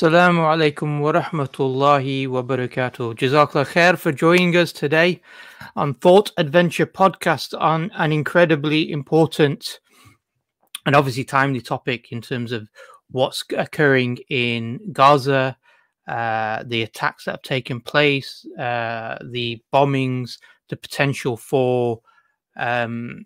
Assalamu alaikum wa rahmatullahi wa barakatuh. Jazakallah khair for joining us today on Thought Adventure podcast on an incredibly important and obviously timely topic in terms of what's occurring in Gaza, uh, the attacks that have taken place, uh, the bombings, the potential for um,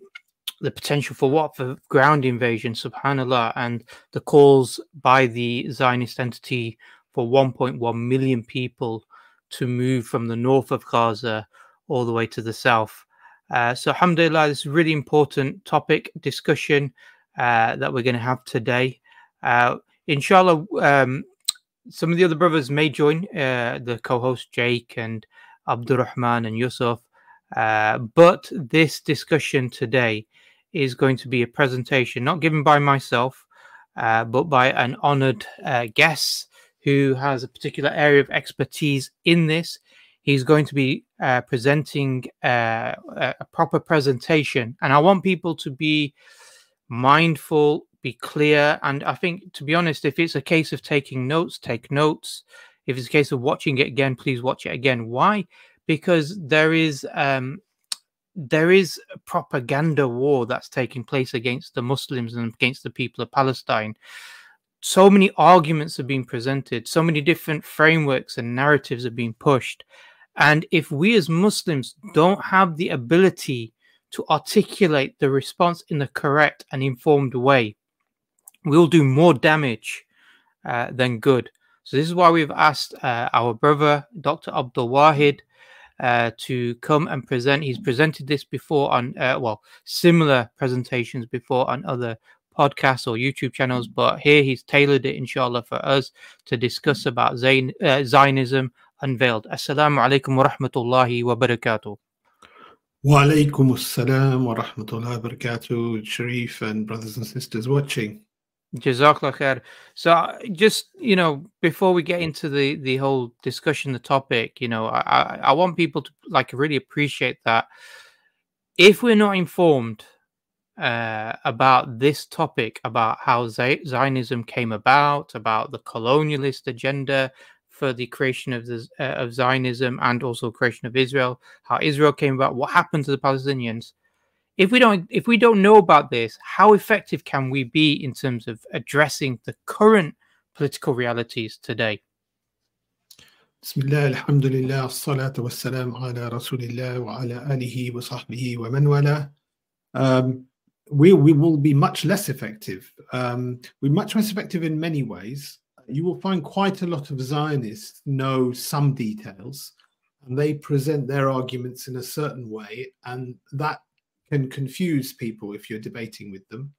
the potential for what for ground invasion, subhanallah, and the calls by the Zionist entity for 1.1 million people to move from the north of Gaza all the way to the south. Uh, so, alhamdulillah, this is a really important topic discussion uh, that we're going to have today. Uh, inshallah, um, some of the other brothers may join, uh, the co host Jake and Abdurrahman and Yusuf. Uh, but this discussion today is going to be a presentation not given by myself, uh, but by an honored uh, guest who has a particular area of expertise in this. He's going to be uh, presenting uh, a proper presentation, and I want people to be mindful, be clear, and I think, to be honest, if it's a case of taking notes, take notes. If it's a case of watching it again, please watch it again. Why? Because there is um, there is a propaganda war that's taking place against the Muslims and against the people of Palestine. So many arguments are being presented, so many different frameworks and narratives are being pushed. And if we as Muslims don't have the ability to articulate the response in the correct and informed way, we'll do more damage uh, than good. So, this is why we've asked uh, our brother, Dr. Abdul Wahid, uh, to come and present. He's presented this before on, uh, well, similar presentations before on other podcasts or YouTube channels, but here he's tailored it, inshallah, for us to discuss about Zayn, uh, Zionism unveiled. Assalamu alaikum wa rahmatullahi wa barakatuh. Wa alaikum assalam wa rahmatullahi wa barakatuh, Sharif and brothers and sisters watching. Jazakallah khair. So, uh, just you know, before we get into the the whole discussion, the topic, you know, I I, want people to like really appreciate that if we're not informed uh, about this topic, about how Zi- Zionism came about, about the colonialist agenda for the creation of the uh, of Zionism and also creation of Israel, how Israel came about, what happened to the Palestinians If we don't if we don't know about this, how effective can we be in terms of addressing the current political realities today? بسم الله الحمد لله الصلاة والسلام على رسول الله وعلى آله وصحبه ومن والاه. Um, we, we will be much less effective. Um, we're much less effective in many ways. You will find quite a lot of Zionists know some details and they present their arguments in a certain way, and that can confuse people if you're debating with them.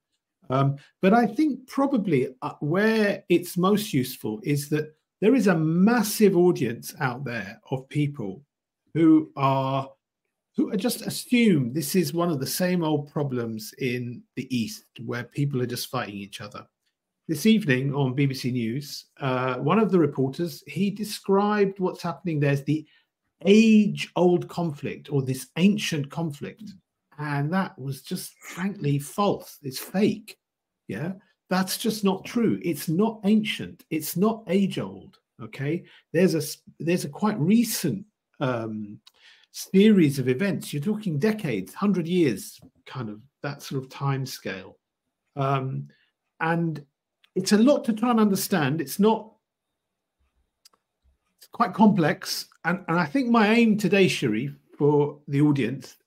Um, but I think probably uh, where it's most useful is that there is a massive audience out there of people who are who are just assume this is one of the same old problems in the East where people are just fighting each other. This evening on BBC News, uh, one of the reporters he described what's happening there as the age-old conflict or this ancient conflict, and that was just frankly false. It's fake. Yeah, that's just not true. It's not ancient. It's not age-old. Okay, there's a there's a quite recent um, series of events. You're talking decades, hundred years, kind of that sort of time scale, um, and it's a lot to try and understand. It's not. It's quite complex. And, and I think my aim today, Sharif, for the audience,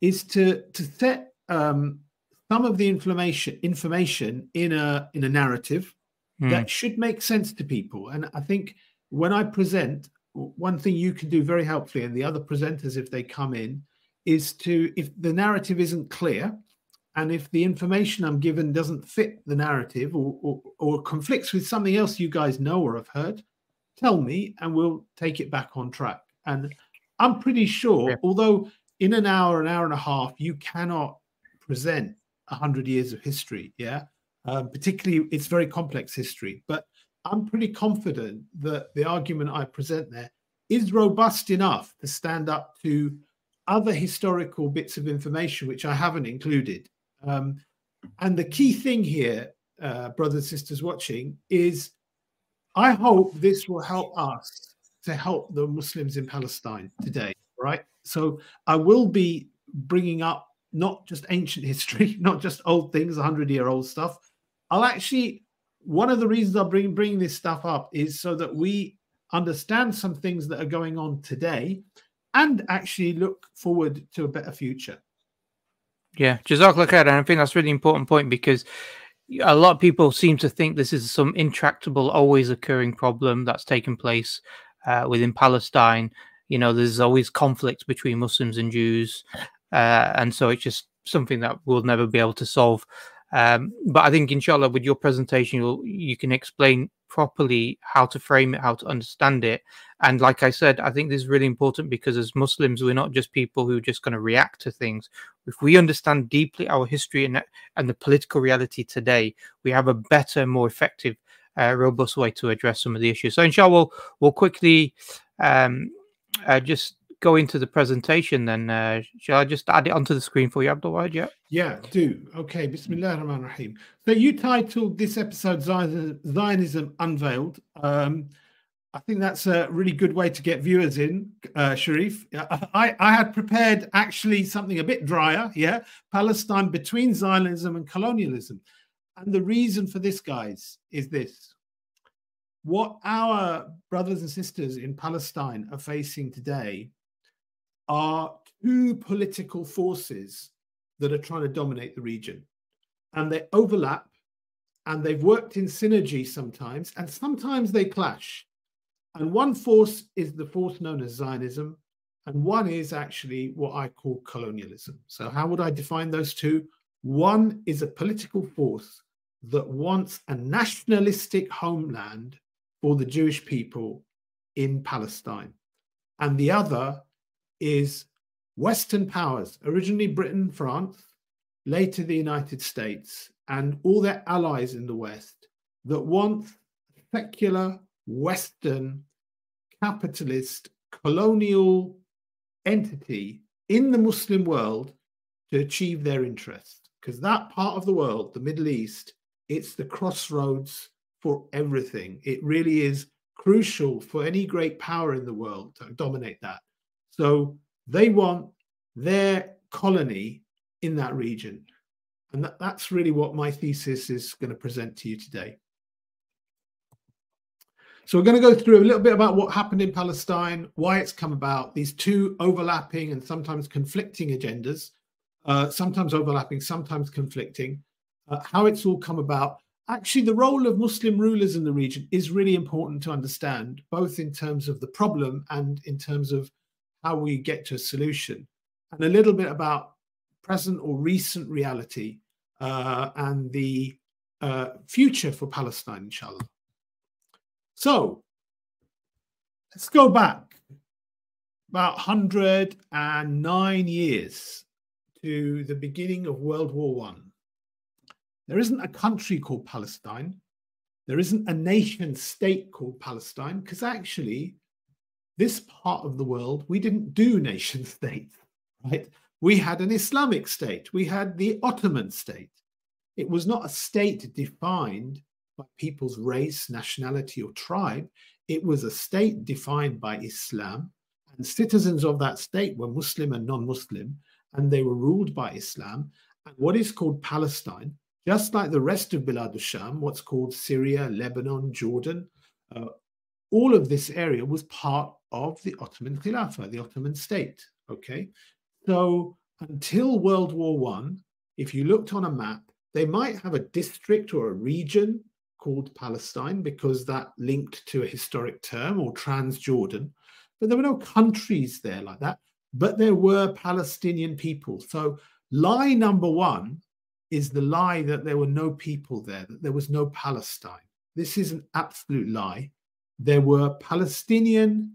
is to to set um, some of the information information in a in a narrative mm. that should make sense to people. And I think when I present, one thing you can do very helpfully, and the other presenters, if they come in, is to if the narrative isn't clear, and if the information I'm given doesn't fit the narrative or, or, or conflicts with something else you guys know or have heard, tell me, and we'll take it back on track. And I'm pretty sure, yeah. although in an hour, an hour and a half, you cannot present 100 years of history. Yeah. Um, particularly, it's very complex history. But I'm pretty confident that the argument I present there is robust enough to stand up to other historical bits of information which I haven't included. Um, and the key thing here, uh, brothers and sisters watching, is I hope this will help us to help the Muslims in Palestine today, right? So I will be bringing up not just ancient history, not just old things, 100 year old stuff. I'll actually, one of the reasons I'll bring, bring this stuff up is so that we understand some things that are going on today and actually look forward to a better future. Yeah, Jazakallah khair. And I think that's really important point because a lot of people seem to think this is some intractable, always occurring problem that's taken place uh, within Palestine. You know, there's always conflict between Muslims and Jews uh, and so it's just something that we'll never be able to solve. Um, but I think, inshallah, with your presentation, you you can explain properly how to frame it, how to understand it. And like I said, I think this is really important because as Muslims, we're not just people who are just going to react to things. If we understand deeply our history and, and the political reality today, we have a better, more effective, uh, robust way to address some of the issues. So, inshallah, we'll, we'll quickly um, uh, just go into the presentation, then uh, shall I just add it onto the screen for you, Abdul Yeah. Yeah, do. Okay. Bismillah ar-Rahman rahim So you titled this episode Zionism Unveiled. Um, I think that's a really good way to get viewers in, uh, Sharif. I, I had prepared actually something a bit drier, yeah, Palestine between Zionism and colonialism. And the reason for this, guys, is this. What our brothers and sisters in Palestine are facing today are two political forces that are trying to dominate the region. And they overlap and they've worked in synergy sometimes, and sometimes they clash. And one force is the force known as Zionism, and one is actually what I call colonialism. So, how would I define those two? One is a political force that wants a nationalistic homeland for the Jewish people in Palestine, and the other is Western powers, originally Britain, France, later the United States, and all their allies in the West that want secular, Western, capitalist, colonial entity in the Muslim world to achieve their interest. Because that part of the world, the Middle East, it's the crossroads for everything. It really is crucial for any great power in the world to dominate that. So they want their colony in that region. And that, that's really what my thesis is going to present to you today. So we're going to go through a little bit about what happened in Palestine, why it's come about, these two overlapping and sometimes conflicting agendas, uh, sometimes overlapping, sometimes conflicting, uh, how it's all come about. Actually, the role of Muslim rulers in the region is really important to understand, both in terms of the problem and in terms of how we get to a solution, and a little bit about present or recent reality uh, and the uh, future for Palestine, inshallah. So let's go back about 109 years to the beginning of World War One. There isn't a country called Palestine. There isn't a nation state called Palestine because actually this part of the world, we didn't do nation states, right? We had an Islamic state, we had the Ottoman state. It was not a state defined by people's race, nationality, or tribe. It was a state defined by Islam, and citizens of that state were Muslim and non Muslim, and they were ruled by Islam. And what is called Palestine, just like the rest of Bilad al Sham, what's called Syria, Lebanon, Jordan, uh, all of this area was part of the Ottoman Khilafah, the Ottoman state. Okay. So until World War One, if you looked on a map, they might have a district or a region called Palestine because that linked to a historic term or Transjordan, but there were no countries there like that. But there were Palestinian people. So lie number one is the lie that there were no people there, that there was no Palestine. This is an absolute lie. There were Palestinian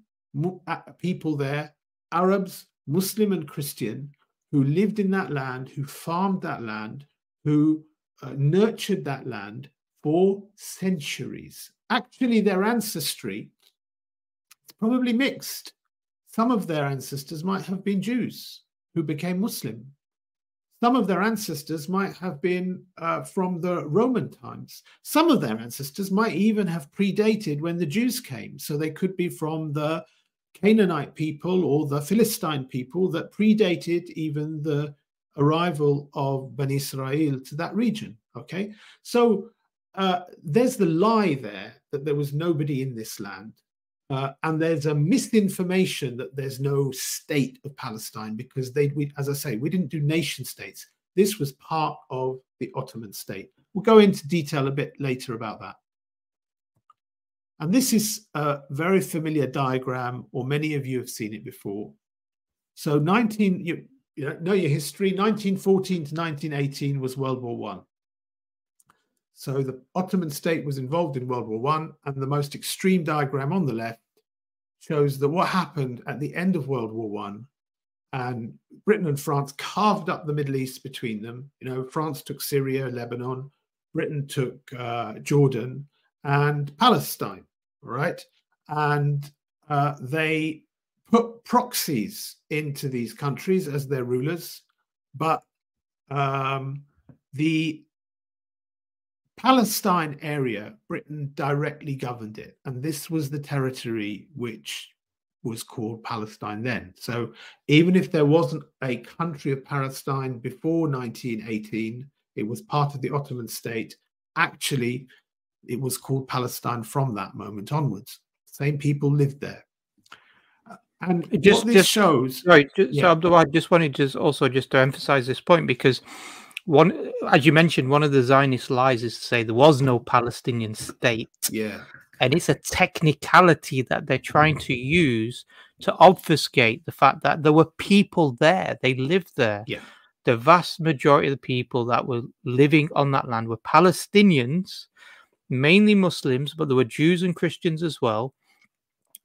uh, people there, Arabs, Muslim, and Christian, who lived in that land, who farmed that land, who uh, nurtured that land for centuries. Actually, their ancestry is probably mixed. Some of their ancestors might have been Jews who became Muslim. Some of their ancestors might have been uh, from the Roman times. Some of their ancestors might even have predated when the Jews came. So they could be from the Canaanite people or the Philistine people that predated even the arrival of Bani Israel to that region. Okay. So uh, there's the lie there that there was nobody in this land. Uh, and there's a misinformation that there's no state of Palestine because they, we, as I say, we didn't do nation states. This was part of the Ottoman state. We'll go into detail a bit later about that. And this is a very familiar diagram, or many of you have seen it before. So 19, you, you know your history, 1914 to 1918 was World War One. So the Ottoman state was involved in World War One, and the most extreme diagram on the left shows that what happened at the end of World War One, and Britain and France carved up the Middle East between them. You know, France took Syria, Lebanon, Britain took uh, Jordan and Palestine, right? And uh, they put proxies into these countries as their rulers, but um, the Palestine area, Britain directly governed it. And this was the territory which was called Palestine then. So even if there wasn't a country of Palestine before 1918, it was part of the Ottoman state. Actually, it was called Palestine from that moment onwards. Same people lived there. Uh, and just, this just, shows. Right. Just, yeah. So, Abdullah, I just wanted to also just to emphasize this point because one, as you mentioned, one of the Zionist lies is to say there was no Palestinian state. Yeah. And it's a technicality that they're trying to use to obfuscate the fact that there were people there. They lived there. Yeah. The vast majority of the people that were living on that land were Palestinians, mainly Muslims, but there were Jews and Christians as well.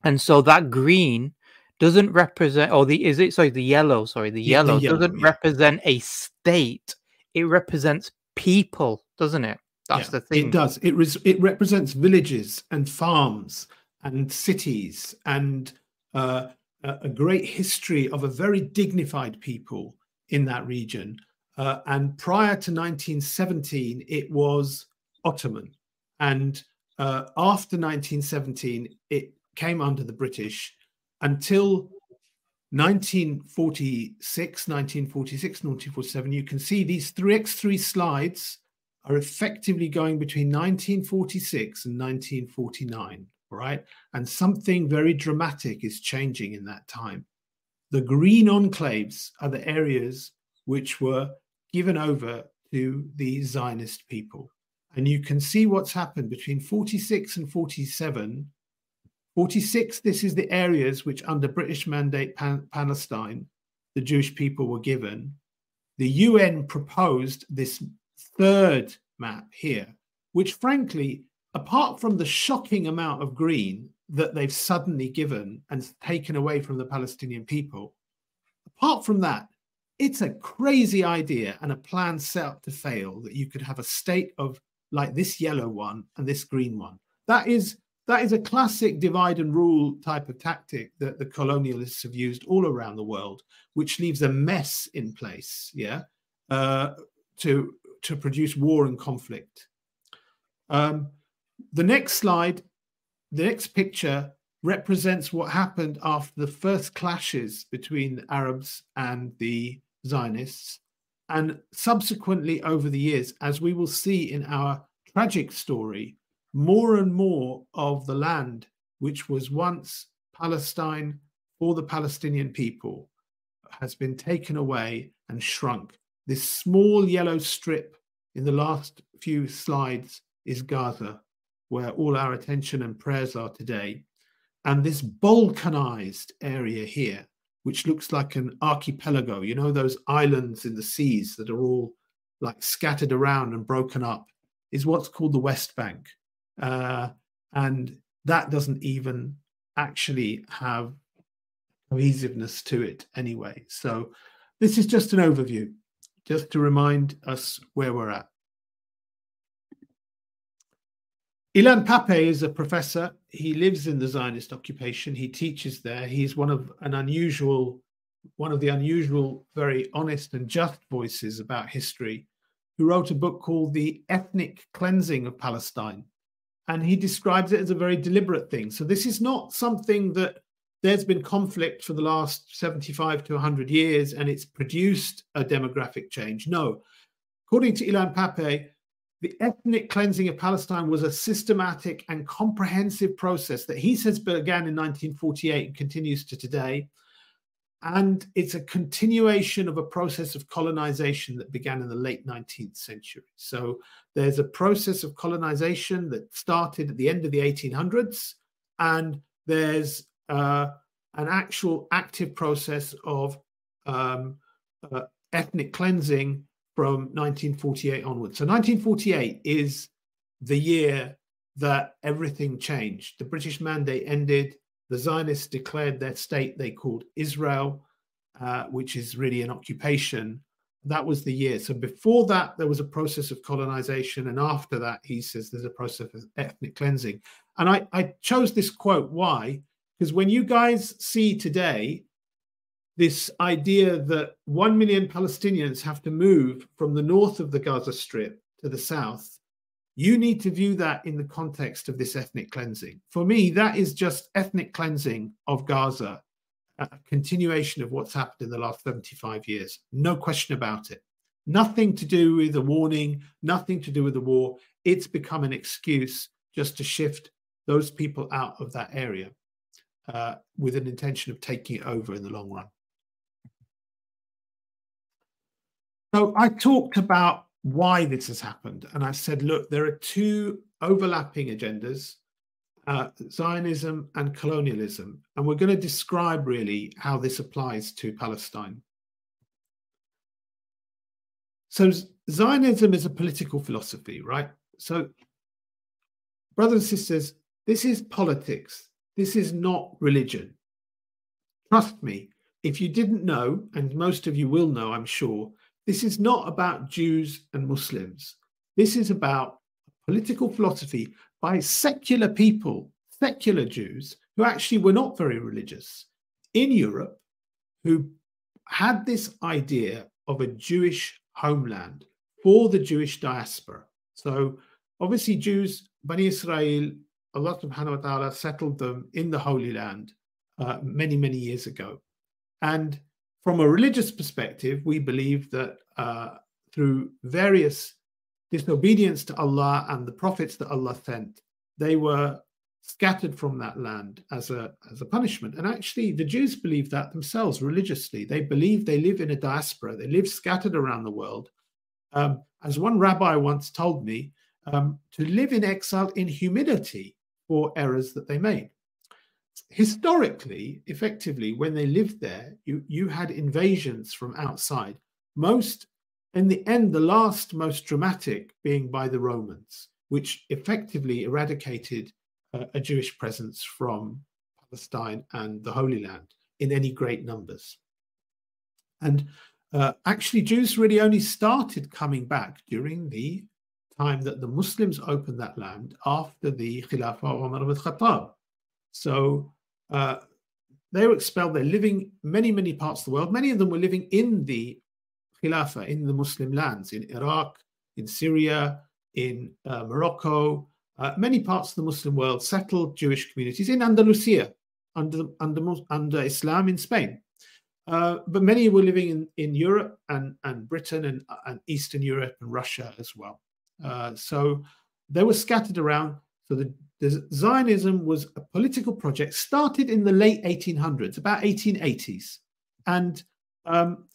And so that green doesn't represent, or the is it sorry, the yellow, sorry, the yeah, yellow, the yellow doesn't yeah. represent a state it represents people, doesn't it? That's yeah, the thing. It does. It res- it represents villages and farms and cities and uh, a great history of a very dignified people in that region. Uh, and prior to 1917, it was Ottoman. And uh, after 1917, it came under the British until 1946, 1946, 1947, you can see these 3x3 slides are effectively going between 1946 and 1949, right? And something very dramatic is changing in that time. The green enclaves are the areas which were given over to the Zionist people. And you can see what's happened between 46 and 47 46, this is the areas which, under British mandate Pan- Palestine, the Jewish people were given. The UN proposed this third map here, which, frankly, apart from the shocking amount of green that they've suddenly given and taken away from the Palestinian people, apart from that, it's a crazy idea and a plan set up to fail that you could have a state of like this yellow one and this green one. That is that is a classic divide and rule type of tactic that the colonialists have used all around the world, which leaves a mess in place, yeah, uh, to to produce war and conflict. Um, the next slide, the next picture represents what happened after the first clashes between the Arabs and the Zionists, and subsequently over the years, as we will see in our tragic story more and more of the land which was once Palestine for the Palestinian people, has been taken away and shrunk. This small yellow strip in the last few slides is Gaza, where all our attention and prayers are today. And this balkanized area here, which looks like an archipelago, you know, those islands in the seas that are all like scattered around and broken up, is what's called the West Bank. Uh, and that doesn't even actually have cohesiveness to it anyway. So this is just an overview, just to remind us where we're at. Ilan Pappé is a professor. He lives in the Zionist occupation. He teaches there. He's one of an unusual, one of the unusual, very honest and just voices about history, who wrote a book called The Ethnic Cleansing of Palestine. And he describes it as a very deliberate thing. So this is not something that there's been conflict for the last 75 to 100 years and it's produced a demographic change. No. According to Ilan Pappé, the ethnic cleansing of Palestine was a systematic and comprehensive process that he says began in 1948 and continues to today. And it's a continuation of a process of colonization that began in the late 19th century. So there's a process of colonization that started at the end of the 1800s, and there's uh, an actual active process of um, uh, ethnic cleansing from 1948 onwards. So 1948 is the year that everything changed. The British mandate ended. The Zionists declared their state they called Israel, uh, which is really an occupation. That was the year. So before that, there was a process of colonization. And after that, he says there's a process of ethnic cleansing. And I, I chose this quote. Why? Because when you guys see today this idea that 1 million Palestinians have to move from the north of the Gaza Strip to the south, you need to view that in the context of this ethnic cleansing. For me, that is just ethnic cleansing of Gaza, a continuation of what's happened in the last 75 years. No question about it. Nothing to do with a warning, nothing to do with the war. It's become an excuse just to shift those people out of that area uh, with an intention of taking it over in the long run. So I talked about why this has happened. And I said, look, there are two overlapping agendas uh, Zionism and colonialism. And we're going to describe really how this applies to Palestine. So, Zionism is a political philosophy, right? So, brothers and sisters, this is politics. This is not religion. Trust me, if you didn't know, and most of you will know, I'm sure, this is not about Jews and Muslims. This is about political philosophy by secular people, secular Jews, who actually were not very religious in Europe, who had this idea of a Jewish homeland for the Jewish diaspora. So, obviously, Jews, Bani Israel, Allah subhanahu wa ta'ala settled them in the Holy Land uh, many, many years ago. And from a religious perspective, we believe that uh, through various disobedience to Allah and the prophets that Allah sent, they were scattered from that land as a as a punishment. And actually, the Jews believe that themselves religiously. They believe they live in a diaspora. They live scattered around the world. Um, as one rabbi once told me, um, to live in exile in humility for errors that they made historically, effectively, when they lived there, you, you had invasions from outside. Most, in the end, the last most dramatic being by the Romans, which effectively eradicated uh, a Jewish presence from Palestine and the Holy Land in any great numbers. And uh, actually, Jews really only started coming back during the time that the Muslims opened that land after the Khilafah of Umar ibn Khattab. So uh, they were expelled. They're living many, many parts of the world. Many of them were living in the Khilafah, in the Muslim lands, in Iraq, in Syria, in uh, Morocco, uh, many parts of the Muslim world, settled Jewish communities in Andalusia under, under, under Islam in Spain. Uh, but many were living in, in Europe and, and Britain and, and Eastern Europe and Russia as well. Uh, so they were scattered around So the, the Zionism was a political project started in the late 1800s, about 1880s, and um,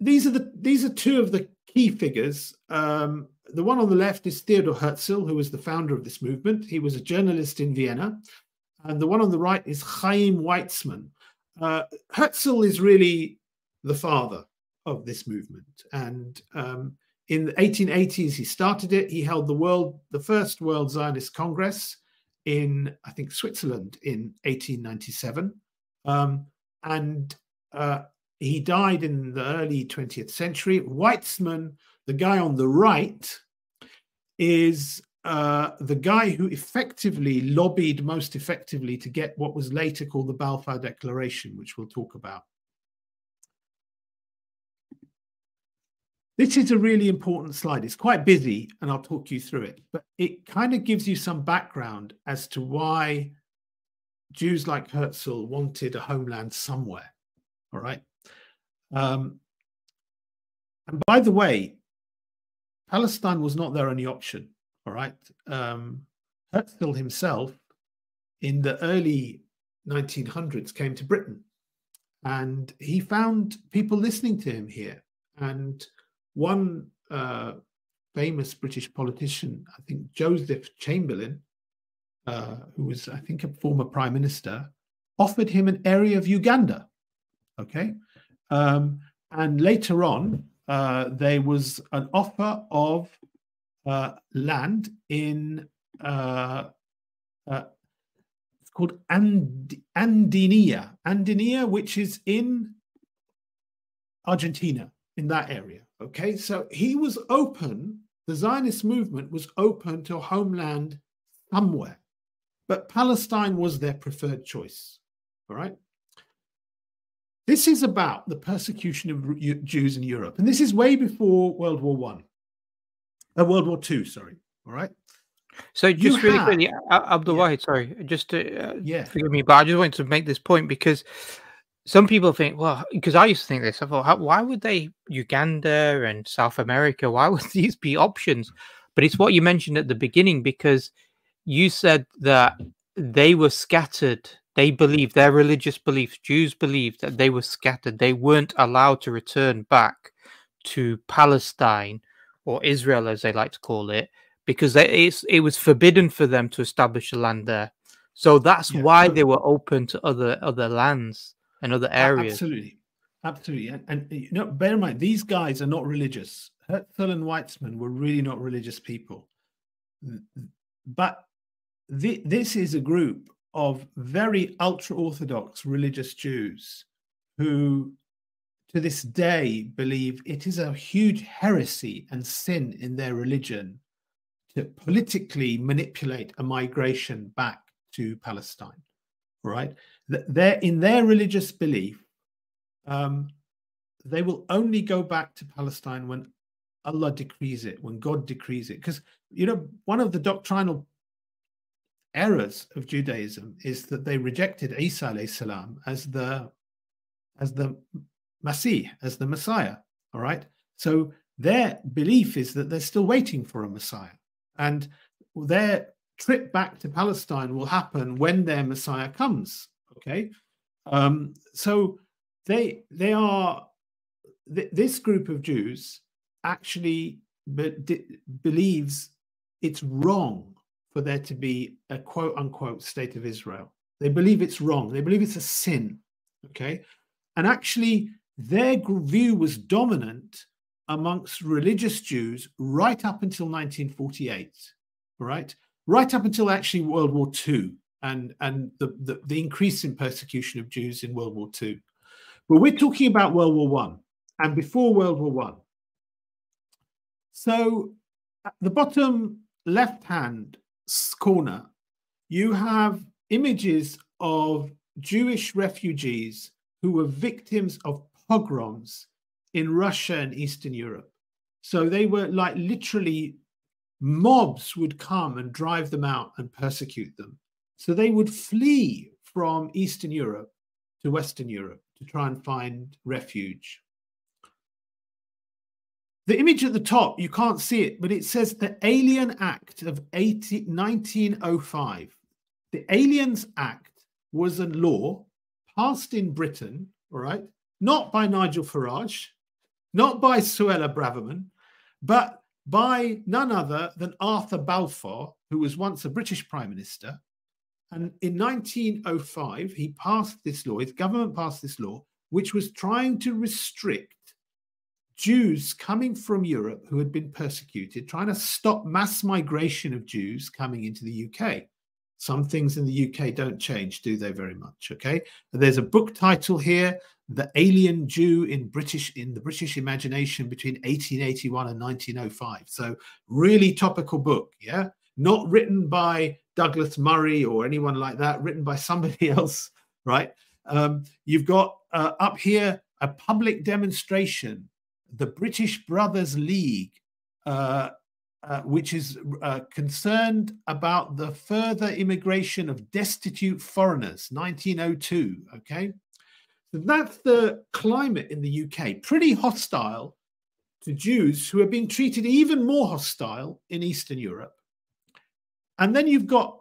these are the these are two of the key figures. Um, the one on the left is Theodor Herzl, who was the founder of this movement. He was a journalist in Vienna, and the one on the right is Chaim Weizmann. Uh, Herzl is really the father of this movement, and um, in the 1880s he started it. He held the world the first World Zionist Congress in I think Switzerland in 1897, um, and uh, he died in the early 20th century. Weizmann, the guy on the right, is uh, the guy who effectively lobbied most effectively to get what was later called the Balfour Declaration, which we'll talk about. This is a really important slide. It's quite busy, and I'll talk you through it, but it kind of gives you some background as to why Jews like Herzl wanted a homeland somewhere. All right. Um, and by the way, Palestine was not their only option. All right. Um, Herzl himself, in the early 1900s, came to Britain and he found people listening to him here. And one uh, famous British politician, I think Joseph Chamberlain, uh, who was, I think, a former prime minister, offered him an area of Uganda. Okay. Um, and later on, uh, there was an offer of uh, land in uh, uh it's called And- Andinia, Andinia, which is in Argentina, in that area. Okay, so he was open. The Zionist movement was open to a homeland somewhere, but Palestine was their preferred choice. All right. This is about the persecution of Jews in Europe, and this is way before World War One, uh, World War Two. Sorry, all right. So just you really have, quickly, Abdul yeah. Wahid, sorry, just to uh, yeah, forgive me, but I just wanted to make this point because some people think, well, because I used to think this, I thought, how, why would they Uganda and South America? Why would these be options? But it's what you mentioned at the beginning because you said that they were scattered they believed their religious beliefs, Jews believed that they were scattered. They weren't allowed to return back to Palestine or Israel, as they like to call it, because they, it was forbidden for them to establish a land there. So that's yeah. why they were open to other other lands and other areas. Absolutely, absolutely. And, and you know, bear in mind, these guys are not religious. Herzl and Weizmann were really not religious people, but the, this is a group of very ultra Orthodox religious Jews who, to this day, believe it is a huge heresy and sin in their religion to politically manipulate a migration back to Palestine. Right? They're, in their religious belief, um, they will only go back to Palestine when Allah decrees it, when God decrees it. Because, you know, one of the doctrinal errors of Judaism is that they rejected Isa salam as the as the Masih, as the Messiah. All right. So their belief is that they're still waiting for a Messiah. And their trip back to Palestine will happen when their Messiah comes. Okay. Um, so they they are th- this group of Jews actually be- believes it's wrong for there to be a quote unquote state of Israel. They believe it's wrong. They believe it's a sin. Okay. And actually, their view was dominant amongst religious Jews right up until 1948. Right. Right up until actually World War II and, and the, the, the increase in persecution of Jews in World War II. But we're talking about World War One and before World War One. So at the bottom left hand corner, you have images of Jewish refugees who were victims of pogroms in Russia and Eastern Europe. So they were like literally mobs would come and drive them out and persecute them. So they would flee from Eastern Europe to Western Europe to try and find refuge. the image at the top, you can't see it, but it says the Alien Act of 80, 1905. The Aliens Act was a law passed in Britain, all right, not by Nigel Farage, not by Suella Braverman, but by none other than Arthur Balfour, who was once a British Prime Minister. And in 1905, he passed this law, his government passed this law, which was trying to restrict Jews coming from Europe who had been persecuted, trying to stop mass migration of Jews coming into the UK. Some things in the UK don't change, do they? Very much. Okay. There's a book title here, "The Alien Jew in British in the British Imagination between 1881 and 1905." So really topical book. Yeah, not written by Douglas Murray or anyone like that. Written by somebody else. Right. Um, you've got uh, up here a public demonstration the British Brothers League, uh, uh, which is uh, concerned about the further immigration of destitute foreigners, 1902. Okay. So that's the climate in the UK, pretty hostile to Jews who are being treated even more hostile in Eastern Europe. And then you've got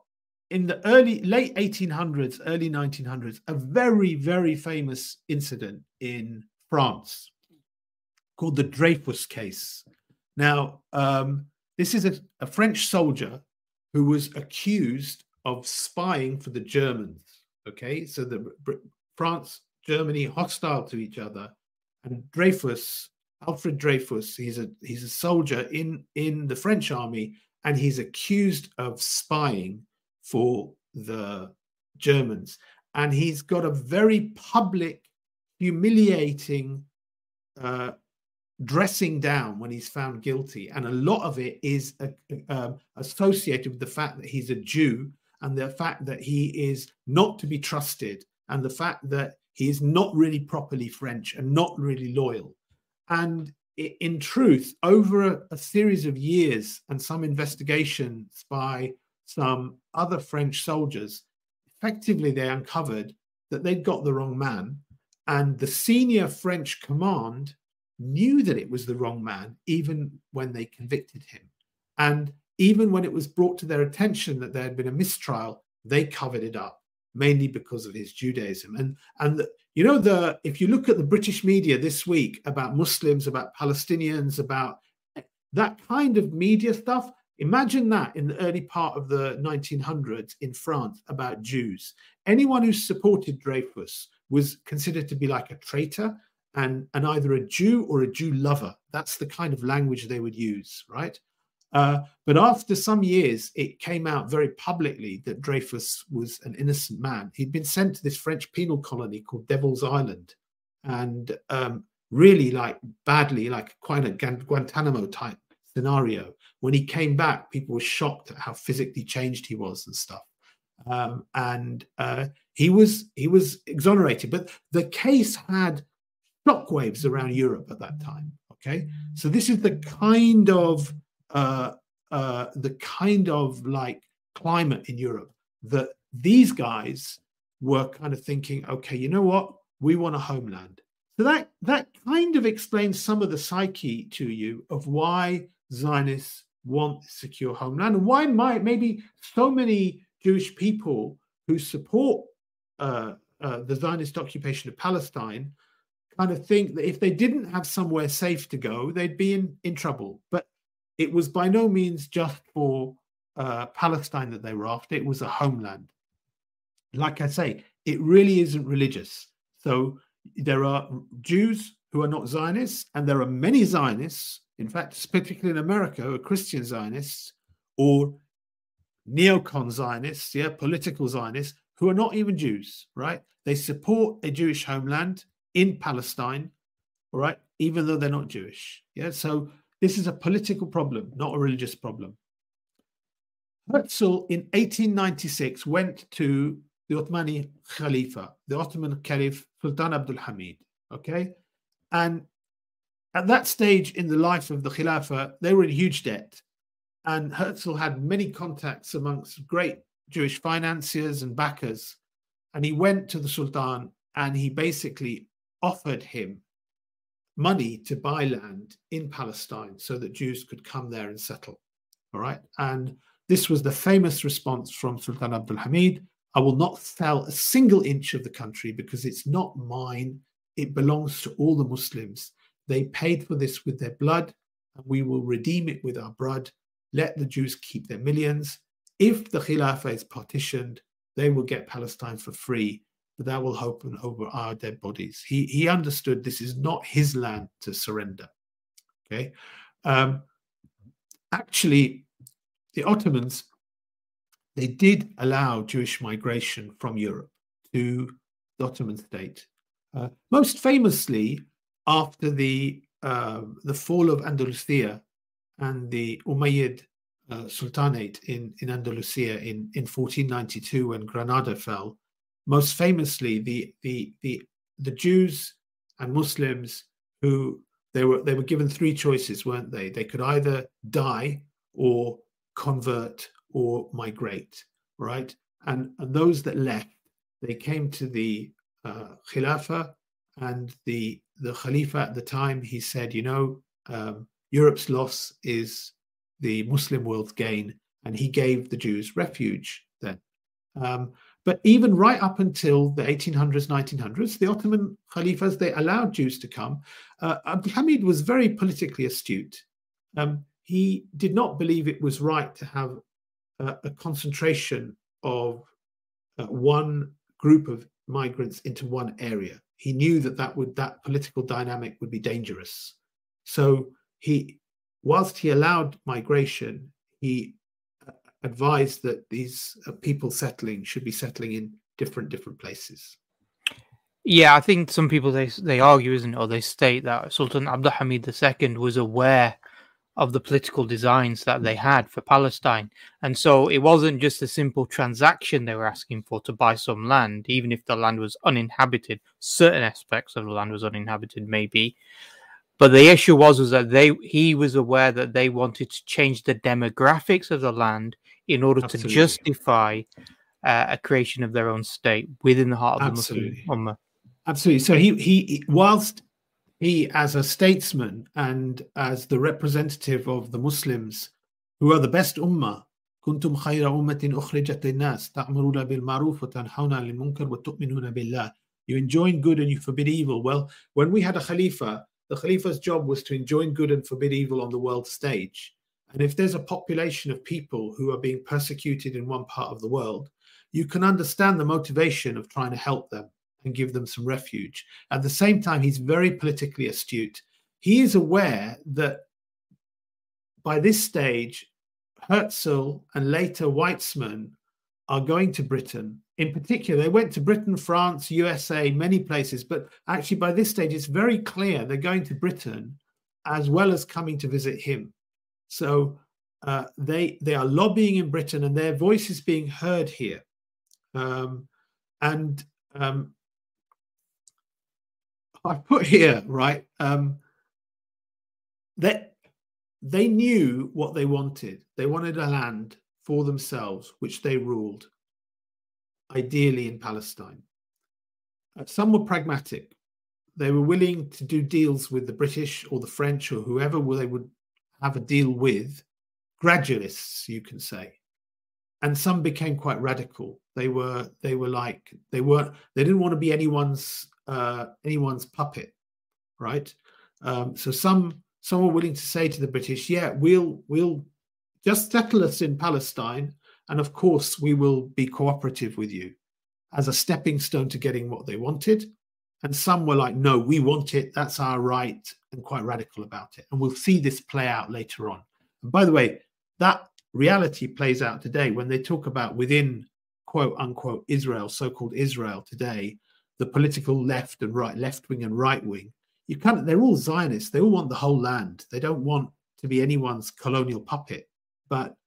in the early late 1800s, early 1900s, a very, very famous incident in France called the Dreyfus case. Now, um, this is a, a French soldier who was accused of spying for the Germans. Okay, so the France, Germany, hostile to each other, and Dreyfus, Alfred Dreyfus, he's a he's a soldier in in the French army, and he's accused of spying for the Germans, and he's got a very public, humiliating uh, dressing down when he's found guilty. And a lot of it is uh, uh, associated with the fact that he's a Jew and the fact that he is not to be trusted and the fact that he is not really properly French and not really loyal. And in truth, over a, a series of years and some investigations by some other French soldiers, effectively they uncovered that they'd got the wrong man. And the senior French command knew that it was the wrong man, even when they convicted him. And even when it was brought to their attention that there had been a mistrial, they covered it up, mainly because of his Judaism. And and the, you know the if you look at the British media this week about Muslims, about Palestinians, about eh, that kind of media stuff, Imagine that in the early part of the 1900s in France about Jews. Anyone who supported Dreyfus was considered to be like a traitor and, and either a Jew or a Jew lover. That's the kind of language they would use, right? Uh, but after some years, it came out very publicly that Dreyfus was an innocent man. He'd been sent to this French penal colony called Devil's Island, and um, really, like badly, like quite a Guantanamo type scenario. When he came back, people were shocked at how physically changed he was and stuff. Um, and uh, he was he was exonerated, but the case had shockwaves around Europe at that time. Okay, so this is the kind of uh, uh, the kind of like climate in Europe that these guys were kind of thinking, okay, you know what, we want a homeland. So that that kind of explains some of the psyche to you of why Zionists want secure homeland and why might maybe so many Jewish people who support uh, uh, the Zionist occupation of Palestine kind of think that if they didn't have somewhere safe to go, they'd be in, in trouble. But it was by no means just for uh, Palestine that they were after, it was a homeland. Like I say, it really isn't religious. So there are Jews who are not Zionists, and there are many Zionists, in fact, particularly in America, who are Christian Zionists or neocon Zionists, yeah, political Zionists, who are not even Jews, right? They support a Jewish homeland in Palestine, all right, even though they're not Jewish. Yeah, so this is a political problem, not a religious problem. Herzl in 1896 went to the Ottomani Khalifa, the Ottoman Caliph Sultan Abdul Hamid. Okay. And at that stage in the life of the Khilafah, they were in huge debt. And Herzl had many contacts amongst great Jewish financiers and backers. And he went to the Sultan and he basically offered him money to buy land in Palestine so that Jews could come there and settle. All right. And this was the famous response from Sultan Abdul Hamid I will not sell a single inch of the country because it's not mine. It belongs to all the Muslims. They paid for this with their blood, and we will redeem it with our blood. Let the Jews keep their millions. If the Khilafah is partitioned, they will get Palestine for free, that will open over our dead bodies. He, he understood this is not his land to surrender. Okay. Um, actually, the Ottomans they did allow Jewish migration from Europe to the Ottoman state. Uh, most famously, after the uh, the fall of Andalusia and the Umayyad uh, Sultanate in, in Andalusia in, in 1492 when Granada fell, most famously the, the, the, the Jews and Muslims who they were they were given three choices, weren't they? They could either die or convert or migrate, right? And, and those that left, they came to the uh, Khilafah and the the Khalifa at the time. He said, you know, um, Europe's loss is the Muslim world's gain, and he gave the Jews refuge then. Um, but even right up until the 1800s, 1900s, the Ottoman Khalifas they allowed Jews to come. Uh, Hamid was very politically astute. Um, he did not believe it was right to have uh, a concentration of uh, one group of migrants into one area. He knew that that would that political dynamic would be dangerous. So he, whilst he allowed migration, he advised that these uh, people settling should be settling in different different places. Yeah, I think some people they they argue, isn't it, or they state that Sultan Abdul Hamid II was aware of the political designs that they had for Palestine. And so it wasn't just a simple transaction they were asking for to buy some land, even if the land was uninhabited. Certain aspects of the land was uninhabited, maybe. But the issue was was that they he was aware that they wanted to change the demographics of the land in order Absolutely. to justify uh, a creation of their own state within the heart of Absolutely. the Muslim Ummah. Absolutely. So he he whilst he, as a statesman and as the representative of the Muslims, who are the best ummah, كنتم خير أمة أخرجت للناس تأمرون بالمعروف وتنحون عن المنكر وتؤمنون بالله. You enjoin good and you forbid evil. Well, when we had a Khalifa, the Khalifa's job was to enjoin good and forbid evil on the world stage. And if there's a population of people who are being persecuted in one part of the world, you can understand the motivation of trying to help them and give them some refuge. At the same time, he's very politically astute. He is aware that by this stage, Herzl and later Weizmann are going to Britain. In particular, they went to Britain, France, USA, many places, but actually by this stage, it's very clear they're going to Britain as well as coming to visit him. So uh, they they are lobbying in Britain, and their voice is being heard here. Um, and um, I put here, right, um, that they knew what they wanted. They wanted a land for themselves, which they ruled, ideally in Palestine. Uh, some were pragmatic. They were willing to do deals with the British or the French or whoever they would have a deal with, gradualists, you can say. And some became quite radical. They were they were like they weren't they didn't want to be anyone's uh, anyone's puppet, right? Um, so some some were willing to say to the British, "Yeah, we'll we'll just settle us in Palestine, and of course we will be cooperative with you," as a stepping stone to getting what they wanted. And some were like, "No, we want it. That's our right," and quite radical about it. And we'll see this play out later on. And by the way, that reality plays out today when they talk about within quote unquote Israel, so-called Israel today the political left and right, left wing and right wing, you can't, they're all Zionists. They all want the whole land. They don't want to be anyone's colonial puppet. But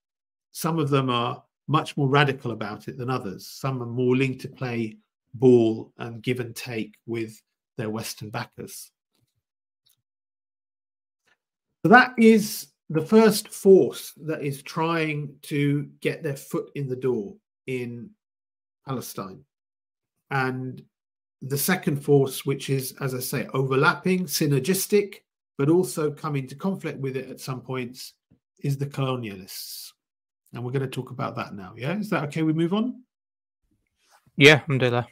some of them are much more radical about it than others. Some are more linked to play ball and give and take with their Western backers. So that is the first force that is trying to get their foot in the door in Palestine. And the second force, which is, as I say, overlapping, synergistic, but also come into conflict with it at some points, is the colonialists. And we're going to talk about that now. Yeah, is that okay? We move on. Yeah, alhamdulillah.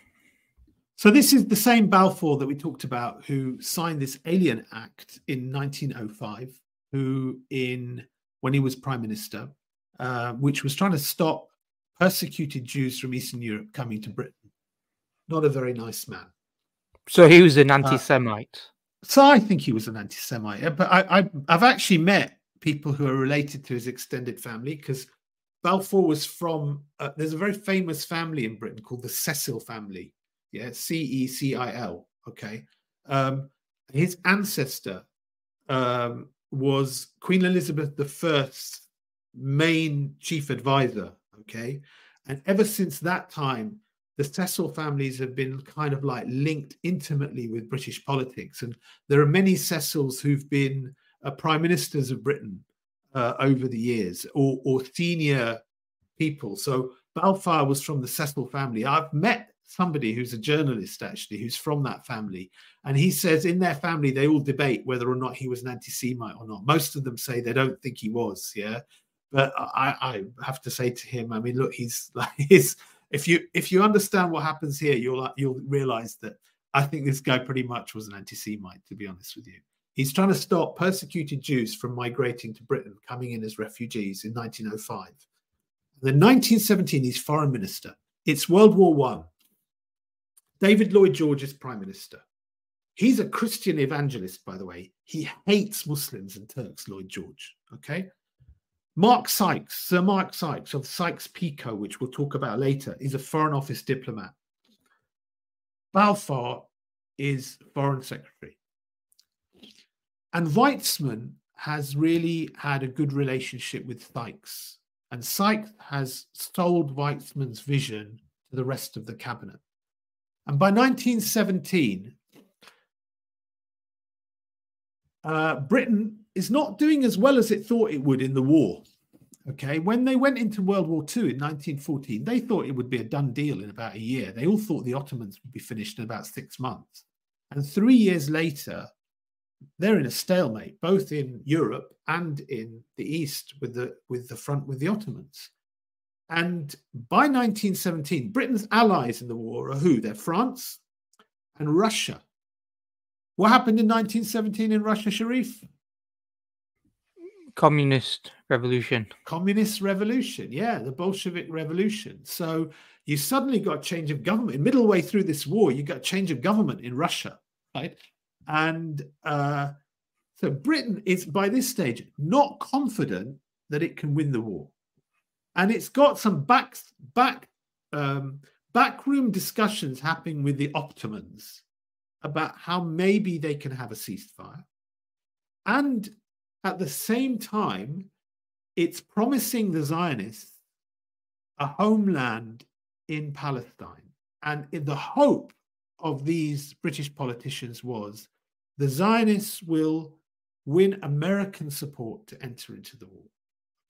So this is the same Balfour that we talked about, who signed this Alien Act in 1905, who in when he was prime minister, uh, which was trying to stop persecuted Jews from Eastern Europe coming to Britain. Not a very nice man. So he was an anti-Semite. Uh, so I think he was an anti-Semite, but I, I I've actually met people who are related to his extended family because Balfour was from. Uh, there's a very famous family in Britain called the Cecil family. Yeah, C E C I L. Okay, um, his ancestor um, was Queen Elizabeth I's main chief advisor. Okay, and ever since that time, the Cecil families have been kind of like linked intimately with British politics, and there are many Cecils who've been uh, prime ministers of Britain uh, over the years, or, or senior people. So Balfour was from the Cecil family. I've met somebody who's a journalist actually who's from that family and he says in their family they all debate whether or not he was an anti-semite or not most of them say they don't think he was yeah but i i have to say to him i mean look he's like he's if you if you understand what happens here, you'll you'll realize that I think this guy pretty much was an anti-Semite, to be honest with you. He's trying to stop persecuted Jews from migrating to Britain, coming in as refugees in 1905. then 1917, he's foreign minister. It's World War One. David Lloyd George is prime minister. He's a Christian evangelist, by the way. He hates Muslims and Turks, Lloyd George. Okay. Mark Sykes, Sir Mark Sykes of Sykes-Picot, which we'll talk about later, is a Foreign Office diplomat. Balfour is Foreign Secretary. And Weizmann has really had a good relationship with Sykes. And Sykes has sold Weizmann's vision to the rest of the cabinet. And by 1917, uh, Britain is not doing as well as it thought it would in the war. Okay, when they went into World War II in 1914, they thought it would be a done deal in about a year. They all thought the Ottomans would be finished in about six months. And three years later, they're in a stalemate, both in Europe and in the East with the with the front with the Ottomans. And by 1917, Britain's allies in the war are who? They're France and Russia. What happened in 1917 in Russia, Sharif? communist revolution. Communist revolution, yeah, the Bolshevik revolution. So you suddenly got change of government. Middle way through this war, you got change of government in Russia, right? And uh, so Britain is by this stage not confident that it can win the war, and it's got some back back um, backroom discussions happening with the Ottomans about how maybe they can have a ceasefire, and at the same time, it's promising the Zionists a homeland in Palestine. And the hope of these British politicians was the Zionists will win American support to enter into the war.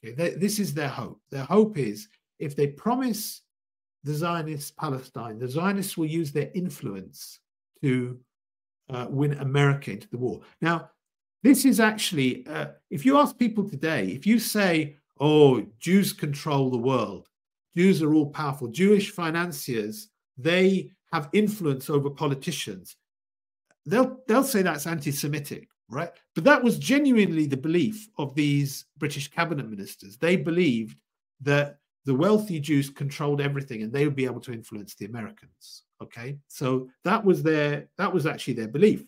Okay, they, this is their hope. Their hope is if they promise the Zionists Palestine, the Zionists will use their influence to uh, win America into the war. Now, this is actually, uh, if you ask people today, if you say, oh, Jews control the world, Jews are all powerful, Jewish financiers, they have influence over politicians, they'll, they'll say that's anti Semitic, right? But that was genuinely the belief of these British cabinet ministers. They believed that the wealthy Jews controlled everything and they would be able to influence the Americans. Okay. So that was their, that was actually their belief.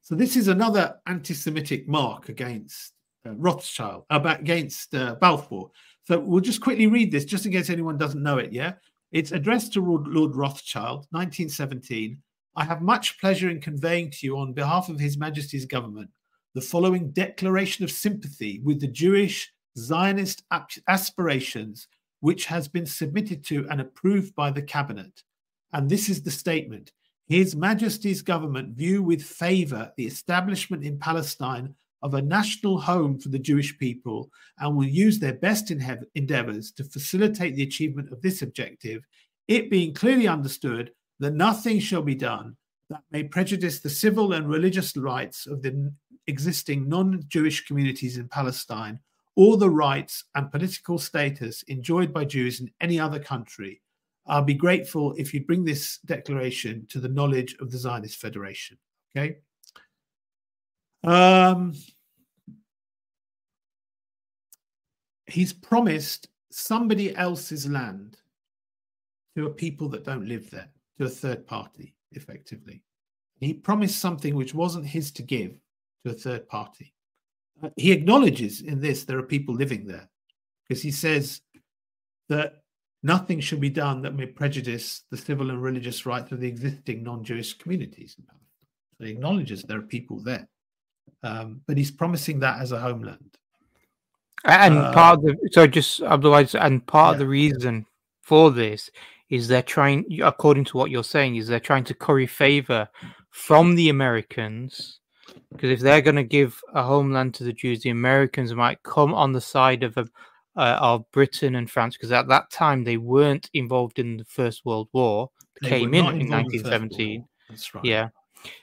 So this is another anti-Semitic mark against uh, Rothschild, uh, against uh, Balfour. So we'll just quickly read this, just in case anyone doesn't know it. Yeah, it's addressed to Lord Rothschild, 1917. I have much pleasure in conveying to you, on behalf of His Majesty's government, the following declaration of sympathy with the Jewish Zionist aspirations, which has been submitted to and approved by the cabinet. And this is the statement. His Majesty's government view with favor the establishment in Palestine of a national home for the Jewish people and will use their best endeavors to facilitate the achievement of this objective, it being clearly understood that nothing shall be done that may prejudice the civil and religious rights of the existing non Jewish communities in Palestine or the rights and political status enjoyed by Jews in any other country. I'll be grateful if you bring this declaration to the knowledge of the Zionist Federation. Okay. Um, he's promised somebody else's land to a people that don't live there, to a third party, effectively. He promised something which wasn't his to give to a third party. Uh, he acknowledges in this there are people living there because he says that nothing should be done that may prejudice the civil and religious rights of the existing non Jewish communities in Palestine. So he acknowledges there are people there. Um, but he's promising that as a homeland. And uh, part of the so just otherwise, and part yeah. of the reason for this is they're trying, according to what you're saying, is they're trying to curry favor from the Americans. Because if they're going to give a homeland to the Jews, the Americans might come on the side of a, uh, of Britain and France, because at that time they weren't involved in the First World War. They came in in 1917. That's right. Yeah.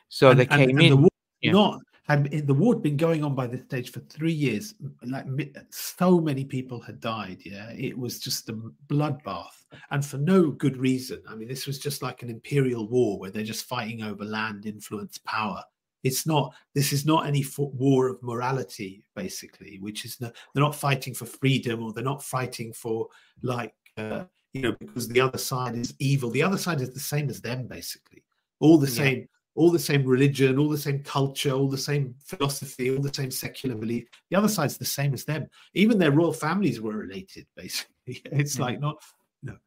So and, they came and, and in. The war, yeah. Not had the war had been going on by this stage for three years. Like so many people had died. Yeah, it was just a bloodbath, and for no good reason. I mean, this was just like an imperial war where they're just fighting over land, influence, power. It's not. This is not any war of morality, basically. Which is no, they're not fighting for freedom, or they're not fighting for like uh, you know because the other side is evil. The other side is the same as them, basically. All the same. All the same religion, all the same culture, all the same philosophy, all the same secular belief. The other side's the same as them. Even their royal families were related, basically. It's mm-hmm. like not, no.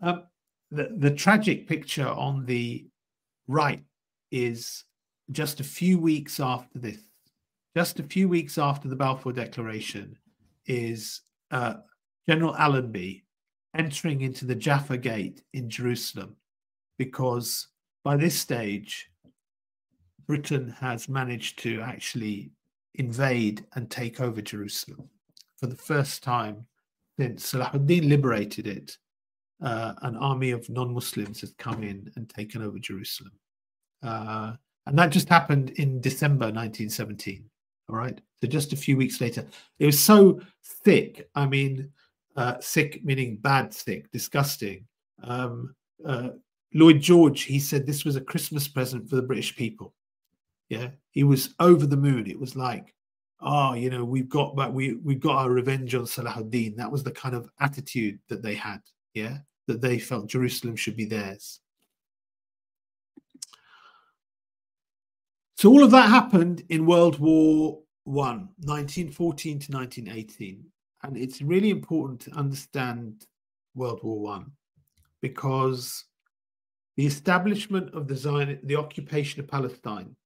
Um, the, the tragic picture on the right is just a few weeks after this, just a few weeks after the Balfour Declaration, is uh, General Allenby entering into the Jaffa Gate in Jerusalem because by this stage, Britain has managed to actually invade and take over Jerusalem for the first time since Salahuddin liberated it. Uh, an army of non-Muslims has come in and taken over Jerusalem, uh, and that just happened in December 1917. All right, so just a few weeks later, it was so thick. I mean, uh, sick meaning bad, sick, disgusting. Um, uh, Lloyd George, he said this was a Christmas present for the British people. Yeah, he was over the moon. It was like, oh, you know, we've got but we we got our revenge on Salahuddin. That was the kind of attitude that they had. Yeah, that they felt Jerusalem should be theirs. So all of that happened in World War One, 1914 to 1918. And it's really important to understand World War One because the establishment of the Zion, the occupation of Palestine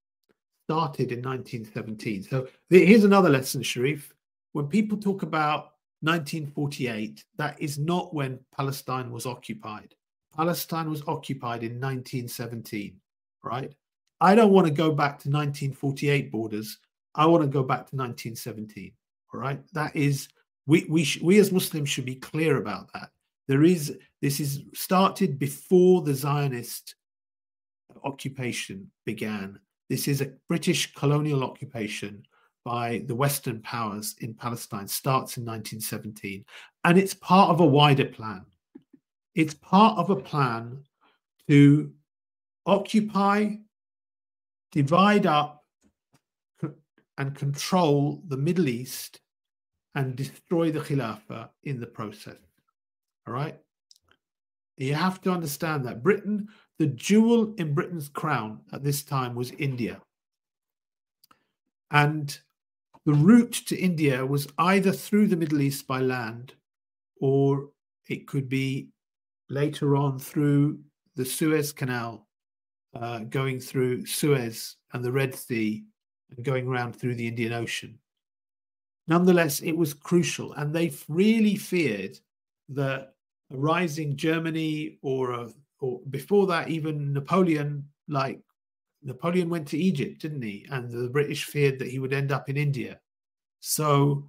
started in 1917. So here's another lesson, Sharif. When people talk about 1948, that is not when Palestine was occupied. Palestine was occupied in 1917, right? I don't want to go back to 1948 borders. I want to go back to 1917. All right, that is we we sh- we as Muslims should be clear about that. There is this is started before the Zionist occupation began this is a British colonial occupation by the Western powers in Palestine, starts in 1917, and it's part of a wider plan. It's part of a plan to occupy, divide up, and control the Middle East and destroy the Khilafah in the process. All right? You have to understand that Britain the jewel in Britain's crown at this time was India. And the route to India was either through the Middle East by land, or it could be later on through the Suez Canal, uh, going through Suez and the Red Sea and going around through the Indian Ocean. Nonetheless, it was crucial, and they really feared that a rising Germany or a or before that, even Napoleon, like Napoleon went to Egypt, didn't he? And the British feared that he would end up in India. So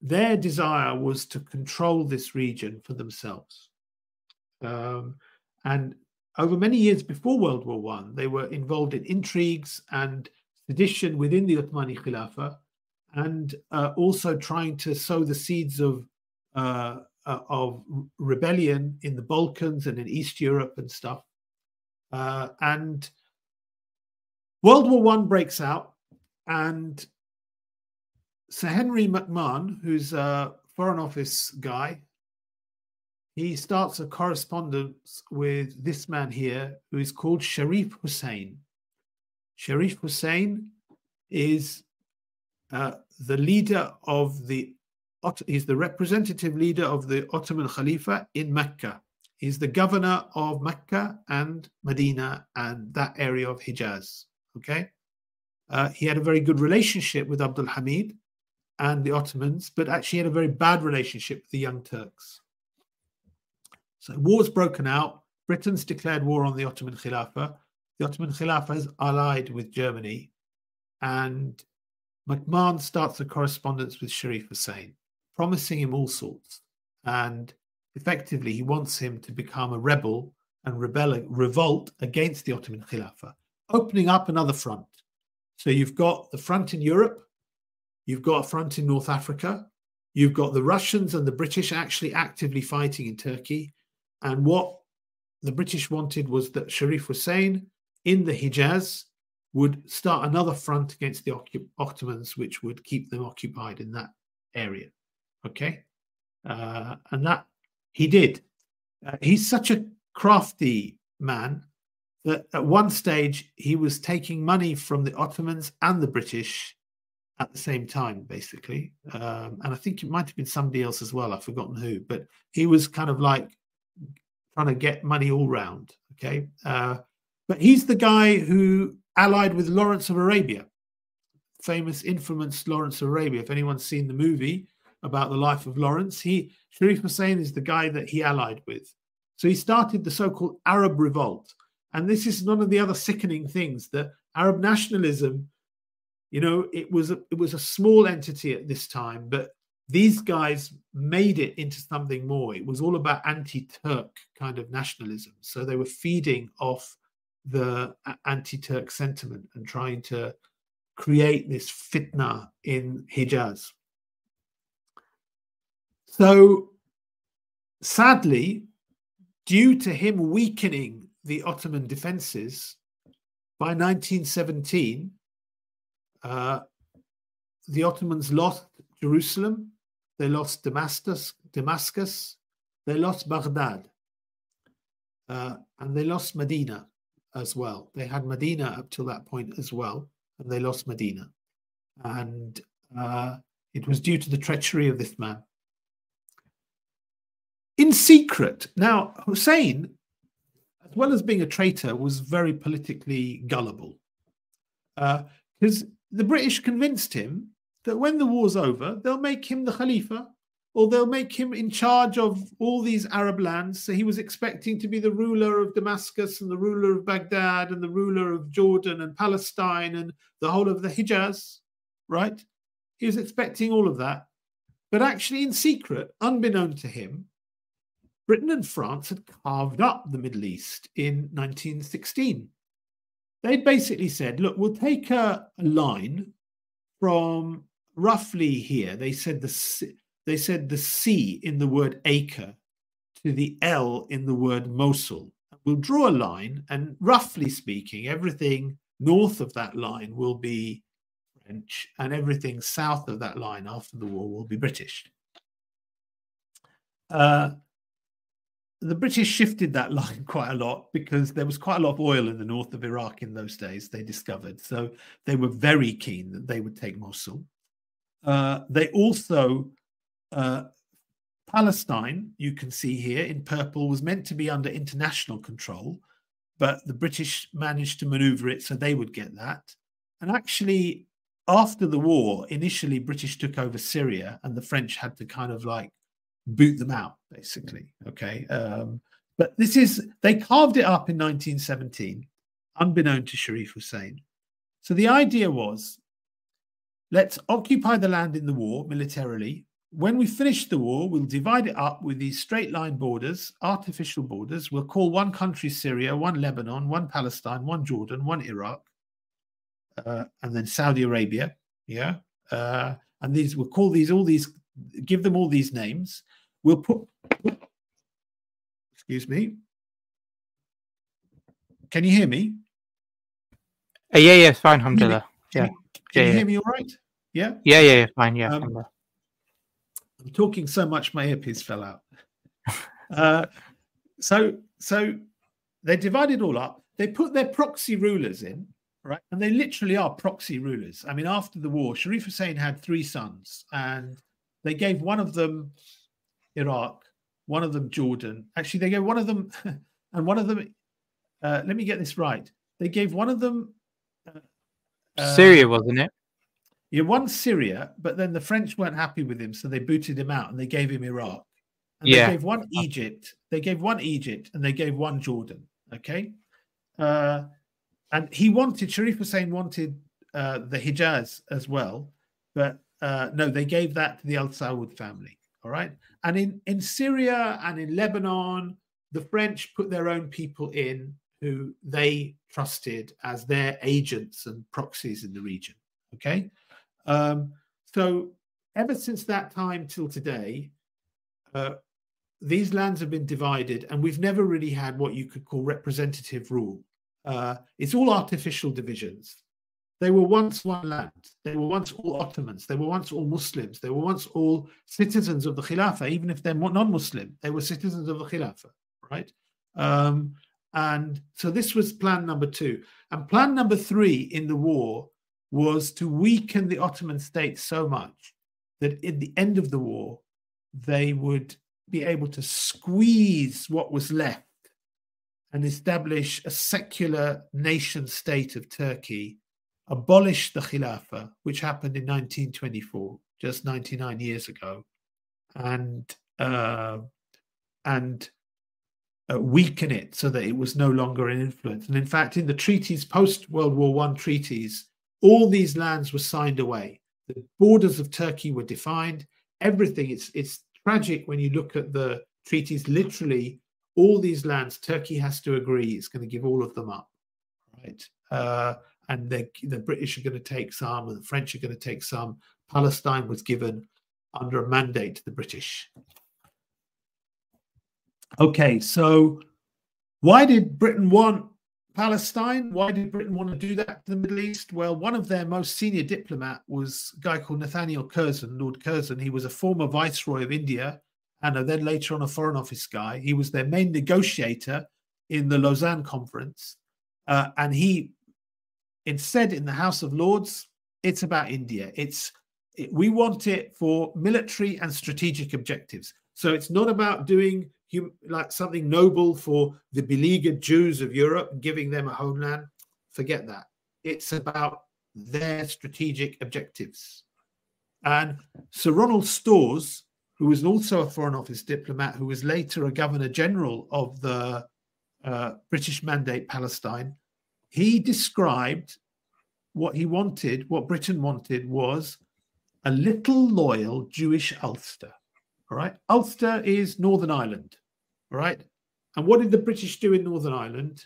their desire was to control this region for themselves. Um, and over many years before World War One, they were involved in intrigues and sedition within the Ottomani Khilafah, and uh, also trying to sow the seeds of uh, uh, of rebellion in the Balkans and in East Europe and stuff. Uh, and World War One breaks out, and Sir Henry McMahon, who's a Foreign Office guy, he starts a correspondence with this man here, who is called Sharif Hussein. Sharif Hussein is uh, the leader of the he's the representative leader of the Ottoman Khalifa in Mecca. He's the governor of Mecca and Medina and that area of Hijaz. Okay. Uh, he had a very good relationship with Abdul Hamid and the Ottomans, but actually had a very bad relationship with the Young Turks. So war's broken out. Britain's declared war on the Ottoman Khilafah. The Ottoman Khilafah is allied with Germany, and McMahon starts a correspondence with Sharif Hussein, promising him all sorts. And effectively, he wants him to become a rebel and rebel, revolt against the Ottoman Khilafah, opening up another front. So you've got the front in Europe, you've got a front in North Africa, you've got the Russians and the British actually actively fighting in Turkey. And what the British wanted was that Sharif Hussein in the Hijaz would start another front against the Ottomans, which would keep them occupied in that area. Okay. Uh, and that he did. Uh, he's such a crafty man that at one stage he was taking money from the Ottomans and the British at the same time, basically. Um, and I think it might have been somebody else as well. I've forgotten who, but he was kind of like trying to get money all round. Okay. Uh, but he's the guy who allied with Lawrence of Arabia, famous, infamous Lawrence of Arabia. If anyone's seen the movie about the life of Lawrence, he Sharif Hussein is the guy that he allied with. So he started the so-called Arab Revolt, and this is one of the other sickening things that Arab nationalism. You know, it was a, it was a small entity at this time, but these guys made it into something more. It was all about anti-Turk kind of nationalism. So they were feeding off the anti-Turk sentiment and trying to create this fitna in Hijaz. So sadly, due to him weakening the Ottoman defenses, by 1917, uh, the Ottomans lost Jerusalem, they lost Damascus, Damascus, they lost Baghdad, uh, and they lost Medina as well. They had Medina up till that point as well, and they lost Medina. And uh, it was due to the treachery of this man. In secret, now Hussein, as well as being a traitor, was very politically gullible. Because uh, the British convinced him that when the war's over, they'll make him the Khalifa or they'll make him in charge of all these Arab lands. So he was expecting to be the ruler of Damascus and the ruler of Baghdad and the ruler of Jordan and Palestine and the whole of the Hijaz, right? He was expecting all of that. But actually, in secret, unbeknown to him, Britain and France had carved up the Middle East in 1916. They'd basically said, look, we'll take a, a line from roughly here. They said the they said the C in the word Acre to the L in the word Mosul. We'll draw a line, and roughly speaking, everything north of that line will be French, and everything south of that line after the war will be British. Uh, the British shifted that line quite a lot because there was quite a lot of oil in the north of Iraq in those days, they discovered. So they were very keen that they would take Mosul. Uh, they also uh, Palestine, you can see here in purple, was meant to be under international control, but the British managed to maneuver it so they would get that. And actually, after the war, initially British took over Syria and the French had to kind of like boot them out, basically. Okay. Um, but this is, they carved it up in 1917, unbeknown to Sharif Hussein. So the idea was let's occupy the land in the war militarily, when we finish the war, we'll divide it up with these straight line borders, artificial borders. We'll call one country Syria, one Lebanon, one Palestine, one Jordan, one Iraq, uh, and then Saudi Arabia. Yeah. Uh, and these, we'll call these all these, give them all these names. We'll put, excuse me. Can you hear me? Uh, yeah, yeah, fine, alhamdulillah. Yeah. can Yeah, you yeah. hear me all right? Yeah. Yeah, yeah, yeah, fine, yeah. Um. I'm talking so much my earpiece fell out. uh, so so they divided all up. They put their proxy rulers in, right? And they literally are proxy rulers. I mean, after the war, Sharif Hussein had three sons, and they gave one of them Iraq, one of them Jordan. Actually, they gave one of them, and one of them. Uh, let me get this right. They gave one of them. uh, uh, Syria, wasn't it? he won Syria, but then the French weren't happy with him, so they booted him out and they gave him Iraq. And Yeah. they gave one Egypt, they gave one Egypt, and they gave one Jordan. Okay. Uh, and he wanted, Sharif Hussein wanted uh, the Hijaz as well, but uh, no, they gave that to the Al Saud family. All right. And in, in Syria and in Lebanon, the French put their own people in who they trusted as their agents and proxies in the region. Okay. Um, so ever since that time till today, uh, these lands have been divided, and we've never really had what you could call representative rule. Uh, it's all artificial divisions. They were once one land. They were once all Ottomans. They were once all Muslims. They were once all citizens of the Khilafah, even if they're non-Muslim. They were citizens of the Khilafah, right? Um, and so this was plan number two. And plan number three in the war was to weaken the Ottoman state so much that at the end of the war, they would be able to squeeze what was left and establish a secular nation state of Turkey, abolish the Khilafah, which happened in 1924, just 99 years ago, and uh, and uh, weaken it so that it was no longer an influence. And in fact, in the treaties, post World War One treaties, all these lands were signed away. The borders of Turkey were defined. Everything. It's it's tragic when you look at the treaties. Literally, all these lands, Turkey has to agree it's going to give all of them up, right? Uh, and the the British are going to take some, and the French are going to take some. Palestine was given under a mandate to the British. Okay, so why did Britain want Palestine? Why did Britain want to do that to the Middle East? Well, one of their most senior diplomat was a guy called Nathaniel Curzon, Lord Curzon. He was a former viceroy of India and then later on a foreign office guy. He was their main negotiator in the Lausanne conference. Uh, and he instead in the House of Lords, it's about India. It's it, we want it for military and strategic objectives. So it's not about doing hum, like something noble for the beleaguered Jews of Europe giving them a homeland. Forget that. It's about their strategic objectives. And Sir Ronald Storrs, who was also a Foreign Office diplomat, who was later a Governor General of the uh, British Mandate Palestine, he described what he wanted, what Britain wanted was a little loyal Jewish Ulster. All right. Ulster is Northern Ireland. All right. And what did the British do in Northern Ireland?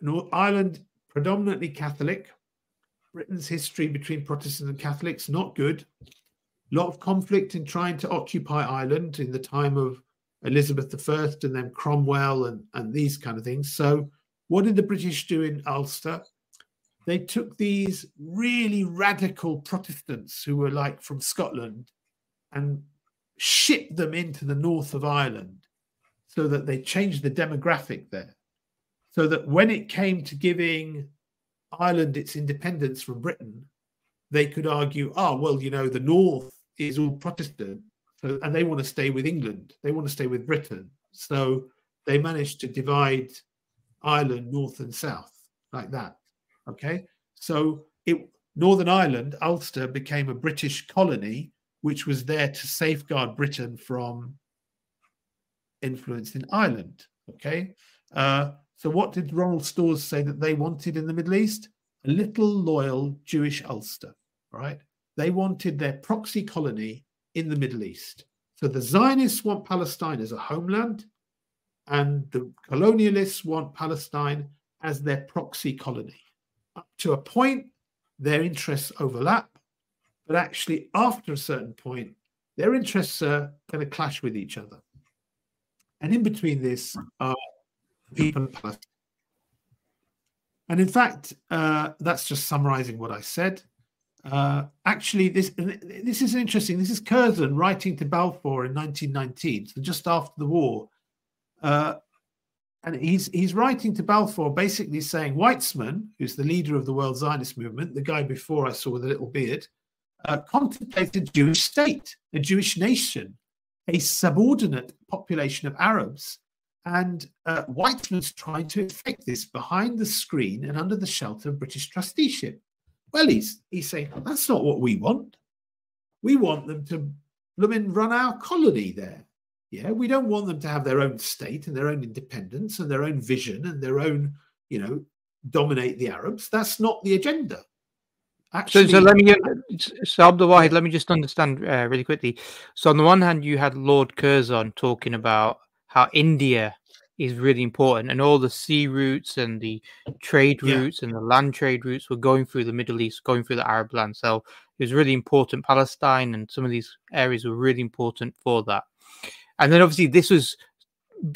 North Ireland, predominantly Catholic. Britain's history between Protestants and Catholics, not good. A lot of conflict in trying to occupy Ireland in the time of Elizabeth I and then Cromwell and, and these kind of things. So, what did the British do in Ulster? They took these really radical Protestants who were like from Scotland and shipped them into the north of Ireland so that they changed the demographic there. So that when it came to giving Ireland its independence from Britain, they could argue, oh, well, you know, the north is all Protestant, so, and they want to stay with England, they want to stay with Britain. So they managed to divide Ireland north and south like that. Okay. So it Northern Ireland, Ulster, became a British colony which was there to safeguard Britain from influence in Ireland. Okay. Uh, so, what did Ronald Storrs say that they wanted in the Middle East? A little loyal Jewish Ulster. Right. They wanted their proxy colony in the Middle East. So the Zionists want Palestine as a homeland, and the colonialists want Palestine as their proxy colony. Up to a point, their interests overlap, but actually, after a certain point, their interests are going to clash with each other. And in between this are people in Palestine. And in fact, uh, that's just summarizing what I said. Uh, actually, this this is interesting. This is Curzon writing to Balfour in 1919, so just after the war, uh, and he's he's writing to Balfour, basically saying Weizmann, who's the leader of the World Zionist movement, the guy before I saw with a little beard, uh, contemplates a Jewish state, a Jewish nation, a subordinate population of Arabs, and uh, Weizmann's trying to effect this behind the screen and under the shelter of British trusteeship. Well, he's he's saying that's not what we want. We want them to run our colony there. Yeah, we don't want them to have their own state and their own independence and their own vision and their own, you know, dominate the Arabs. That's not the agenda. Actually, so, so let me, so Abdul Wahid, let me just understand uh, really quickly. So on the one hand, you had Lord Curzon talking about how India is really important, and all the sea routes and the trade routes yeah. and the land trade routes were going through the Middle East, going through the Arab land. So it was really important. Palestine and some of these areas were really important for that. And then obviously this was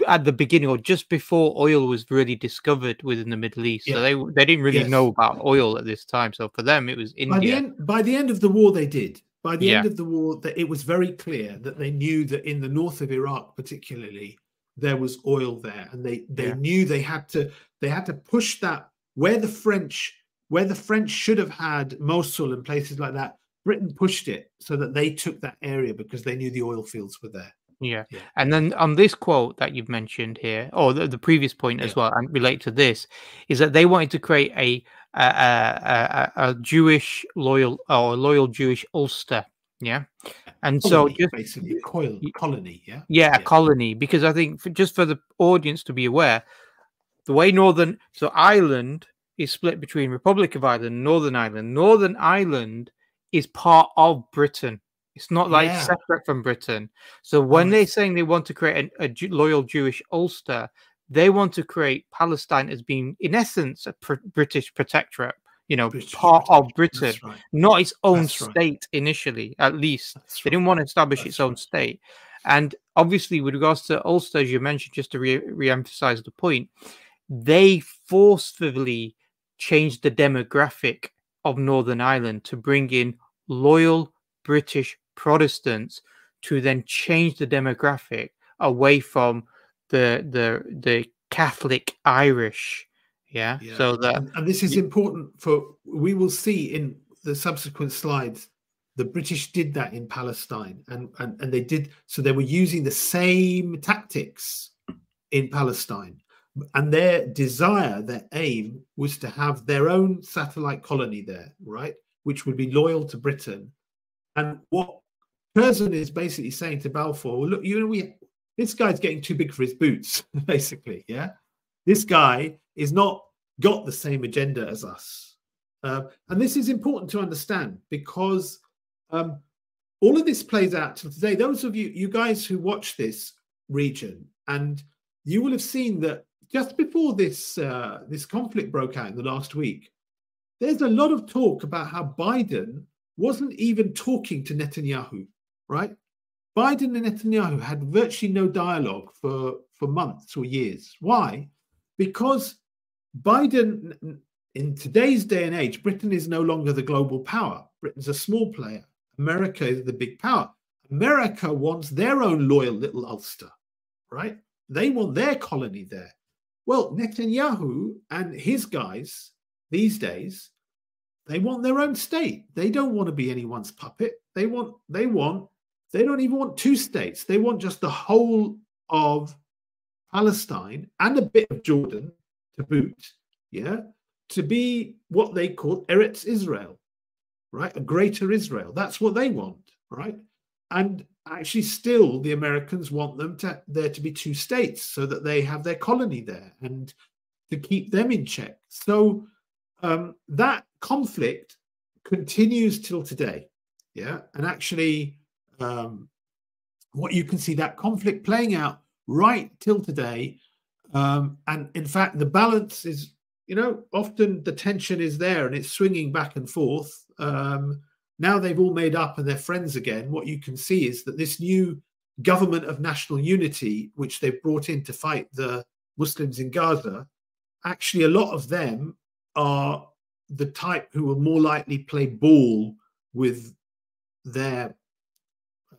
at the beginning or just before oil was really discovered within the Middle East. Yeah. So they they didn't really yes. know about oil at this time. So for them it was India. By the end, by the end of the war they did. By the yeah. end of the war that it was very clear that they knew that in the north of Iraq particularly there was oil there and they they yeah. knew they had to they had to push that where the french where the french should have had mosul and places like that britain pushed it so that they took that area because they knew the oil fields were there yeah. yeah. And then on this quote that you've mentioned here, or the, the previous point yeah. as well, and relate to this, is that they wanted to create a a, a, a, a Jewish loyal or loyal Jewish Ulster. Yeah. And colony, so just basically coil, colony, yeah? yeah? Yeah, a colony. Because I think for, just for the audience to be aware, the way Northern so Ireland is split between Republic of Ireland and Northern Ireland. Northern Ireland is part of Britain. It's not like yeah. separate from Britain. So when they're saying they want to create a, a loyal Jewish Ulster, they want to create Palestine as being, in essence, a pr- British protectorate you know, British part of Britain, right. not its own That's state right. initially, at least. That's they didn't want to establish That's its own state. And obviously, with regards to Ulster, as you mentioned, just to re emphasize the point, they forcefully changed the demographic of Northern Ireland to bring in loyal British Protestants to then change the demographic away from the the the Catholic Irish yeah. yeah. So that and, and this is important for we will see in the subsequent slides the British did that in Palestine and, and, and they did so they were using the same tactics in Palestine. And their desire, their aim was to have their own satellite colony there, right? Which would be loyal to Britain. And what Curzon is basically saying to Balfour, look, you know, we this guy's getting too big for his boots, basically. Yeah. This guy is not got the same agenda as us. Uh, and this is important to understand because um, all of this plays out till today. Those of you, you guys who watch this region, and you will have seen that just before this uh, this conflict broke out in the last week, there's a lot of talk about how Biden wasn't even talking to Netanyahu, right? Biden and Netanyahu had virtually no dialogue for, for months or years. Why? Because Biden, in today's day and age, Britain is no longer the global power. Britain's a small player. America is the big power. America wants their own loyal little Ulster, right? They want their colony there. Well, Netanyahu and his guys these days, they want their own state. They don't want to be anyone's puppet. They want, they want, they don't even want two states. They want just the whole of Palestine and a bit of Jordan to boot, yeah, to be what they call Eretz Israel, right? A greater Israel. That's what they want, right? And actually, still, the Americans want them to there to be two states so that they have their colony there and to keep them in check. So um, that conflict continues till today, yeah. And actually, um, what you can see that conflict playing out right till today. Um, and in fact, the balance is, you know, often the tension is there and it's swinging back and forth. Um, now they've all made up and they're friends again. What you can see is that this new government of national unity, which they've brought in to fight the Muslims in Gaza, actually a lot of them are the type who will more likely play ball with their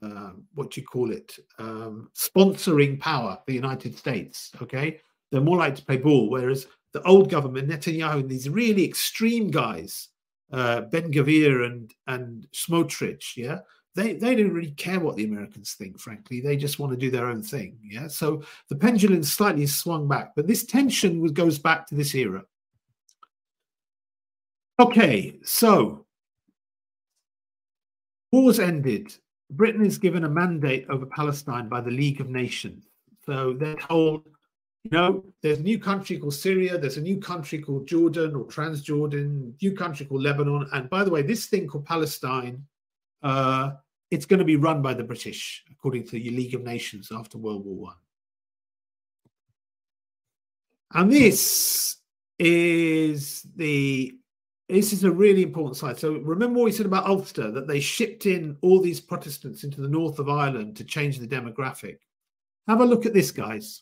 uh, what do you call it um, sponsoring power the united states okay? They're more likely to play ball whereas the old government netanyahu and these really extreme guys uh, Ben Gvir and and smotrich yeah? They they don't really care what the americans think frankly. They just want to do their own thing yeah? So the pendulum slightly swung back but this tension goes back to this era. Okay, so war's ended. Britain is given a mandate over Palestine by the League of Nations. So they're told, you know, there's a new country called Syria, there's a new country called Jordan or Transjordan, new country called Lebanon. And by the way, this thing called Palestine, uh, it's going to be run by the British, according to the League of Nations after World War One. And this is the this is a really important side. So remember what we said about Ulster that they shipped in all these Protestants into the north of Ireland to change the demographic. Have a look at this, guys.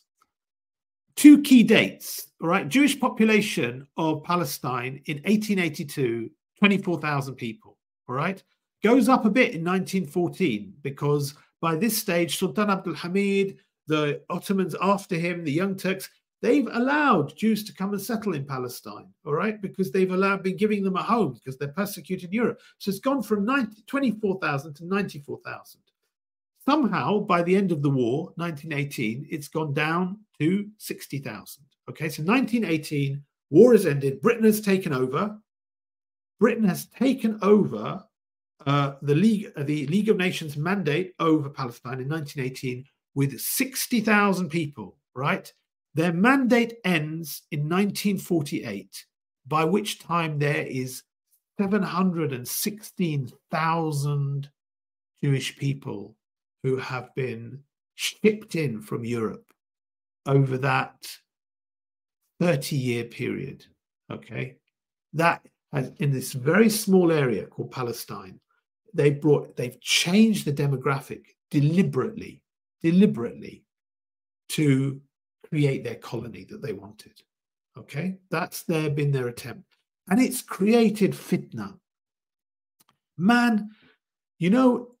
Two key dates. All right, Jewish population of Palestine in 1882, 24,000 people. All right, goes up a bit in 1914 because by this stage Sultan Abdul Hamid, the Ottomans after him, the Young Turks, they've allowed Jews to come and settle in Palestine, all right, because they've allowed been giving them a home because they're persecuted in Europe. So it's gone from 24,000 to 94,000. Somehow, by the end of the war, 1918, it's gone down to 60,000. Okay, so 1918, war has ended. Britain has taken over. Britain has taken over uh, the League, uh, the League of Nations mandate over Palestine in 1918 with 60,000 people. Right, their mandate ends in 1948, by which time there is 716,000 Jewish people who have been shipped in from Europe over that 30 year period. Okay. That has, in this very small area called Palestine, they brought, they've changed the demographic deliberately, deliberately to create their colony that they wanted. Okay, that's there been their attempt, and it's created fitna. Man, you know,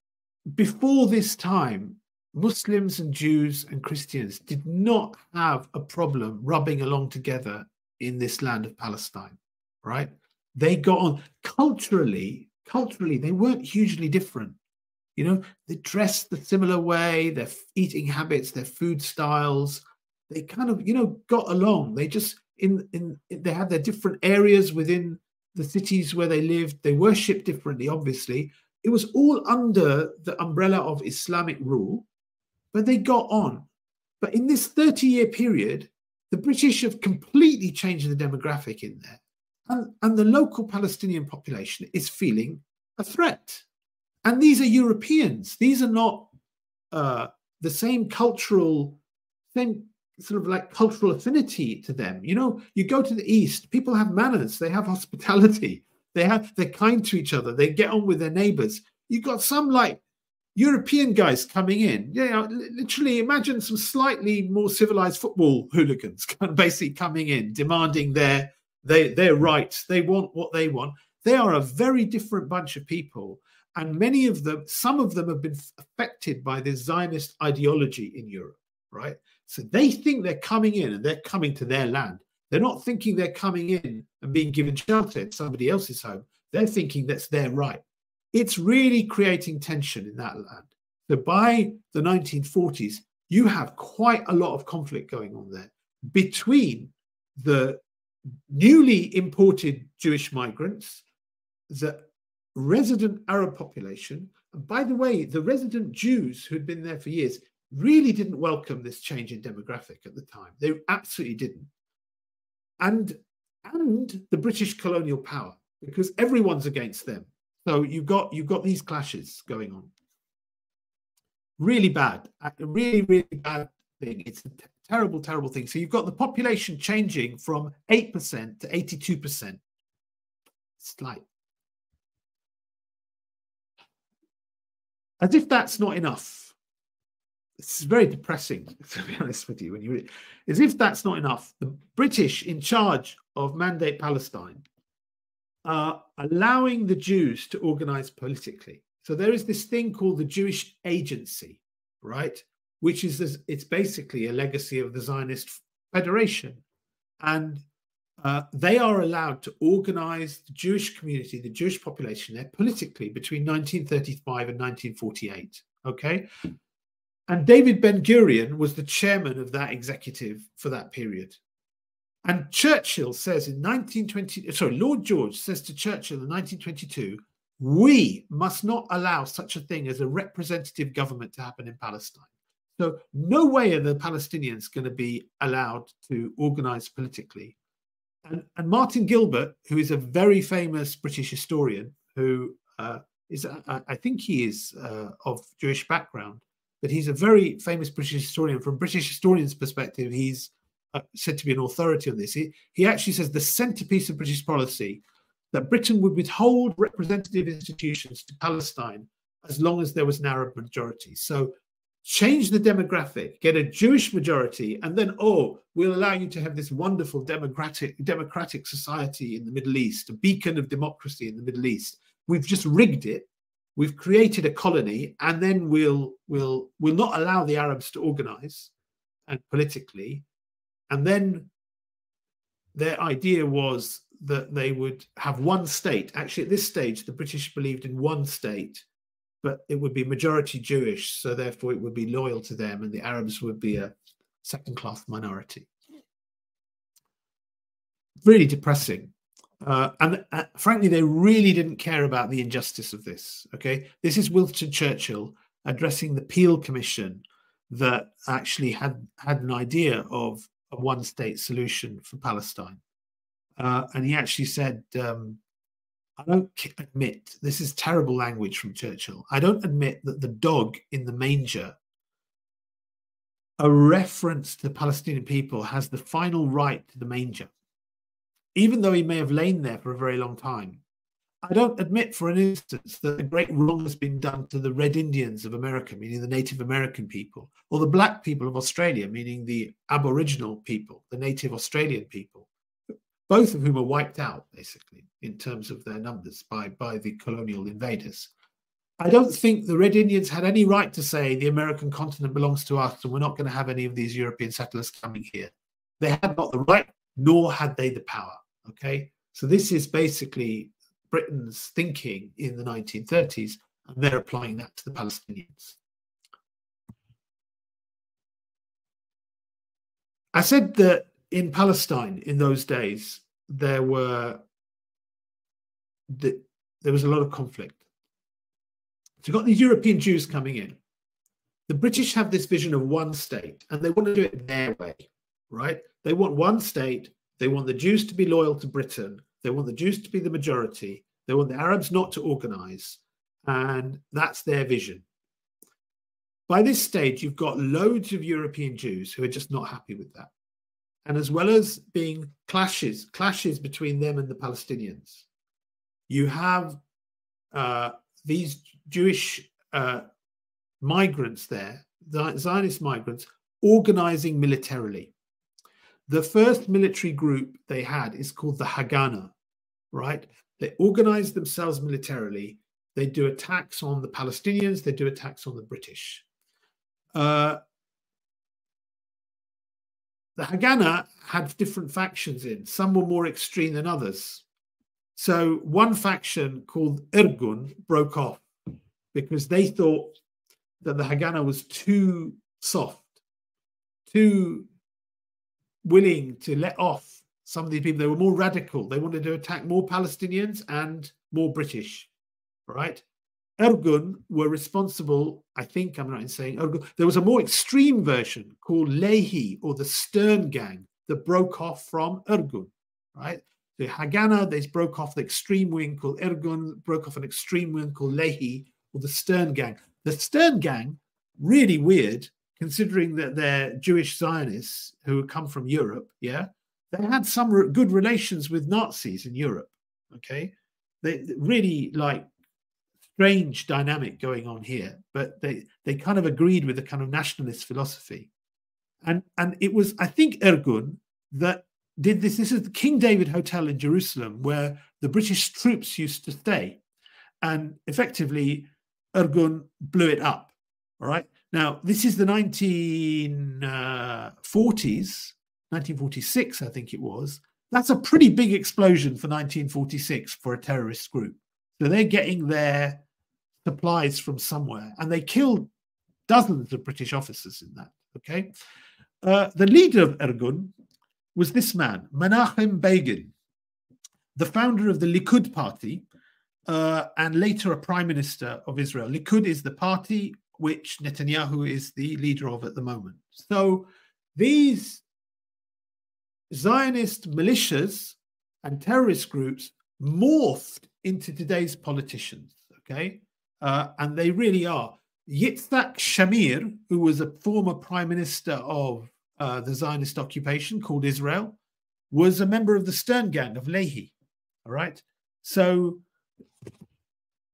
before this time, Muslims and Jews and Christians did not have a problem rubbing along together in this land of Palestine, right? They got on culturally, culturally, they weren't hugely different. You know, they dressed the similar way, their eating habits, their food styles, they kind of you know got along. They just in in they had their different areas within the cities where they lived. They worshipped differently obviously. It was all under the umbrella of islamic rule but they got on. But in this 30 year period the british have completely changed the demographic in there and, and the local palestinian population is feeling a threat. And these are europeans. These are not uh, the same cultural same sort of like cultural affinity to them. You know, you go to the East, people have manners, they have hospitality, they have they're kind to each other, they get on with their neighbors. You've got some like European guys coming in. Yeah, you know, literally imagine some slightly more civilized football hooligans kind of basically coming in, demanding their their their rights. They want what they want. They are a very different bunch of people. And many of them, some of them have been affected by this Zionist ideology in Europe, right? So they think they're coming in and they're coming to their land. They're not thinking they're coming in and being given shelter at somebody else's home. They're thinking that's their right. It's really creating tension in that land. So by the 1940s, you have quite a lot of conflict going on there between the newly imported Jewish migrants, the resident Arab population, and by the way, the resident Jews who'd been there for years, really didn't welcome this change in demographic at the time. They absolutely didn't. And and the British colonial power, because everyone's against them. So you've got you've got these clashes going on. really bad, really, really bad thing. It's a terrible, terrible thing. So you've got the population changing from 8% to 82%. It's like, as if that's not enough. It's very depressing, to be honest with you. When you, read, as if that's not enough, the British in charge of Mandate Palestine are allowing the Jews to organize politically. So there is this thing called the Jewish Agency, right? Which is this, it's basically a legacy of the Zionist Federation, and uh, they are allowed to organize the Jewish community, the Jewish population there politically between 1935 and 1948. Okay. And David Ben Gurion was the chairman of that executive for that period. And Churchill says in 1920, sorry, Lloyd George says to Churchill in 1922, we must not allow such a thing as a representative government to happen in Palestine. So, no way are the Palestinians going to be allowed to organize politically. And, and Martin Gilbert, who is a very famous British historian, who uh, is, I, I think he is uh, of Jewish background, but he's a very famous British historian. From British historians' perspective, he's uh, said to be an authority on this. He, he actually says the centerpiece of British policy that Britain would withhold representative institutions to Palestine as long as there was an Arab majority. So change the demographic, get a Jewish majority, and then, oh, we'll allow you to have this wonderful democratic, democratic society in the Middle East, a beacon of democracy in the Middle East. We've just rigged it. We've created a colony, and then we'll we'll we'll not allow the Arabs to organize and politically. And then their idea was that they would have one state. Actually, at this stage, the British believed in one state, but it would be majority Jewish, so therefore it would be loyal to them, and the Arabs would be a second class minority. Really depressing. Uh, and uh, frankly, they really didn't care about the injustice of this. Okay. This is Winston Churchill addressing the Peel Commission that actually had had an idea of a one state solution for Palestine. Uh, and he actually said, um, I don't admit, this is terrible language from Churchill. I don't admit that the dog in the manger, a reference to the Palestinian people, has the final right to the manger, even though he may have lain there for a very long time. I don't admit for an instance that a great wrong has been done to the Red Indians of America, meaning the Native American people, or the Black people of Australia, meaning the Aboriginal people, the Native Australian people both of whom are wiped out basically in terms of their numbers by, by the colonial invaders. I don't think the Red Indians had any right to say the American continent belongs to us and we're not going to have any of these European settlers coming here. They had not the right, nor had they the power. Okay. So this is basically Britain's thinking in the 1930s, and they're applying that to the Palestinians. I said that in Palestine in those days, there were the, there was a lot of conflict. So you've got these European Jews coming in. The British have this vision of one state, and they want to do it their way, right? They want one state. They want the Jews to be loyal to Britain. They want the Jews to be the majority. They want the Arabs not to organize. And that's their vision. By this stage, you've got loads of European Jews who are just not happy with that and as well as being clashes clashes between them and the palestinians you have uh, these jewish uh, migrants there zionist migrants organizing militarily the first military group they had is called the haganah right they organize themselves militarily they do attacks on the palestinians they do attacks on the british uh, the Haganah had different factions in. Some were more extreme than others. So one faction called Irgun broke off because they thought that the Haganah was too soft, too willing to let off some of these people. They were more radical. They wanted to attack more Palestinians and more British, right? Irgun were responsible, I think I'm right in saying Irgun. There was a more extreme version called Lehi or the Stern Gang that broke off from Irgun, right? The Haganah, they broke off the extreme wing called Irgun, broke off an extreme wing called Lehi or the Stern Gang. The Stern Gang really weird considering that they're Jewish Zionists who come from Europe. Yeah, they had some re- good relations with Nazis in Europe. Okay, they really like strange dynamic going on here, but they they kind of agreed with the kind of nationalist philosophy, and and it was I think Irgun that did this. This is the King David Hotel in Jerusalem where the British troops used to stay, and effectively Irgun blew it up. All right. Now, this is the 1940s, uh, 1946, I think it was. That's a pretty big explosion for 1946 for a terrorist group. So they're getting their supplies from somewhere, and they killed dozens of British officers in that. Okay. Uh, the leader of Irgun was this man, Menachem Begin, the founder of the Likud party, uh, and later a prime minister of Israel. Likud is the party which Netanyahu is the leader of at the moment. So these Zionist militias and terrorist groups morphed into today's politicians. Okay. Uh, and they really are. Yitzhak Shamir, who was a former prime minister of uh, the Zionist occupation called Israel, was a member of the Stern Gang of Lehi. All right. So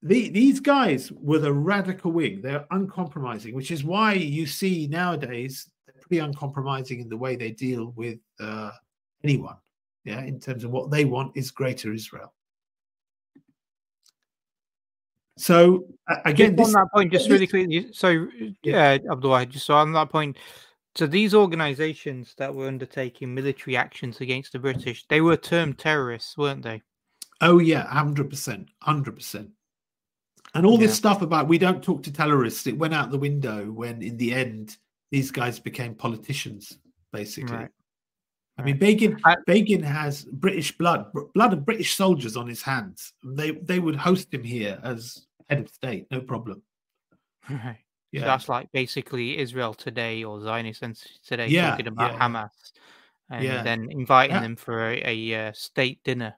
the, these guys were the radical wing. They're uncompromising, which is why you see nowadays they're pretty uncompromising in the way they deal with uh, anyone. Yeah, in terms of what they want is greater Israel. So uh, again, just this, on that point, just really quickly. So, yeah, uh, Abdullah, just so on that point. So these organisations that were undertaking military actions against the British, they were termed terrorists, weren't they? Oh yeah, hundred percent, hundred percent. And all yeah. this stuff about we don't talk to terrorists, it went out the window when, in the end, these guys became politicians, basically. Right. I mean, Begin I, Begin has British blood, blood of British soldiers on his hands. They they would host him here as head of state, no problem. Right. Yeah. So that's like basically Israel today or Zionists today yeah, talking about yeah, Hamas and yeah. then inviting them for a, a uh, state dinner.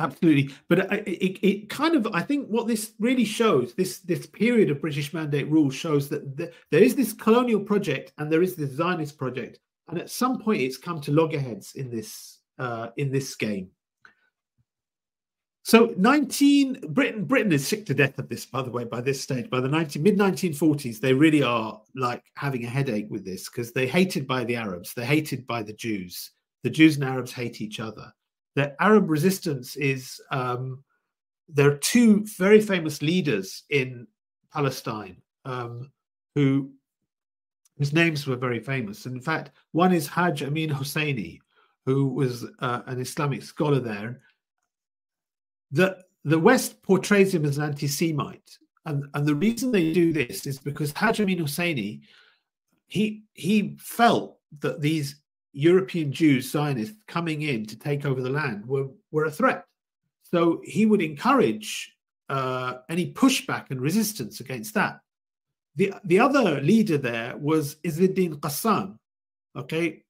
Absolutely, but it, it, it, kind of I think what this really shows this this period of British Mandate rule shows that the, there is this colonial project and there is this Zionist project, and at some point it's come to loggerheads in this uh, in this game. So 19 Britain Britain is sick to death of this, by the way. By this stage, by the 19, mid 1940s, they really are like having a headache with this because they're hated by the Arabs, they're hated by the Jews. The Jews and Arabs hate each other the Arab resistance is um, there are two very famous leaders in Palestine um, who whose names were very famous. And in fact, one is Hajj Amin Husseini, who was uh, an Islamic scholar there. The the West portrays him as an anti-Semite, and and the reason they do this is because Hajj Amin Husseini, he he felt that these European Jews, Zionists coming in to take over the land were, were a threat. So he would encourage uh, any pushback and resistance against that. The, the other leader there was Izzuddin Qassam. Okay,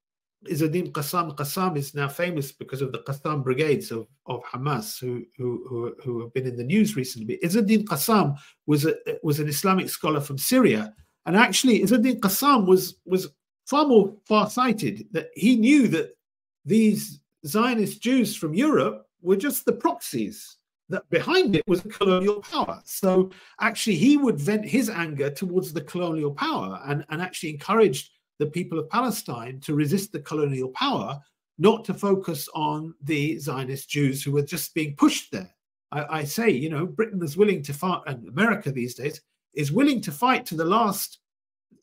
Izzuddin Qassam. Qassam is now famous because of the Qassam brigades of, of Hamas, who, who, who, have been in the news recently. Izzuddin Qassam was a, was an Islamic scholar from Syria, and actually Izzuddin Qassam was was far more far-sighted that he knew that these Zionist Jews from Europe were just the proxies that behind it was a colonial power. So actually, he would vent his anger towards the colonial power and, and actually encouraged the people of Palestine to resist the colonial power, not to focus on the Zionist Jews who were just being pushed there. I, I say, you know, Britain is willing to fight, and America these days is willing to fight to the last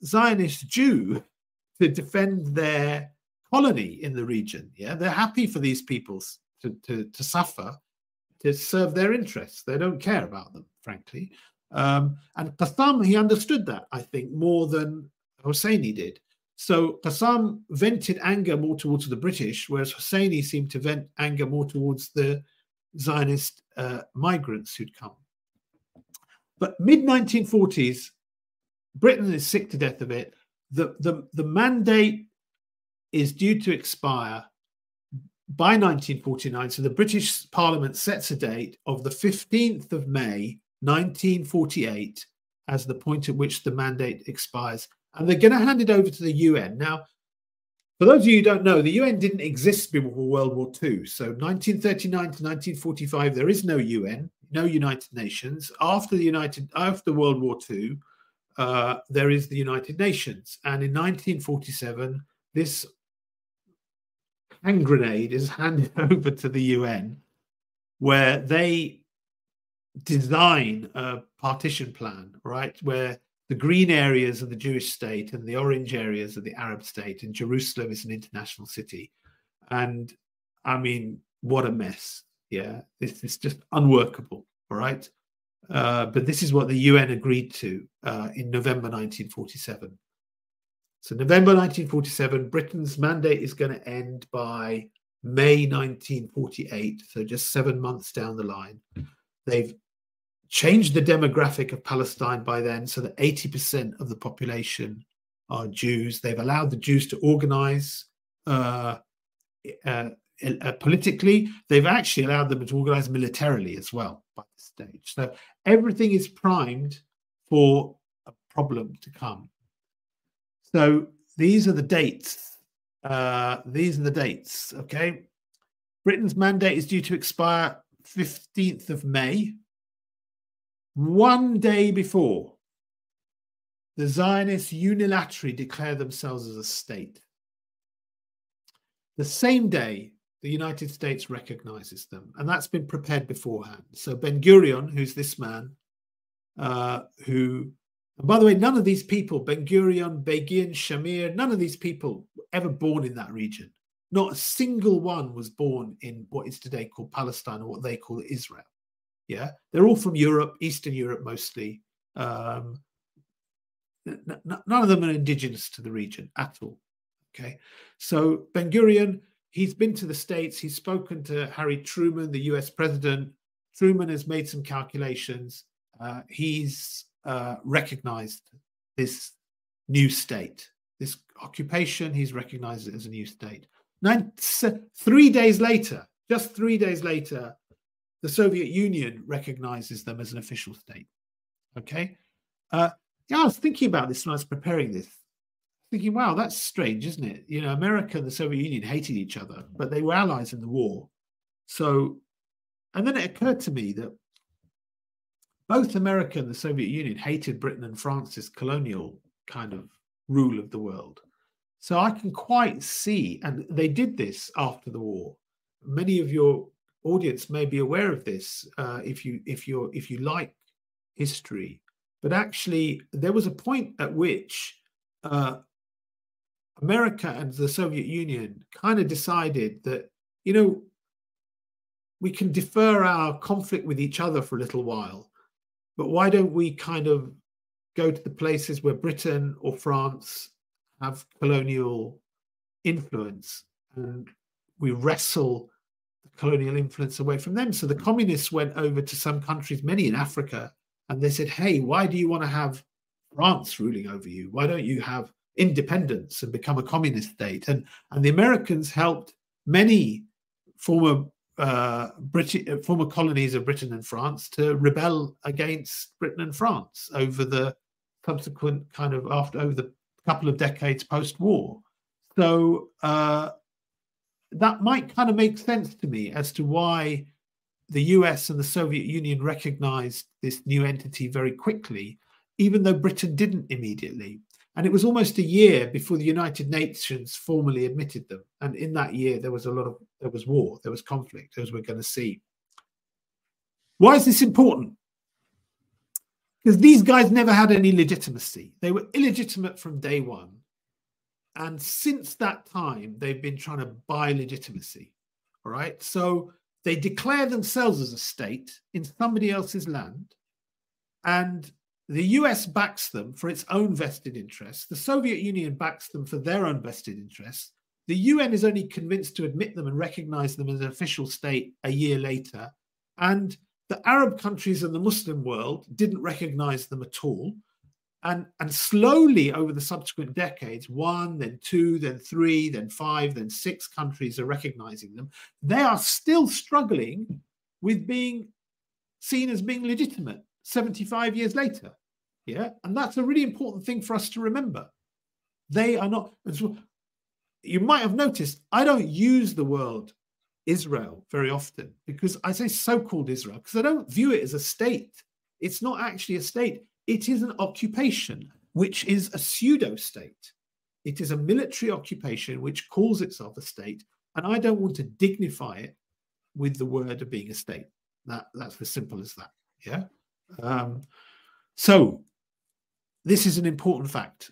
Zionist Jew to defend their colony in the region. Yeah, they're happy for these peoples to, to, to suffer to serve their interests. They don't care about them, frankly. Um, and Qassam, he understood that, I think, more than Husseini did. So Qassam vented anger more towards the British, whereas Husseini seemed to vent anger more towards the Zionist uh, migrants who'd come. But mid 1940s, Britain is sick to death of it the, the, the mandate is due to expire by 1949. So the British Parliament sets a date of the 15th of May, 1948, as the point at which the mandate expires. And they're going to hand it over to the UN. Now, for those of you who don't know, the UN didn't exist before World War II. So 1939 to 1945, there is no UN, no United Nations. After the United after World War II, uh, there is the United Nations. And in 1947, this hand grenade is handed over to the UN, where they design a partition plan, right? Where the green areas are the Jewish state and the orange areas are the Arab state, and Jerusalem is an international city. And I mean, what a mess. Yeah, this is just unworkable. All right. Uh, but this is what the UN agreed to uh, in November 1947. So, November 1947, Britain's mandate is going to end by May 1948. So, just seven months down the line. They've changed the demographic of Palestine by then so that 80% of the population are Jews. They've allowed the Jews to organize uh, uh, uh, politically. They've actually allowed them to organize militarily as well by this stage. So everything is primed for a problem to come. So these are the dates. Uh, these are the dates. Okay. Britain's mandate is due to expire 15th of May one day before, the Zionists unilaterally declare themselves as a state. The same day, the United States recognizes them, and that's been prepared beforehand. So Ben Gurion, who's this man, uh, who, and by the way, none of these people, Ben Gurion, Begin, Shamir, none of these people were ever born in that region. Not a single one was born in what is today called Palestine or what they call Israel. Yeah, they're all from Europe, Eastern Europe mostly. Um, none of them are indigenous to the region at all. Okay, so Ben Gurion, he's been to the States, he's spoken to Harry Truman, the US president. Truman has made some calculations. Uh, he's uh, recognized this new state, this occupation, he's recognized it as a new state. Nine, three days later, just three days later, the Soviet Union recognizes them as an official state. Okay. Uh, yeah, I was thinking about this when I was preparing this, thinking, wow, that's strange, isn't it? You know, America and the Soviet Union hated each other, but they were allies in the war. So, and then it occurred to me that both America and the Soviet Union hated Britain and France's colonial kind of rule of the world. So I can quite see, and they did this after the war. Many of your audience may be aware of this uh, if you if you if you like history but actually there was a point at which uh, america and the soviet union kind of decided that you know we can defer our conflict with each other for a little while but why don't we kind of go to the places where britain or france have colonial influence and we wrestle the colonial influence away from them. So the communists went over to some countries, many in Africa, and they said, Hey, why do you want to have France ruling over you? Why don't you have independence and become a communist state? And, and the Americans helped many former uh, British former colonies of Britain and France to rebel against Britain and France over the subsequent kind of after over the couple of decades post-war. So uh, that might kind of make sense to me as to why the US and the Soviet Union recognized this new entity very quickly, even though Britain didn't immediately. And it was almost a year before the United Nations formally admitted them. And in that year, there was a lot of there was war, there was conflict, as we're going to see. Why is this important? Because these guys never had any legitimacy. They were illegitimate from day one. And since that time, they've been trying to buy legitimacy. All right. So they declare themselves as a state in somebody else's land. And the US backs them for its own vested interests. The Soviet Union backs them for their own vested interests. The UN is only convinced to admit them and recognize them as an official state a year later. And the Arab countries and the Muslim world didn't recognize them at all. And, and slowly over the subsequent decades, one, then two, then three, then five, then six countries are recognizing them. They are still struggling with being seen as being legitimate 75 years later. Yeah. And that's a really important thing for us to remember. They are not, you might have noticed, I don't use the word Israel very often because I say so called Israel because I don't view it as a state. It's not actually a state, it is an occupation, which is a pseudo state. It is a military occupation which calls itself a state. And I don't want to dignify it with the word of being a state. That, that's as simple as that. Yeah. Um, so this is an important fact.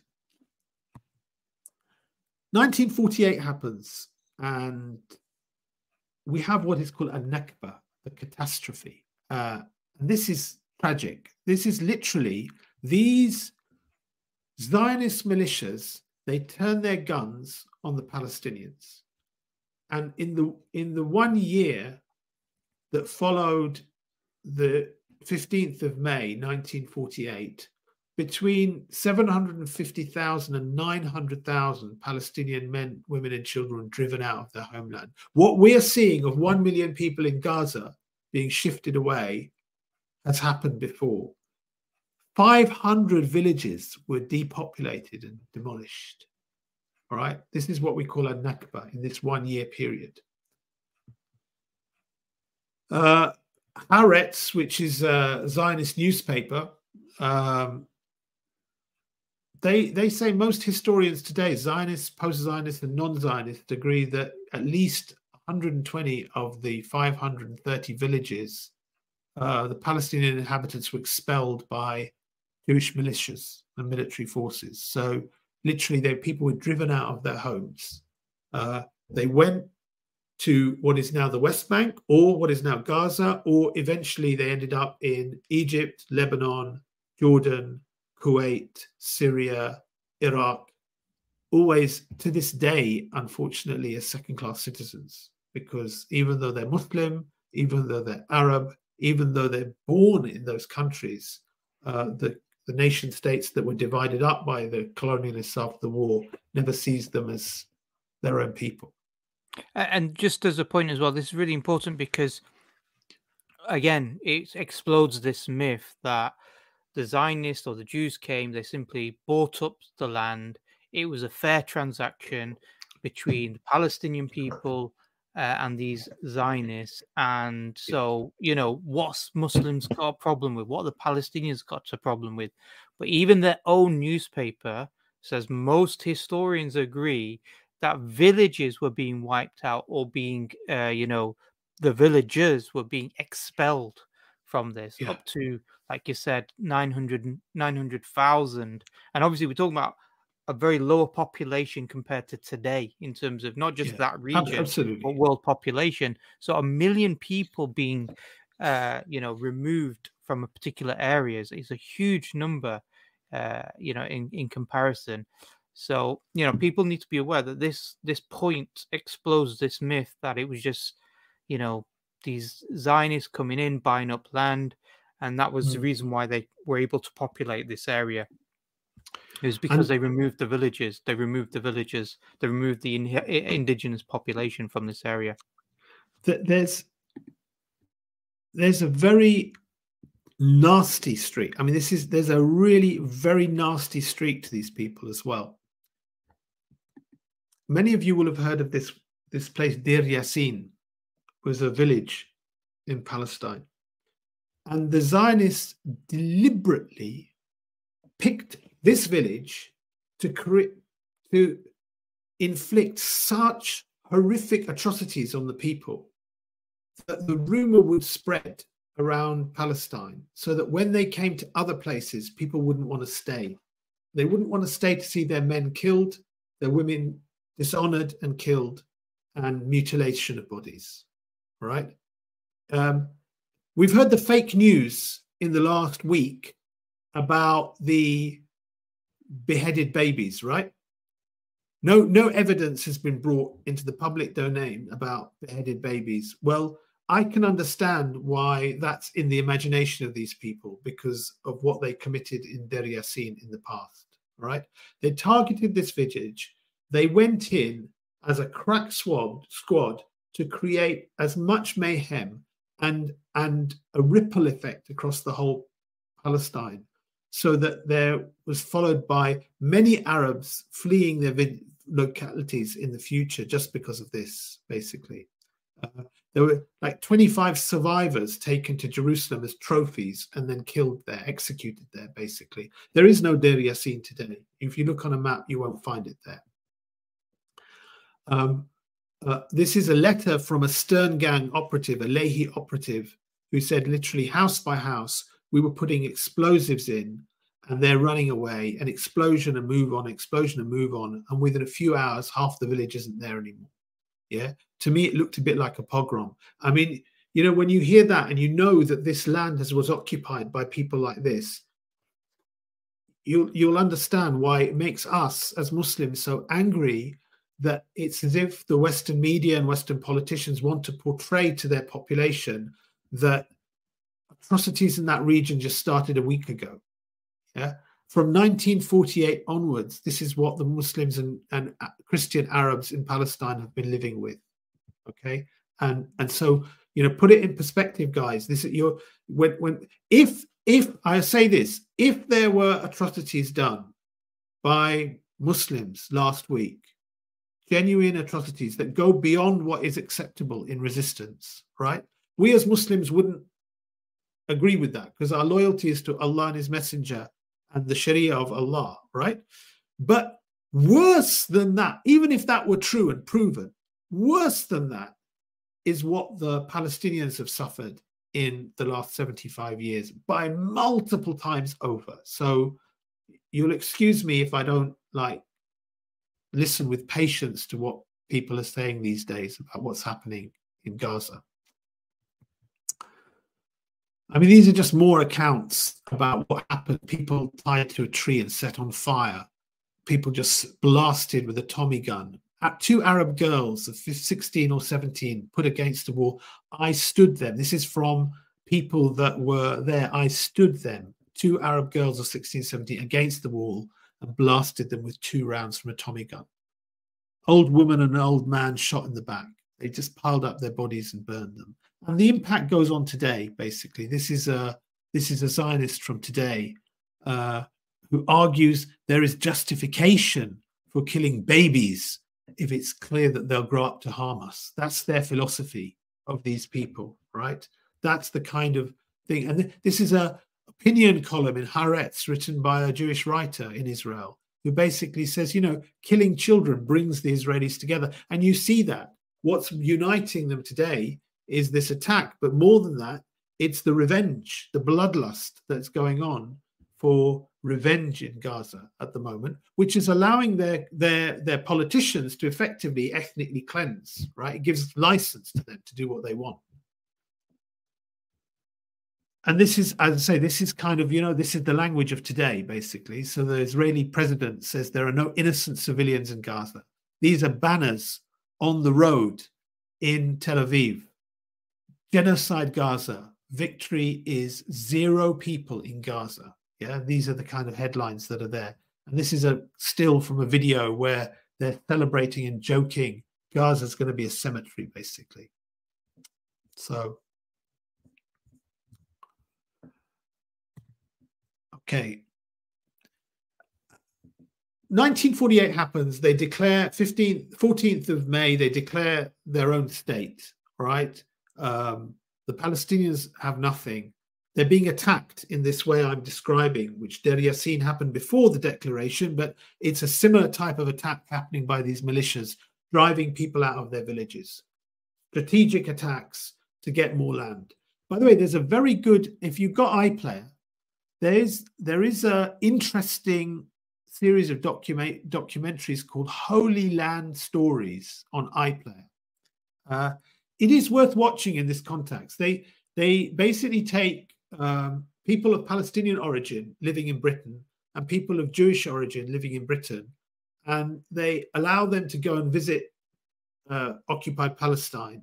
1948 happens, and we have what is called a Nakba, a catastrophe. Uh, this is tragic. This is literally these Zionist militias, they turn their guns on the Palestinians. And in the in the one year that followed the 15th of May 1948, between 750,000 and 900,000 Palestinian men, women, and children driven out of their homeland. What we're seeing of 1 million people in Gaza being shifted away has happened before. 500 villages were depopulated and demolished. All right, this is what we call a Nakba in this one year period. Uh, Haaretz, which is a Zionist newspaper, um, they they say most historians today, Zionists, post-Zionists, and non-Zionists, agree that at least 120 of the 530 villages, uh, the Palestinian inhabitants were expelled by Jewish militias and military forces. So literally, they people were driven out of their homes. Uh, they went to what is now the West Bank or what is now Gaza, or eventually they ended up in Egypt, Lebanon, Jordan, Kuwait, Syria, Iraq, always to this day, unfortunately, as second class citizens, because even though they're Muslim, even though they're Arab, even though they're born in those countries, uh, the, the nation states that were divided up by the colonialists after the war never sees them as their own people. And just as a point as well, this is really important because, again, it explodes this myth that the Zionists or the Jews came, they simply bought up the land. It was a fair transaction between the Palestinian people uh, and these Zionists. And so, you know, what's Muslims got a problem with? What the Palestinians got a problem with? But even their own newspaper says most historians agree that villages were being wiped out or being, uh, you know, the villagers were being expelled from this yeah. up to like you said 900 900,000 and obviously we're talking about a very lower population compared to today in terms of not just yeah, that region absolutely. but world population so a million people being uh, you know removed from a particular areas is a huge number uh, you know in in comparison so you know people need to be aware that this this point explodes this myth that it was just you know these Zionists coming in, buying up land, and that was mm. the reason why they were able to populate this area. It was because and, they removed the villages. They removed the villages. They removed the in, indigenous population from this area. There's there's a very nasty streak. I mean, this is there's a really very nasty streak to these people as well. Many of you will have heard of this this place Deir Yassin, was a village in Palestine. And the Zionists deliberately picked this village to to inflict such horrific atrocities on the people that the rumor would spread around Palestine so that when they came to other places, people wouldn't want to stay. They wouldn't want to stay to see their men killed, their women dishonored and killed, and mutilation of bodies right? Um, we've heard the fake news in the last week about the beheaded babies, right? No, no evidence has been brought into the public domain about beheaded babies. Well, I can understand why that's in the imagination of these people because of what they committed in Deir Yassin in the past. Right? They targeted this village. They went in as a crack squad, squad to create as much mayhem and and a ripple effect across the whole Palestine, so that there was followed by many Arabs fleeing their localities in the future just because of this, basically. Uh, there were like 25 survivors taken to Jerusalem as trophies and then killed there, executed there, basically. There is no Deir Yassin today. If you look on a map, you won't find it there. Um, uh, this is a letter from a Stern Gang operative, a Lehi operative, who said literally house by house, we were putting explosives in and they're running away, an explosion and move on, explosion and move on. And within a few hours, half the village isn't there anymore. Yeah. To me, it looked a bit like a pogrom. I mean, you know, when you hear that and you know that this land has, was occupied by people like this, you'll you'll understand why it makes us as Muslims so angry that it's as if the Western media and Western politicians want to portray to their population that atrocities in that region just started a week ago. Yeah. From 1948 onwards, this is what the Muslims and, and uh, Christian Arabs in Palestine have been living with. Okay. And and so, you know, put it in perspective, guys. This is your when when if if I say this, if there were atrocities done by Muslims last week, genuine atrocities that go beyond what is acceptable in resistance, right? We as Muslims wouldn't agree with that because our loyalty is to Allah and His Messenger and the Sharia of Allah, right? But worse than that, even if that were true and proven, worse than that is what the Palestinians have suffered in the last 75 years by multiple times over. So you'll excuse me if I don't like listen with patience to what people are saying these days about what's happening in Gaza. I mean, these are just more accounts about what happened. People tied to a tree and set on fire. People just blasted with a Tommy gun. At two Arab girls of 16 or 17 put against the wall. I stood them. This is from people that were there. I stood them, two Arab girls of 16, 17, against the wall and blasted them with two rounds from a Tommy gun. Old woman and an old man shot in the back. They just piled up their bodies and burned them and the impact goes on today. Basically, this is a this is a Zionist from today uh, who argues there is justification for killing babies if it's clear that they'll grow up to harm us. That's their philosophy of these people, right? That's the kind of thing. And th- this is a opinion column in Haaretz written by a Jewish writer in Israel who basically says, you know, killing children brings the Israelis together. And you see that. What's uniting them today is this attack. But more than that, it's the revenge, the bloodlust that's going on for revenge in Gaza at the moment, which is allowing their their their politicians to effectively ethnically cleanse. Right, it gives license to them to do what they want. And this is, as I say, this is kind of, you know, this is the language of today, basically. So the Israeli president says there are no innocent civilians in Gaza. These are banners on the road in Tel Aviv genocide Gaza. Victory is zero people in Gaza. Yeah, these are the kind of headlines that are there. And this is a still from a video where they're celebrating and joking. Gaza's going to be a cemetery, basically. So, okay. 1948 happens. They declare 15th, 14th of May. They declare their own state. Right um, the Palestinians have nothing. They're being attacked in this way I'm describing, which Deir Yassin happened before the declaration, but it's a similar type of attack happening by these militias, driving people out of their villages. Strategic attacks to get more land. By the way, there's a very good, if you've got iPlayer, there is there is a interesting series of document documentaries called Holy Land Stories on iPlayer. Uh, it is worth watching in this context. They they basically take um, people of Palestinian origin living in Britain and people of Jewish origin living in Britain, and they allow them to go and visit uh, occupied Palestine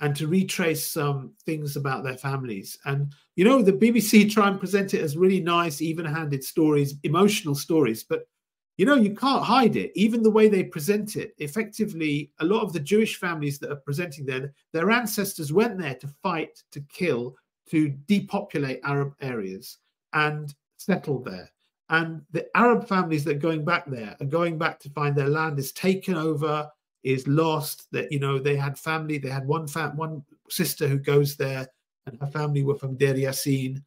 and to retrace some things about their families. And you know, the BBC try and present it as really nice, even-handed stories, emotional stories, but you know, you can't hide it. Even the way they present it, effectively, a lot of the Jewish families that are presenting there, their ancestors went there to fight, to kill, to depopulate Arab areas. And settled there. And the Arab families that are going back there are going back to find their land is taken over, is lost. That you know they had family. They had one fam- one sister who goes there, and her family were from Deir Yassin.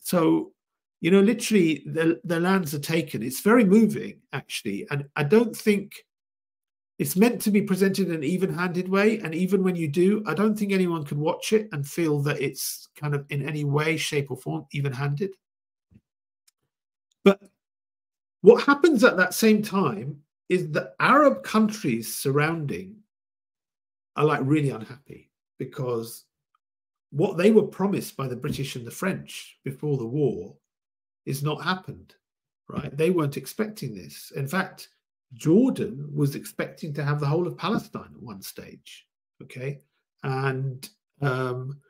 So you know, literally, the the lands are taken. It's very moving, actually, and I don't think it's meant to be presented in an even-handed way. And even when you do, I don't think anyone could watch it and feel that it's kind of in any way, shape, or form even-handed. But what happens at that same time is the Arab countries surrounding are like really unhappy because what they were promised by the British and the French before the war is not happened, right? They weren't expecting this. In fact, Jordan was expecting to have the whole of Palestine at one stage, okay? And um,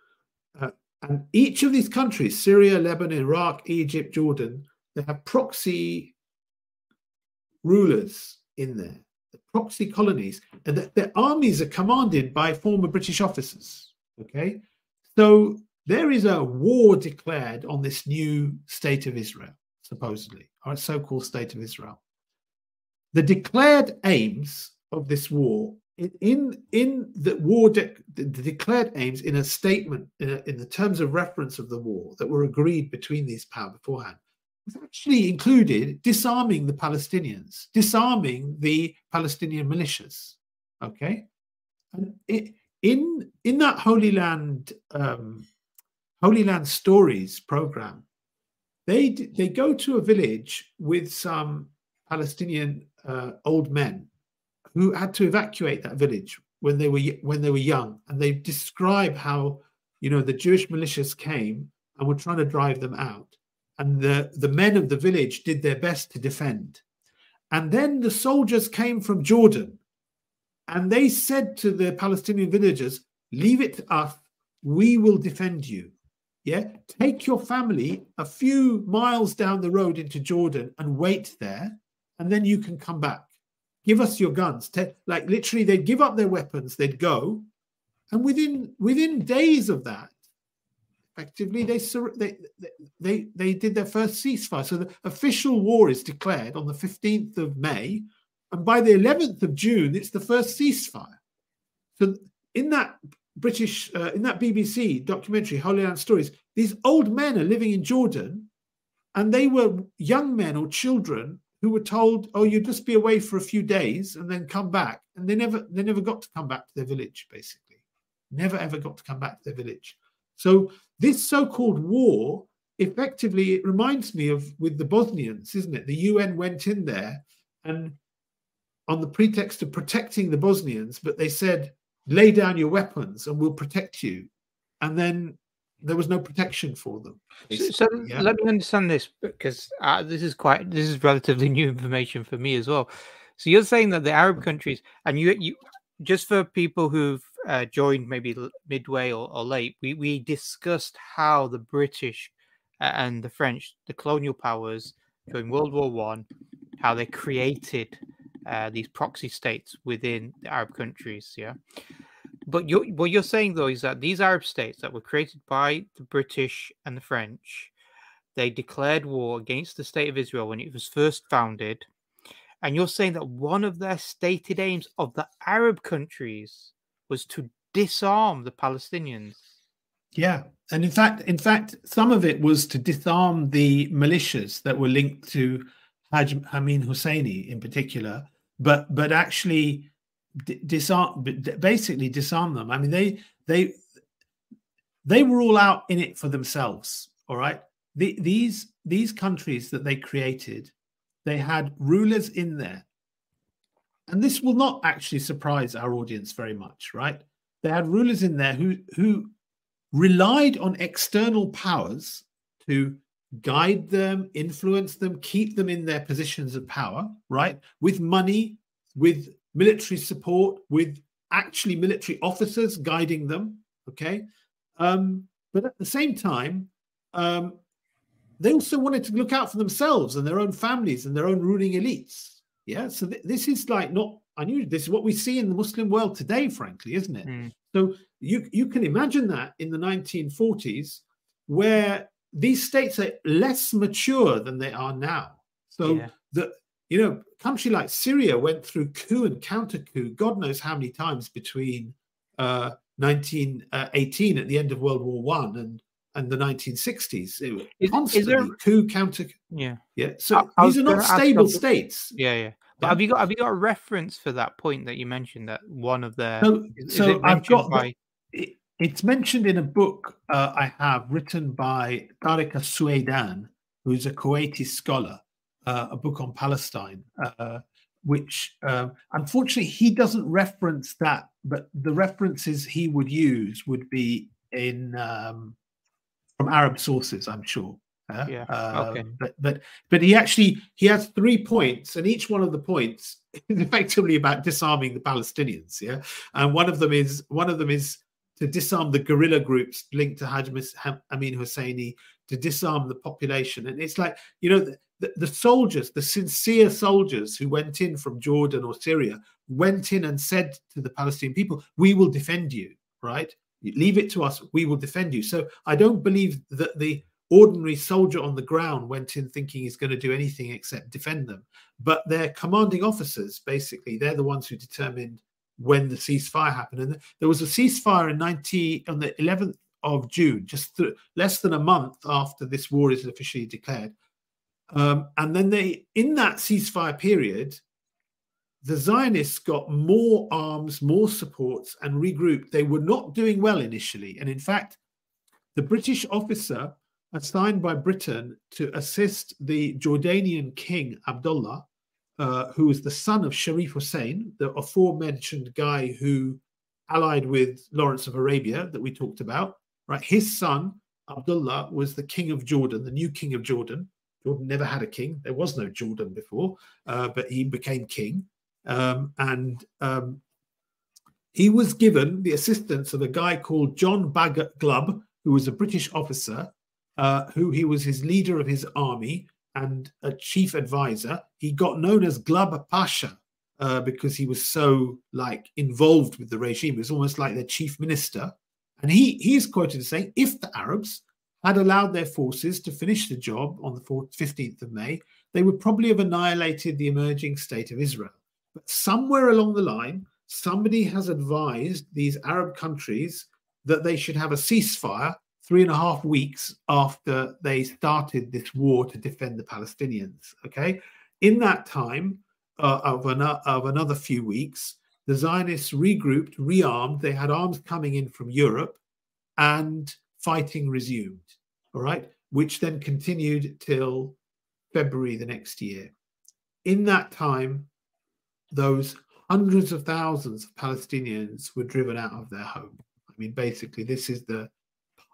uh, and each of these countries, Syria, Lebanon, Iraq, Egypt, Jordan, they have proxy rulers in there, the proxy colonies, and the, their armies are commanded by former British officers. Okay, so there is a war declared on this new state of Israel, supposedly, or so-called state of Israel. The declared aims of this war in in the war de- the declared aims in a statement in, a, in, the terms of reference of the war that were agreed between these powers beforehand was actually included disarming the Palestinians, disarming the Palestinian militias. Okay, and in in that Holy Land um, Holy Land Stories program, they they go to a village with some Palestinian uh, old men who had to evacuate that village when they were when they were young, and they describe how you know the Jewish militias came and were trying to drive them out and the, the men of the village did their best to defend. And then the soldiers came from Jordan and they said to the Palestinian villagers, Leave it to us, we will defend you. Yeah, take your family a few miles down the road into Jordan and wait there, and then you can come back. Give us your guns. like literally, they'd give up their weapons, they'd go, and within within days of that, effectively they, they they they did their first ceasefire. So the official war is declared on the 15th of may and by the 11th of june it's the first ceasefire. So in that british uh, in that bbc documentary holy land stories these old men are living in jordan and they were young men or children who were told oh you just be away for a few days and then come back. And they never they never got to come back to their village basically. Never ever got to come back to their village so this so-called war, effectively, it reminds me of with the Bosnians, isn't it? The UN went in there and on the pretext of protecting the Bosnians, but they said, lay down your weapons and we'll protect you. And then there was no protection for them. So, so yeah? let me understand this because uh, this is quite this is relatively new information for me as well. So you're saying that the Arab countries, and you you just for people who've uh, joined maybe midway or, or, late, we, we discussed how the British and the French, the colonial powers during World War One, how they created uh, these proxy states within the Arab countries. Yeah, but you're, what you're saying though is that these Arab states that were created by the British and the French, they declared war against the state of Israel when it was first founded. And you're saying that one of their stated aims of the Arab countries was to disarm the Palestinians. Yeah, and in fact, in fact, some of it was to disarm the militias that were linked to Haj Amin Husseini in particular, but but actually disarm, basically disarm them. I mean, they they they were all out in it for themselves. All right, the, these these countries that they created, they had rulers in there and this will not actually surprise our audience very much, right? They had rulers in there who who relied on external powers to guide them, influence them, keep them in their positions of power, right? With money, with military support, with actually military officers guiding them, okay? Um, but at the same time, um, they also wanted to look out for themselves and their own families and their own ruling elites yeah, so th- this is like not unusual. This is what we see in the Muslim world today, frankly, isn't it? Mm. So you you can imagine that in the 1940s, where these states are less mature than they are now. So Yeah. the you know, country like Syria went through coup and counter coup, God knows how many times between uh, 1918 at the end of World War One and and the 1960s. It was Is- is constantly there- coup counter. Yeah. Yeah, so I- I these are not stable states. Yeah, yeah. But Yeah. have you got have you got a reference for that point that you mentioned that one of the So, is, is so I've got by it, it's mentioned in a book uh, I have written by Tariq Suwaidan, who's a Kuwaiti scholar, uh, a book on Palestine, uh, which um, unfortunately he doesn't reference that, but the references he would use would be in um, from Arab sources, I'm sure. uh, Yeah, okay. um, But but but he actually he has three points, and each one of the points is effectively about disarming the Palestinians. Yeah, and one of them is one of them is to disarm the guerrilla groups linked to Hajj Amin Husseini, to disarm the population. And it's like, you know, the, the, the soldiers, the sincere soldiers who went in from Jordan or Syria, went in and said to the Palestinian people, We will defend you, right? Leave it to us, we will defend you. So I don't believe that the ordinary soldier on the ground went in thinking he's going to do anything except defend them. But their commanding officers, basically, they're the ones who determined when the ceasefire happened. And there was a ceasefire in 90 on the 11th of June, just th- less than a month after this war is officially declared. Um, and then they, in that ceasefire period, the Zionists got more arms, more supports, and regrouped. They were not doing well initially. And in fact, the British officer assigned by Britain to assist the Jordanian king Abdullah, uh, who was the son of Sharif Hussein, the aforementioned guy who allied with Lawrence of Arabia that we talked about, right? His son, Abdullah, was the king of Jordan, the new king of Jordan. Jordan never had a king. There was no Jordan before, uh, but he became king. Um, and um, he was given the assistance of a guy called John Bagot Glubb, who was a British officer, uh, who he was his leader of his army and a chief advisor. He got known as Glubb Pasha uh, because he was so like involved with the regime. He was almost like their chief minister. And he he is quoted as saying, if the Arabs had allowed their forces to finish the job on the 15th of May, they would probably have annihilated the emerging state of Israel. But somewhere along the line, somebody has advised these Arab countries that they should have a ceasefire three and a half weeks after they started this war to defend the Palestinians. Okay. In that time uh, of, an, of another few weeks, the Zionists regrouped, rearmed. They had arms coming in from Europe and fighting resumed. All right. Which then continued till February the next year. In that time, those hundreds of thousands of Palestinians were driven out of their home. I mean, basically, this is the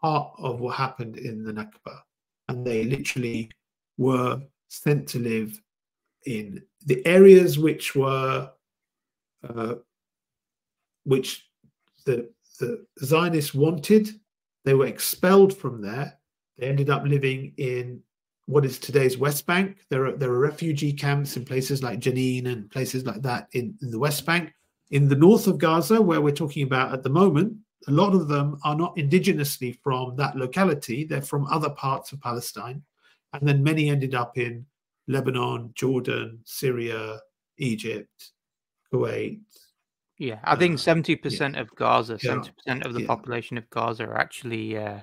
part of what happened in the Nakba. And they literally were sent to live in the areas which were, uh, which the, the Zionists wanted. They were expelled from there. They ended up living in what is today's West Bank. There are there are refugee camps in places like Jenin and places like that in, in the West Bank. In the north of Gaza, where we're talking about at the moment, a lot of them are not indigenously from that locality. They're from other parts of Palestine. And then many ended up in Lebanon, Jordan, Syria, Egypt, Kuwait. Yeah, I think Uh, seventy percent of Gaza, Yeah. seventy percent of the Yeah. population of Gaza are actually uh,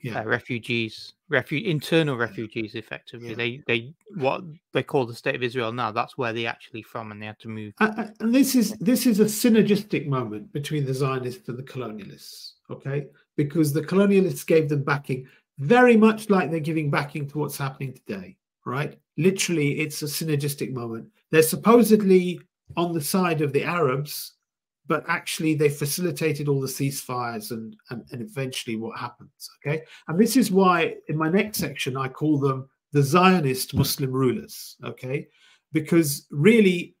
Yeah. uh, refugees, refu- internal refugees. Effectively, Yeah. they they what they call the state of Israel now. That's where they actually from, and they had to move. A- and this is this is a synergistic moment between the Zionists and the colonialists, okay? Because the colonialists gave them backing, very much like they're giving backing to what's happening today, right? Literally, it's a synergistic moment. They're supposedly on the side of the Arabs, but actually they facilitated all the ceasefires and, and and eventually what happens, okay? And this is why in my next section I call them the Zionist Muslim rulers, okay? Because really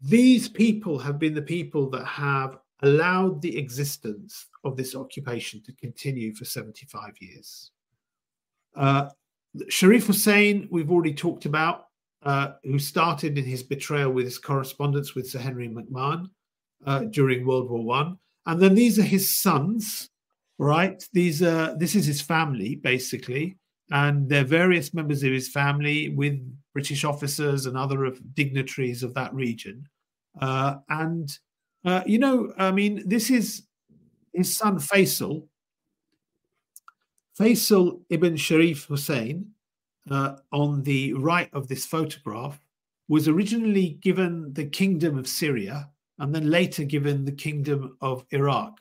these people have been the people that have allowed the existence of this occupation to continue for 75 years. Uh, Sharif Hussein, we've already talked about, uh, who started in his betrayal with his correspondence with Sir Henry McMahon uh, during World War One, and then these are his sons, right? These are this is his family basically, and they're various members of his family with British officers and other dignitaries of that region. Uh, and uh, you know, I mean, this is his son Faisal. Faisal ibn Sharif Hussein, uh, on the right of this photograph, was originally given the kingdom of Syria and then later given the kingdom of Iraq.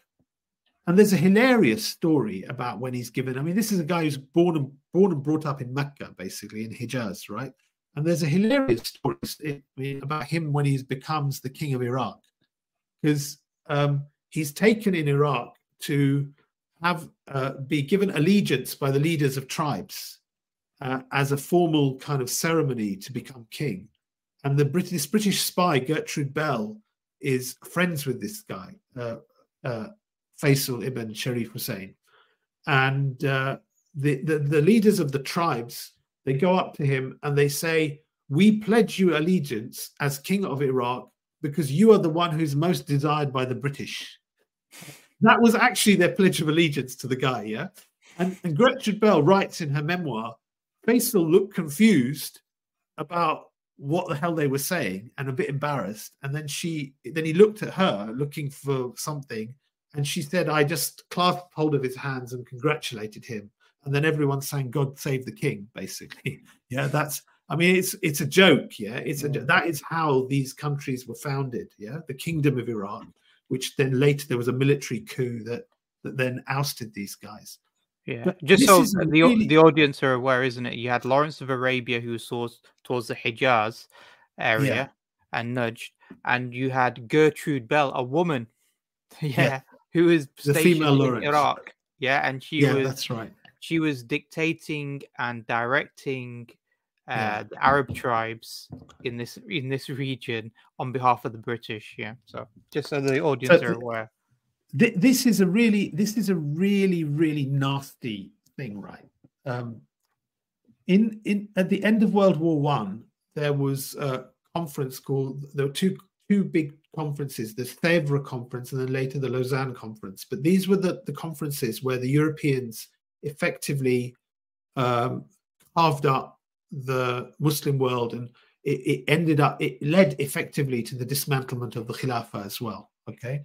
And there's a hilarious story about when he's given. I mean, this is a guy who's born and born and brought up in Mecca, basically in Hijaz, right? And there's a hilarious story about him when he becomes the king of Iraq, because um, he's taken in Iraq to have uh, be given allegiance by the leaders of tribes uh, as a formal kind of ceremony to become king. And the British British spy Gertrude Bell is friends with this guy, uh, uh Faisal ibn Sharif Hussein. And uh, the, the, the leaders of the tribes, they go up to him and they say, We pledge you allegiance as king of Iraq because you are the one who's most desired by the British. That was actually their pledge of allegiance to the guy, yeah? And, and Gertrude Bell writes in her memoir, Faisal looked confused about what the hell they were saying and a bit embarrassed. And then she, then he looked at her looking for something and she said, I just clasped hold of his hands and congratulated him. And then everyone sang God Save the King, basically. yeah, that's I mean, it's it's a joke, yeah. It's a that is how these countries were founded, yeah. The Kingdom of Iran, which then later there was a military coup that that then ousted these guys. Yeah, but just so the really... the audience are aware, isn't it? You had Lawrence of Arabia who saw towards the Hijaz area yeah. and nudged, and you had Gertrude Bell, a woman, yeah, yeah who was the stationed in Iraq. Yeah, and she yeah, was that's right. She was dictating and directing uh, the Arab tribes in this in this region on behalf of the British. Yeah, so just so the audience so are aware. Th- this is a really this is a really really nasty thing, right? Um, in in at the end of World War One, there was a conference called there were two two big conferences, the Sèvres conference and then later the Lausanne conference. But these were the, the conferences where the Europeans effectively um, carved up the Muslim world and it, it, ended up, it led effectively to the dismantlement of the Khilafah as well. Okay.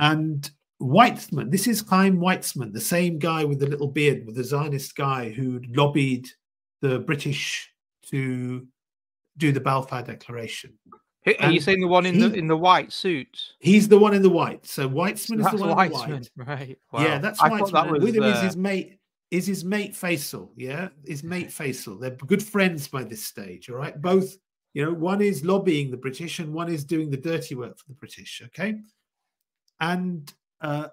And Weizmann, this is Chaim Weizmann, the same guy with the little beard, with the Zionist guy who lobbied the British to do the Balfour Declaration. Are and you saying the one in he, the in the white suit? He's the one in the white. So Weizmann so is the one Weizmann, in the white. Right. Wow. Yeah, that's I Weizmann. That was, with him uh... is his mate. Is his mate Faisal? Yeah, his mate Faisal. They're good friends by this stage. All right, both. You know, one is lobbying the British, and one is doing the dirty work for the British. Okay, and uh,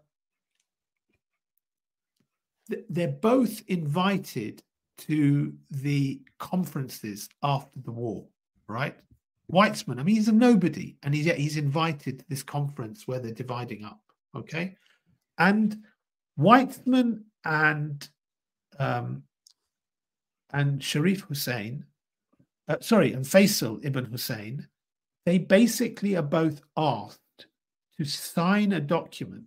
they're both invited to the conferences after the war, right? Weizmann, I mean, he's a nobody, and he's he's invited to this conference where they're dividing up. Okay, and Weizmann and um, and Sharif Hussein, uh, sorry, and Faisal ibn Hussein, they basically are both asked to sign a document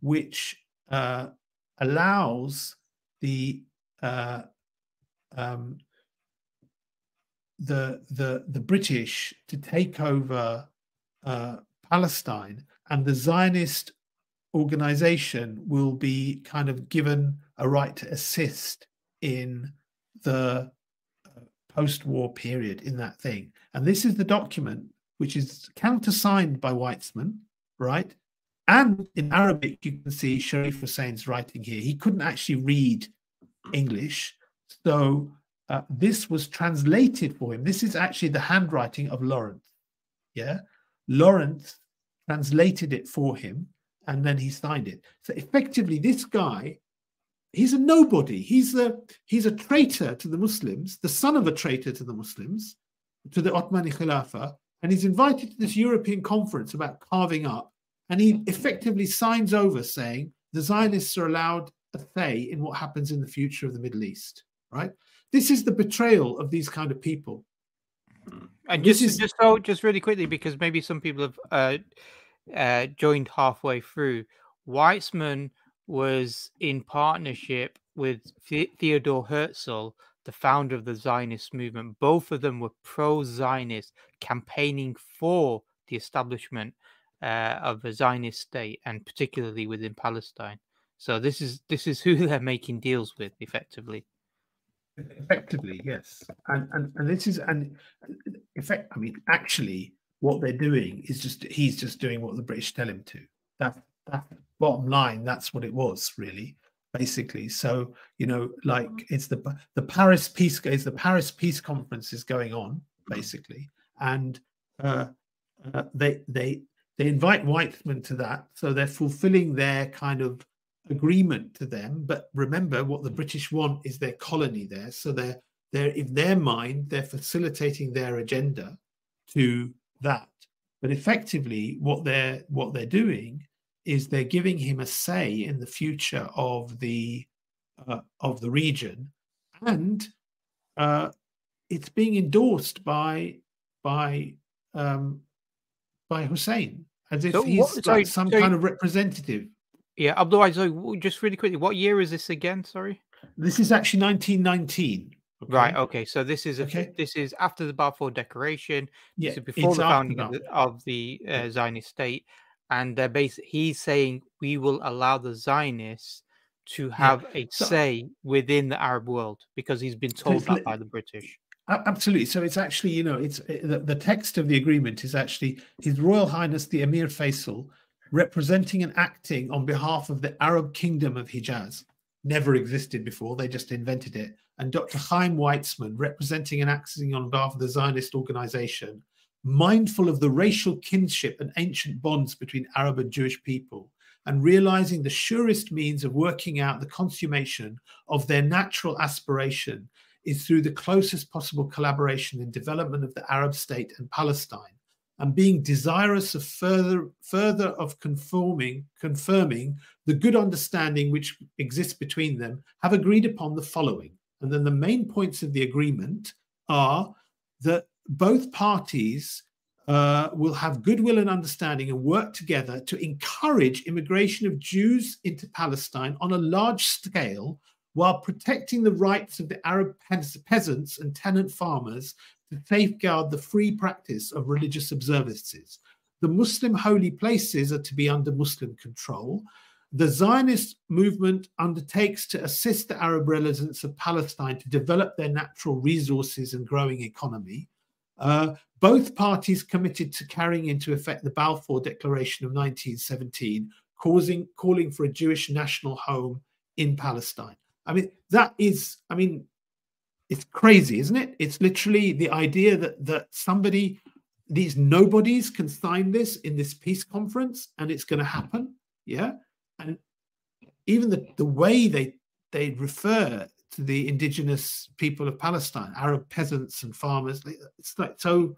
which uh, allows the uh, um, the the the British to take over uh, Palestine, and the Zionist organization will be kind of given a right to assist in the uh, post-war period in that thing. And this is the document which is countersigned by Weizmann, right? And in Arabic, you can see Sharif Hussein's writing here. He couldn't actually read English, so uh, this was translated for him. This is actually the handwriting of Lawrence. Yeah. Lawrence translated it for him and then he signed it. So effectively, this guy, he's a nobody. He's a he's a traitor to the Muslims, the son of a traitor to the Muslims, to the Ottoman Khilafah, and he's invited to this European conference about carving up, and he effectively signs over saying the Zionists are allowed a say in what happens in the future of the Middle East. Right? This is the betrayal of these kind of people. And just is... just so just really quickly, because maybe some people have uh, uh, joined halfway through. Weizmann was in partnership with the- Theodore Herzl, the founder of the Zionist movement. Both of them were pro-Zionist, campaigning for the establishment uh, of a Zionist state, and particularly within Palestine. So this is this is who they're making deals with, effectively. effectively yes. And and, and this is and effect i mean actually what they're doing is just he's just doing what the british tell him to. That that bottom line that's what it was really basically. So you know like it's the the paris peace is the paris peace conference is going on basically. And uh, uh they they they invite Weizmann to that so they're fulfilling their kind of agreement to them. But remember, what the British want is their colony there. So they're they're in their mind, they're facilitating their agenda to that. But effectively, what they're what they're doing is they're giving him a say in the future of the uh, of the region, and uh, it's being endorsed by by um, by Hussein as if So he's what- like sorry, some sorry. kind of representative. Yeah, Abdullah, so w- just really quickly, what year is this again? Sorry. This is actually 1919. okay? Right. Okay. So this is a, Okay. this is after the Balfour Declaration. Yeah, This is before the founding of the, of the uh, Zionist state, and they're bas- he's saying we will allow the Zionists to have a so- say within the Arab world because he's been told that by the British. Absolutely. So it's actually, you know, it's uh, the, the text of the agreement is actually His Royal Highness the Emir Faisal representing and acting on behalf of the Arab Kingdom of Hijaz. Never existed before, they just invented it. And Dr. Chaim Weizmann representing and acting on behalf of the Zionist organization, mindful of the racial kinship and ancient bonds between Arab and Jewish people, and realizing the surest means of working out the consummation of their natural aspiration is through the closest possible collaboration in development of the Arab state and Palestine, and being desirous of further further of conforming confirming the good understanding which exists between them, have agreed upon the following. And then the main points of the agreement are that both parties uh, will have goodwill and understanding and work together to encourage immigration of Jews into Palestine on a large scale while protecting the rights of the Arab peasants and tenant farmers to safeguard the free practice of religious observances. The Muslim holy places are to be under Muslim control. The Zionist movement undertakes to assist the Arab residents of Palestine to develop their natural resources and growing economy. Uh, both parties committed to carrying into effect the Balfour Declaration of 1917, causing, calling for a Jewish national home in Palestine. I mean, that is, I mean, it's crazy, isn't it? It's literally the idea that that somebody, these nobodies can sign this in this peace conference and it's going to happen. Yeah. And even the, the way they they refer to the indigenous people of Palestine, Arab peasants and farmers, it's like so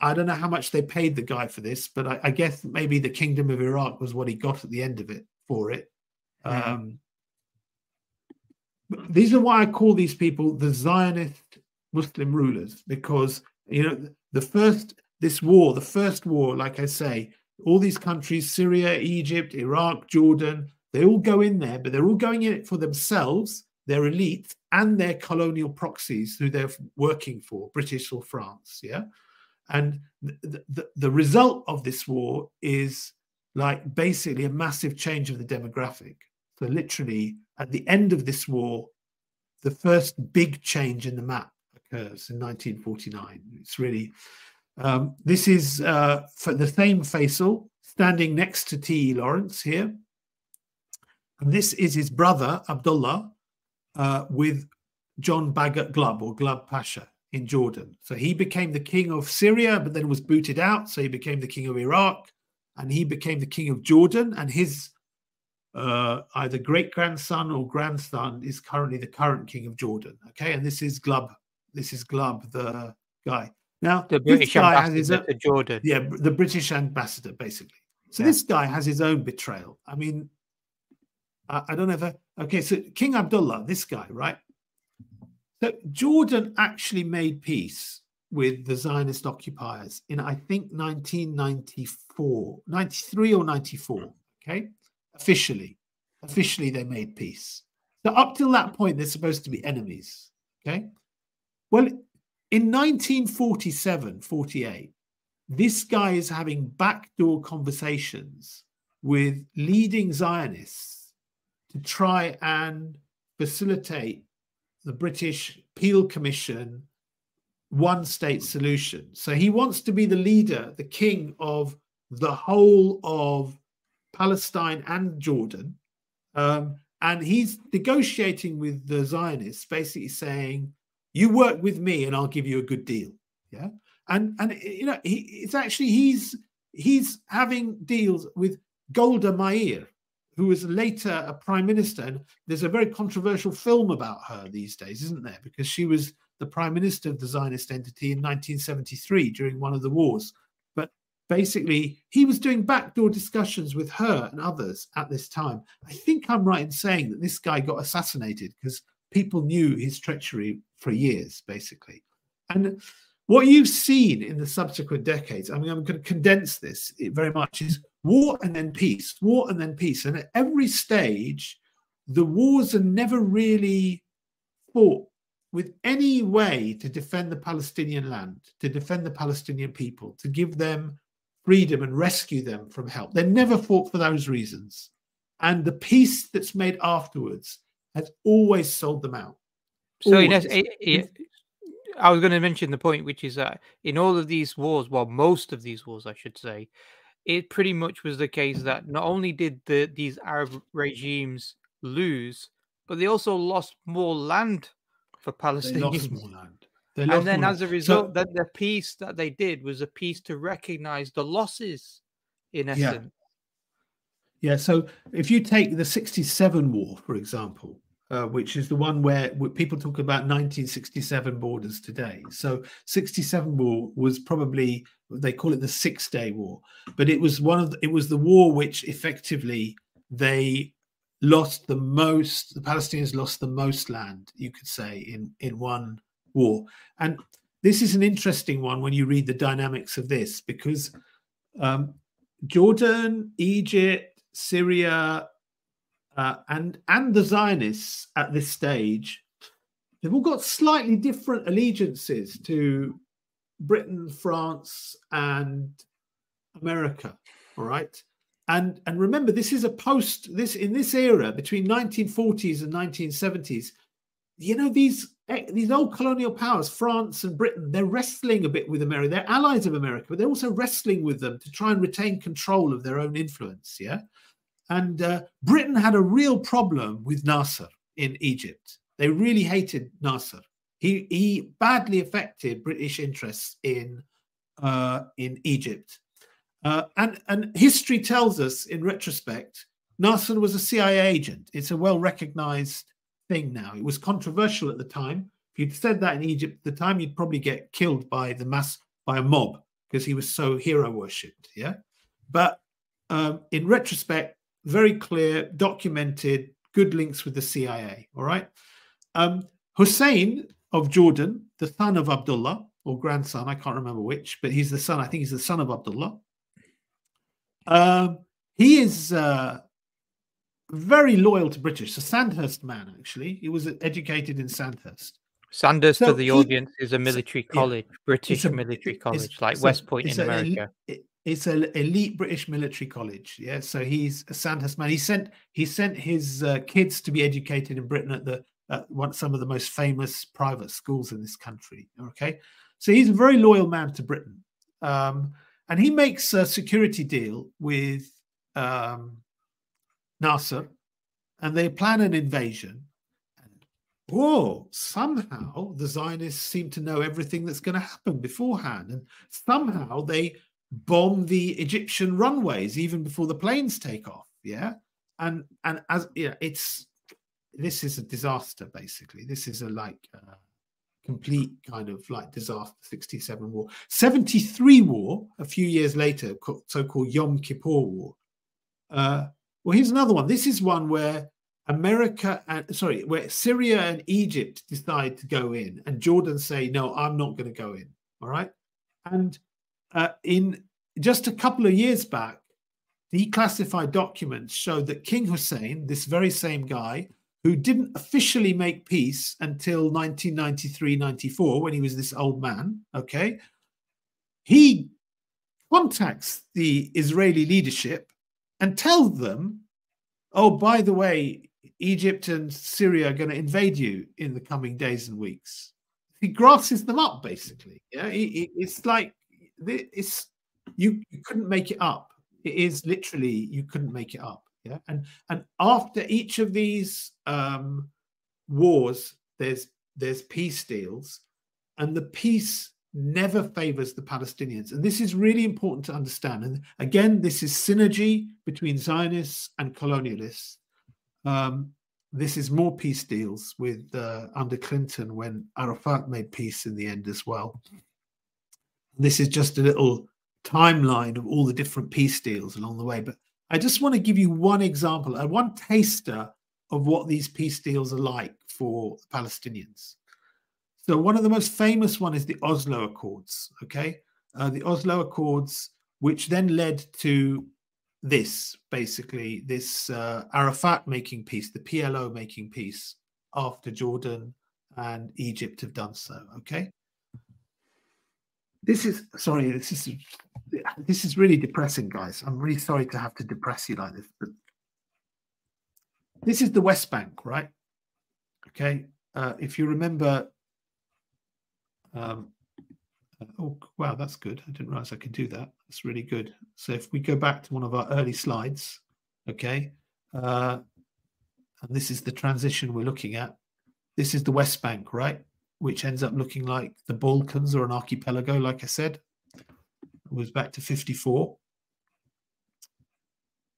I- don't know how much they paid the guy for this, but I, I guess maybe the Kingdom of Iraq was what he got at the end of it for it. Um, these are why I call these people the Zionist Muslim rulers, because you know the first this war, the first war, like I say, all these countries, Syria, Egypt, Iraq, Jordan, they all go in there, but they're all going in it for themselves, their elites, and their colonial proxies who they're working for, British or France. Yeah. And the, the, the result of this war is like basically a massive change of the demographic. So, literally, at the end of this war, the first big change in the map occurs in 1949. It's really, um, this is uh, for the same Faisal standing next to T.E. Lawrence here. And this is his brother, Abdullah, uh, with John Bagot Glubb or Glubb Pasha in Jordan. So he became the king of Syria, but then was booted out. So he became the king of Iraq and he became the king of Jordan. And his uh, either great grandson or grandson is currently the current king of Jordan. Okay. And this is Glubb. This is Glubb, the guy. Now, The British guy has his ambassador own- to Jordan. yeah, the British ambassador, basically. So Yeah. this guy has his own betrayal. I mean, I, I don't know if okay. So King Abdullah, this guy, right? So Jordan actually made peace with the Zionist occupiers in I think 1994, 93 or 94. Okay, officially. officially they made peace. So up till that point, they're supposed to be enemies. Okay. Well, in 1947, 48, this guy is having backdoor conversations with leading Zionists to try and facilitate the British Peel Commission one state solution. So he wants to be the leader, the king of the whole of Palestine and Jordan. Um, and he's negotiating with the Zionists, basically saying, "You work with me, and I'll give you a good deal." Yeah, and and you know, he, it's actually he's he's having deals with Golda Meir, who was later a prime minister. And there's a very controversial film about her these days, isn't there? Because she was the prime minister of the Zionist entity in 1973 during one of the wars. Basically, he was doing backdoor discussions with her and others at this time. I think I'm right in saying that this guy got assassinated because people knew his treachery for years, basically. And what you've seen in the subsequent decades, I mean, I'm going to condense this very much, is war and then peace, war and then peace. And at every stage, the wars are never really fought with any way to defend the Palestinian land, to defend the Palestinian people, to give them freedom and rescue them from help. They never fought for those reasons. And the peace that's made afterwards has always sold them out. So, Ines, it, it, I was going to mention the point, which is that in all of these wars, well, most of these wars, I should say, it pretty much was the case that not only did the, these Arab regimes lose, but they also lost more land for Palestinians. They lost more land. They and then, as a result, so, that the peace that they did was a peace to recognize the losses, in essence. Yeah. yeah. So, if you take the '67 war, for example, uh, which is the one where, where people talk about 1967 borders today. So, 67 war was probably they call it the Six Day War, but it was one of the, it was the war which effectively they lost the most the palestinians lost the most land you could say in in one war. And this is an interesting one when you read the dynamics of this because um, jordan egypt syria uh, and and the zionists at this stage they've all got slightly different allegiances to britain france and america all right? And and remember this is a post this in this era between 1940s and 1970s you know these these old colonial powers france and britain they're wrestling a bit with america they're allies of america but they're also wrestling with them to try and retain control of their own influence yeah? And uh, britain had a real problem with nasser in egypt. They really hated nasser. He he badly affected british interests in uh, in egypt. Uh, and, and history tells us, in retrospect, Nasser was a CIA agent. It's a well recognized thing now. It was controversial at the time. If you'd said that in Egypt at the time, you'd probably get killed by the mass, by a mob, because he was so hero worshipped. Yeah. But um, in retrospect, very clear, documented, good links with the CIA. All right. Um, Hussein of Jordan, the son of Abdullah, or grandson, I can't remember which, but he's the son, I think he's the son of Abdullah. Um, he is uh, very loyal to British. A Sandhurst man, actually. He was educated in Sandhurst. Sandhurst, so for the he, audience, is a military college, yeah, British a, military college, like West Point in America. it's an elite British military college. Yeah, so he's a Sandhurst man. He sent he sent his uh, kids to be educated in Britain at the at one some of the most famous private schools in this country. Okay, so he's a very loyal man to Britain. Um, and he makes a security deal with um, Nasser, and they plan an invasion. Whoa, somehow the Zionists seem to know everything that's going to happen beforehand, and somehow they bomb the Egyptian runways even before the planes take off. Yeah, and and as yeah, it's this is a disaster basically. This is a like. Uh, complete kind of like disaster 67 war 73 war a few years later so-called yom kippur war uh, well here's another one. This is one where america and sorry where syria and egypt decide to go in and jordan say no i'm not going to go in all right? And uh, in just a couple of years back declassified documents showed that King Hussein, this very same guy, who didn't officially make peace until 1993 94, when he was this old man, okay, he contacts the Israeli leadership and tell them, oh, by the way, Egypt and Syria are going to invade you in the coming days and weeks. He grasses them up, basically. Yeah, it's like it's you, you couldn't make it up. It is literally you couldn't make it up. Yeah, and and after each of these um, wars, there's there's peace deals, and the peace never favors the Palestinians. And this is really important to understand. And again, this is synergy between Zionists and colonialists. Um, this is more peace deals with uh, under Clinton when Arafat made peace in the end as well. This is just a little timeline of all the different peace deals along the way. But I just want to give you one example, and uh, one taster of what these peace deals are like for the Palestinians. So one of the most famous one is the Oslo Accords. Okay, uh, the Oslo Accords, which then led to this basically this uh, Arafat making peace, the PLO making peace after Jordan and Egypt have done so. Okay, this is sorry. This is this is really depressing, guys. I'm really sorry to have to depress you like this, but this is the West Bank, right? Okay, uh, if you remember um, oh, wow, that's good. I didn't realize I could do that. That's really good. So if we go back to one of our early slides, okay, uh, and this is the transition we're looking at. This is the West Bank, right? Which ends up looking like the Balkans or an archipelago, like I said. It was back to 54.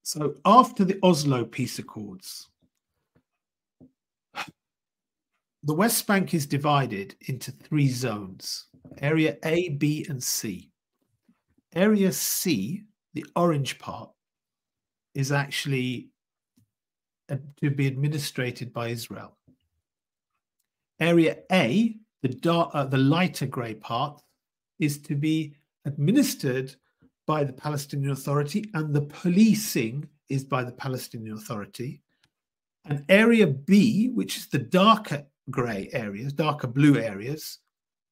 So after the Oslo peace accords, the West Bank is divided into three zones Area A, B, and C. Area C, the orange part, is actually to be administrated by Israel. Area A, the dark, uh, the lighter grey part, is to be administered by the Palestinian Authority, and the policing is by the Palestinian Authority. And Area B, which is the darker grey areas, darker blue areas,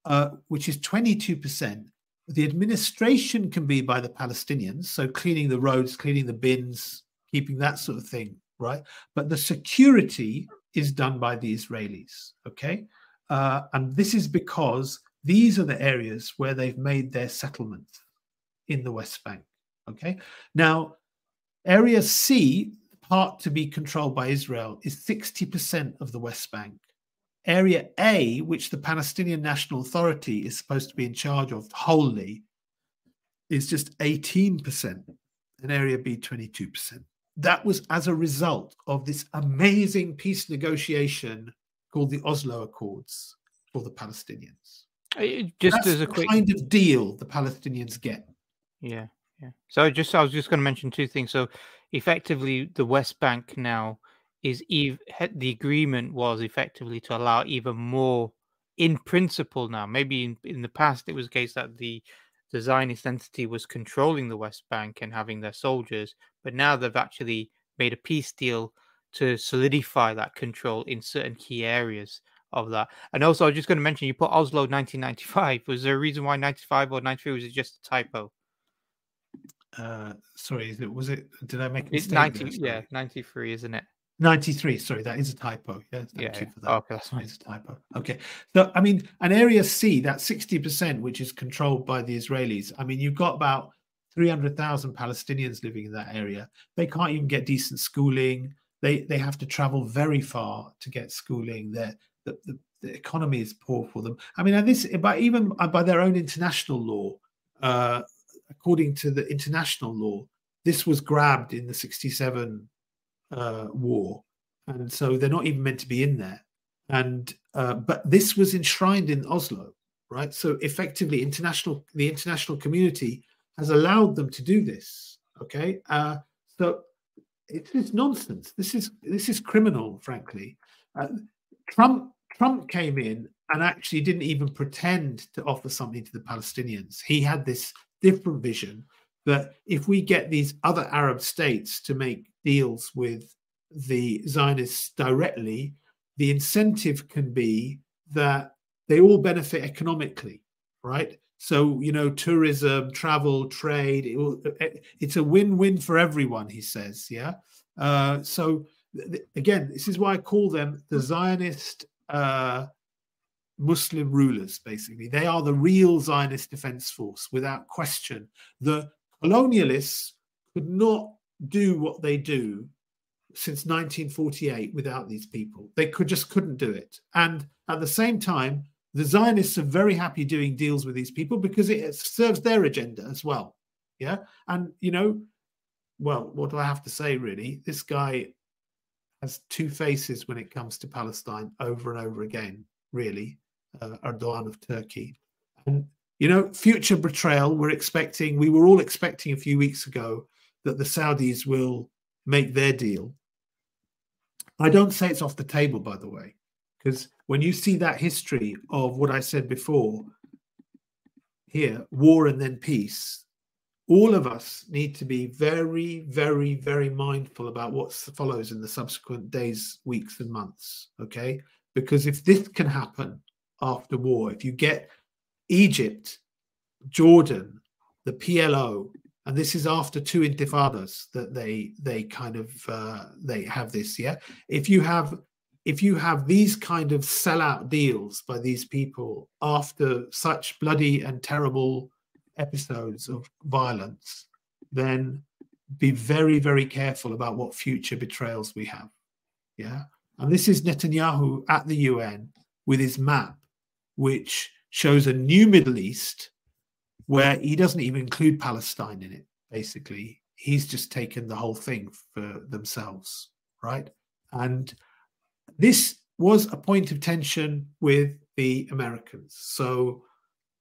uh, which is 22%. The administration can be by the Palestinians, so cleaning the roads, cleaning the bins, keeping that sort of thing, right? But the security is done by the Israelis, okay? Uh, and this is because these are the areas where they've made their settlement in the West Bank, okay? Now, Area C, part to be controlled by Israel, is 60% of the West Bank. Area A, which the Palestinian National Authority is supposed to be in charge of wholly, is just 18%, and Area B, 22%. That was as a result of this amazing peace negotiation called the Oslo Accords for the Palestinians. Uh, just That's as a quick kind of deal the Palestinians get. Yeah, yeah. So just I was just going to mention two things. So effectively, the West Bank now is the agreement was effectively to allow even more in principle now. Maybe in, in the past it was a case that the the zionist entity was controlling the west bank and having their soldiers but now they've actually made a peace deal to solidify that control in certain key areas of that. And also i was just going to mention you put oslo 1995 was there a reason why 95 or 93 was it just a typo? Uh sorry was it did i make a it's 90 yeah 93 isn't it 93 sorry that is a typo. Yeah thank yeah, you for that. Okay. That's fine it's a typo. Okay. So i mean an area c that 60% which is controlled by the israelis i mean you've got about 300000 palestinians living in that area. They can't even get decent schooling. They they have to travel very far to get schooling. There the, the, the economy is poor for them. I mean and this but even by their own international law uh according to the international law this was grabbed in the 67 uh, war, and so they're not even meant to be in there. And uh, but this was enshrined in Oslo, right? So effectively, international the international community has allowed them to do this. Okay, uh, so it is nonsense. This is this is criminal, frankly. Uh, Trump Trump came in and actually didn't even pretend to offer something to the Palestinians. He had this different vision that if we get these other Arab states to make deals with the Zionists directly, the incentive can be that they all benefit economically, right? So, you know, tourism, travel, trade, it will, it's a win win for everyone, he says. Yeah. Uh, so, th- again, this is why I call them the Zionist uh, Muslim rulers, basically. They are the real Zionist defense force, without question. The colonialists could not do what they do since 1948 without these people. They could just couldn't do it. And at the same time, the Zionists are very happy doing deals with these people because it serves their agenda as well. Yeah. And, you know, well, what do I have to say, really? This guy has two faces when it comes to Palestine over and over again, really. Uh, Erdogan of Turkey. And, you know, future betrayal, we're expecting, we were all expecting a few weeks ago that the Saudis will make their deal. I don't say it's off the table, by the way, because when you see that history of what I said before here, war and then peace, all of us need to be very, very, very mindful about what follows in the subsequent days, weeks, and months. Okay. Because if this can happen after war, if you get Egypt, Jordan, the PLO, and this is after two intifadas that they they kind of uh, they have this yeah? If you have if you have these kind of sellout deals by these people after such bloody and terrible episodes of violence then be very very careful about what future betrayals we have yeah? And this is netanyahu at the un with his map which shows a new middle east where he doesn't even include Palestine in it, basically. He's just taken the whole thing for themselves, right? And this was a point of tension with the Americans. So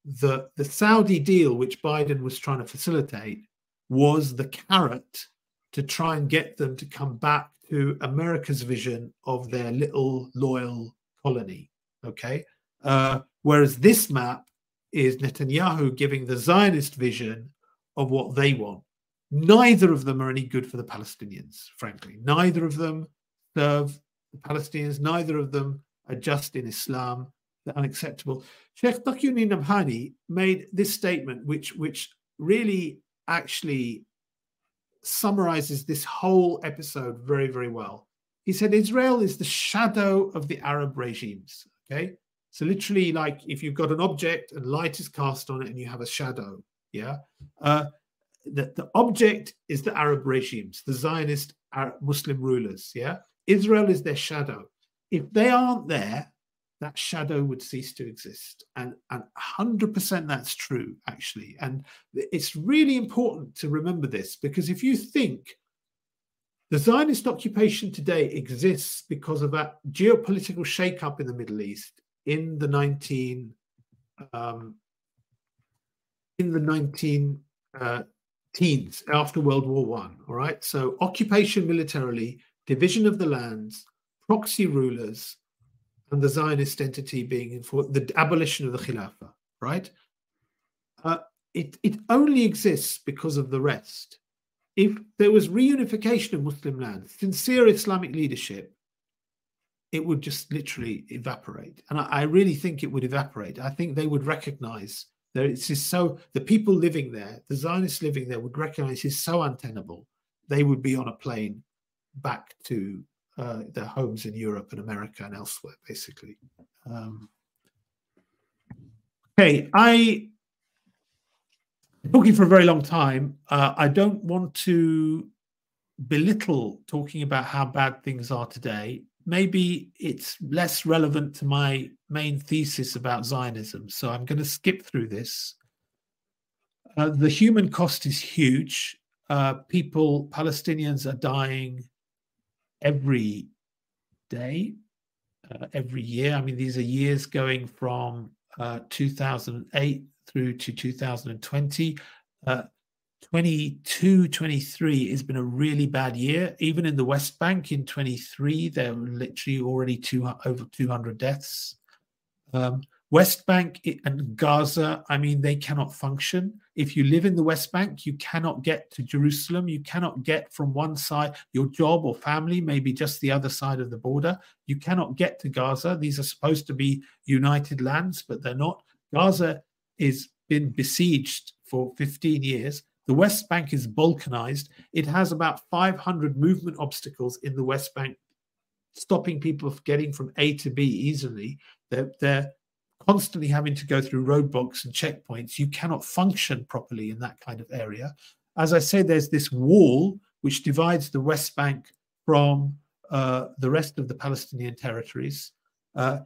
the the Saudi deal, which Biden was trying to facilitate, was the carrot to try and get them to come back to America's vision of their little loyal colony. Okay. Uh, whereas this map is Netanyahu giving the Zionist vision of what they want. Neither of them are any good for the Palestinians, frankly. Neither of them serve the Palestinians. Neither of them are just in Islam. They're unacceptable. Sheikh Taqiyuddin Nabhani made this statement, which, which really actually summarizes this whole episode very, very well. He said Israel is the shadow of the Arab regimes. Okay. So literally, like if you've got an object and light is cast on it and you have a shadow, yeah, uh, the, the object is the Arab regimes, the Zionist Arab Muslim rulers, yeah. Israel is their shadow. If they aren't there, that shadow would cease to exist, and and hundred percent that's true actually. And it's really important to remember this because if you think the Zionist occupation today exists because of that geopolitical shakeup in the Middle East in the 19 um, in the 19 uh, teens after World War One. All right, so occupation militarily, division of the lands, proxy rulers, and the Zionist entity being for the abolition of the Khilafah. Right, uh, it it only exists because of the rest. If there was reunification of Muslim lands, sincere Islamic leadership, it would just literally evaporate. And I, I, really think it would evaporate. I think they would recognize that it's just so the people living there, the Zionists living there, would recognize it's so untenable. They would be on a plane back to uh, their homes in Europe and America and elsewhere, basically. Um, okay, I talking for a very long time. Uh, I don't want to belittle talking about how bad things are today maybe it's less relevant to my main thesis about Zionism. So I'm going to skip through this. Uh, the human cost is huge. Uh, people, Palestinians, are dying every day, uh, every year. I mean, these are years going from uh, 2008 through to 2020. 22 23 has been a really bad year even in the west bank in 23 there were literally already two, over 200 deaths um, West Bank and Gaza, I mean, they cannot function. If you live in the West Bank, you cannot get to Jerusalem. You cannot get from one side, your job or family maybe just the other side of the border. You cannot get to Gaza. These are supposed to be united lands, but they're not. Gaza is been besieged for 15 years. The West Bank is balkanized. It has about 500 movement obstacles in the West Bank, stopping people from getting from A to B easily. They're, they're constantly having to go through roadblocks and checkpoints, you cannot function properly in that kind of area. As I say, there's this wall which divides the West Bank from uh, the rest of the Palestinian territories. Uh,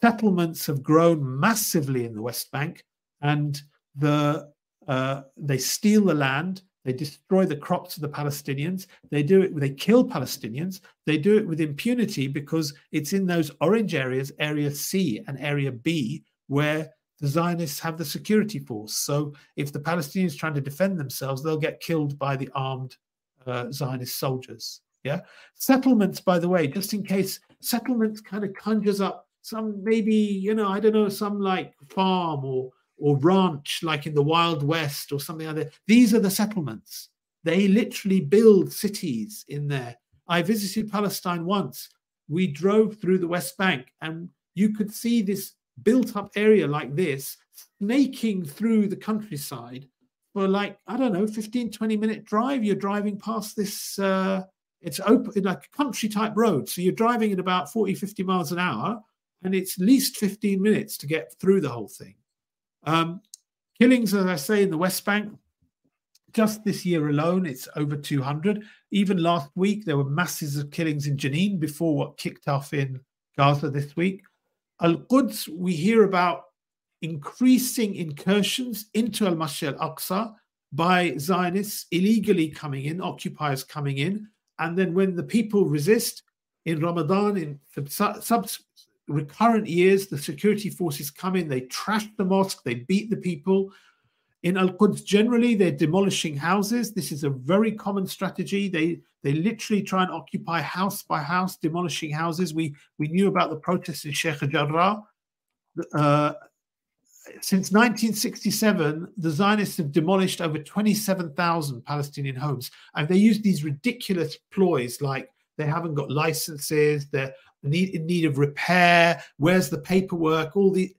settlements have grown massively in the West Bank, and the uh, they steal the land. They destroy the crops of the Palestinians. They do it. They kill Palestinians. They do it with impunity because it's in those orange areas, Area C and Area B, where the Zionists have the security force. So if the Palestinians trying to defend themselves, they'll get killed by the armed uh, Zionist soldiers. Yeah. Settlements, by the way, just in case settlements kind of conjures up some maybe you know I don't know some like farm or or ranch like in the Wild West or something like that. These are the settlements. They literally build cities in there. I visited Palestine once. We drove through the West Bank and you could see this built up area like this snaking through the countryside for like, I don't know, 15, 20 minute drive. You're driving past this, uh, it's open, like a country type road. So you're driving at about 40, 50 miles an hour and it's least 15 minutes to get through the whole thing. Um, killings, as I say, in the West Bank, just this year alone, it's over 200. Even last week, there were masses of killings in Jenin before what kicked off in Gaza this week. Al Quds, we hear about increasing incursions into Al Masjid al Aqsa by Zionists illegally coming in, occupiers coming in. And then when the people resist in Ramadan, in sub- recurrent years, the security forces come in, they trash the mosque, they beat the people. In Al Quds, generally, they're demolishing houses. This is a very common strategy. They they literally try and occupy house by house, demolishing houses. We we knew about the protests in Sheikh Jarrah. Uh, since 1967, the Zionists have demolished over 27,000 Palestinian homes, and they use these ridiculous ploys like they haven't got licenses, they're need, in need of repair. Where's the paperwork? All the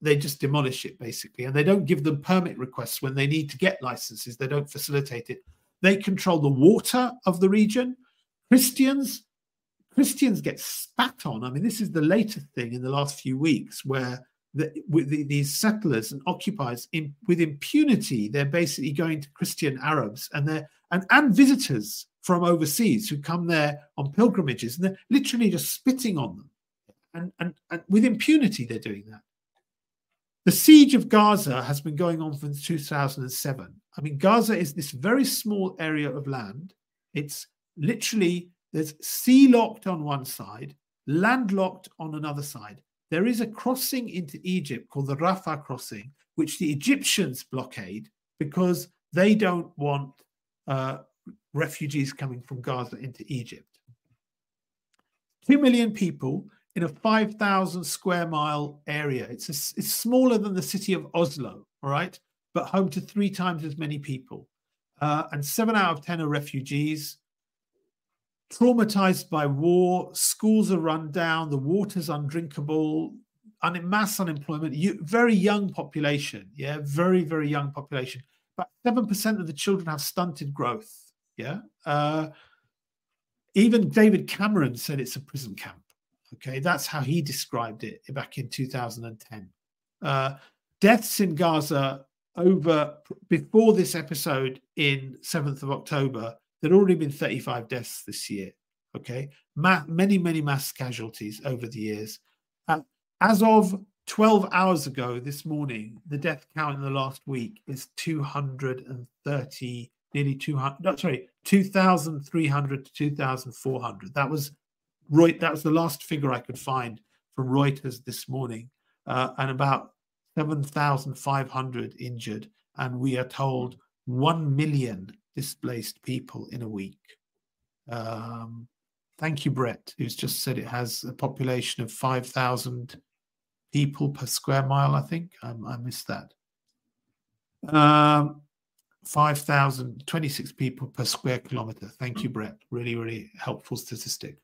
they just demolish it basically, and they don't give them permit requests when they need to get licenses. They don't facilitate it. They control the water of the region. Christians, Christians get spat on. I mean, this is the latest thing in the last few weeks where the, the, these settlers and occupiers, in, with impunity, they're basically going to Christian Arabs and they're and, and visitors from overseas who come there on pilgrimages and they're literally just spitting on them. And, and, and with impunity, they're doing that. The siege of Gaza has been going on since 2007. I mean, Gaza is this very small area of land. It's literally, there's sea locked on one side, landlocked on another side. There is a crossing into Egypt called the Rafah crossing, which the Egyptians blockade because they don't want uh, refugees coming from Gaza into Egypt. Two million people in a 5,000 square mile area. It's, a, it's smaller than the city of Oslo, all right, but home to three times as many people. Uh, and seven out of 10 are refugees. Traumatized by war, schools are run down, the water's undrinkable, un- mass unemployment, you, very young population, yeah, very, very young population. But 7% of the children have stunted growth. Yeah. Uh, even David Cameron said it's a prison camp. Okay. That's how he described it back in 2010. Uh, deaths in Gaza over before this episode in 7th of October, there'd already been 35 deaths this year. Okay. Ma- many, many mass casualties over the years. Uh, as of 12 hours ago this morning, the death count in the last week is 230 nearly 200 no, sorry 2300 to 2400 that was right that was the last figure i could find from reuters this morning uh, and about 7500 injured and we are told 1 million displaced people in a week um, thank you brett who's just said it has a population of 5000 people per square mile, I think. Um, I missed that. Um, 5,000, 26 people per square kilometer. Thank you, Brett. Really, really helpful statistic.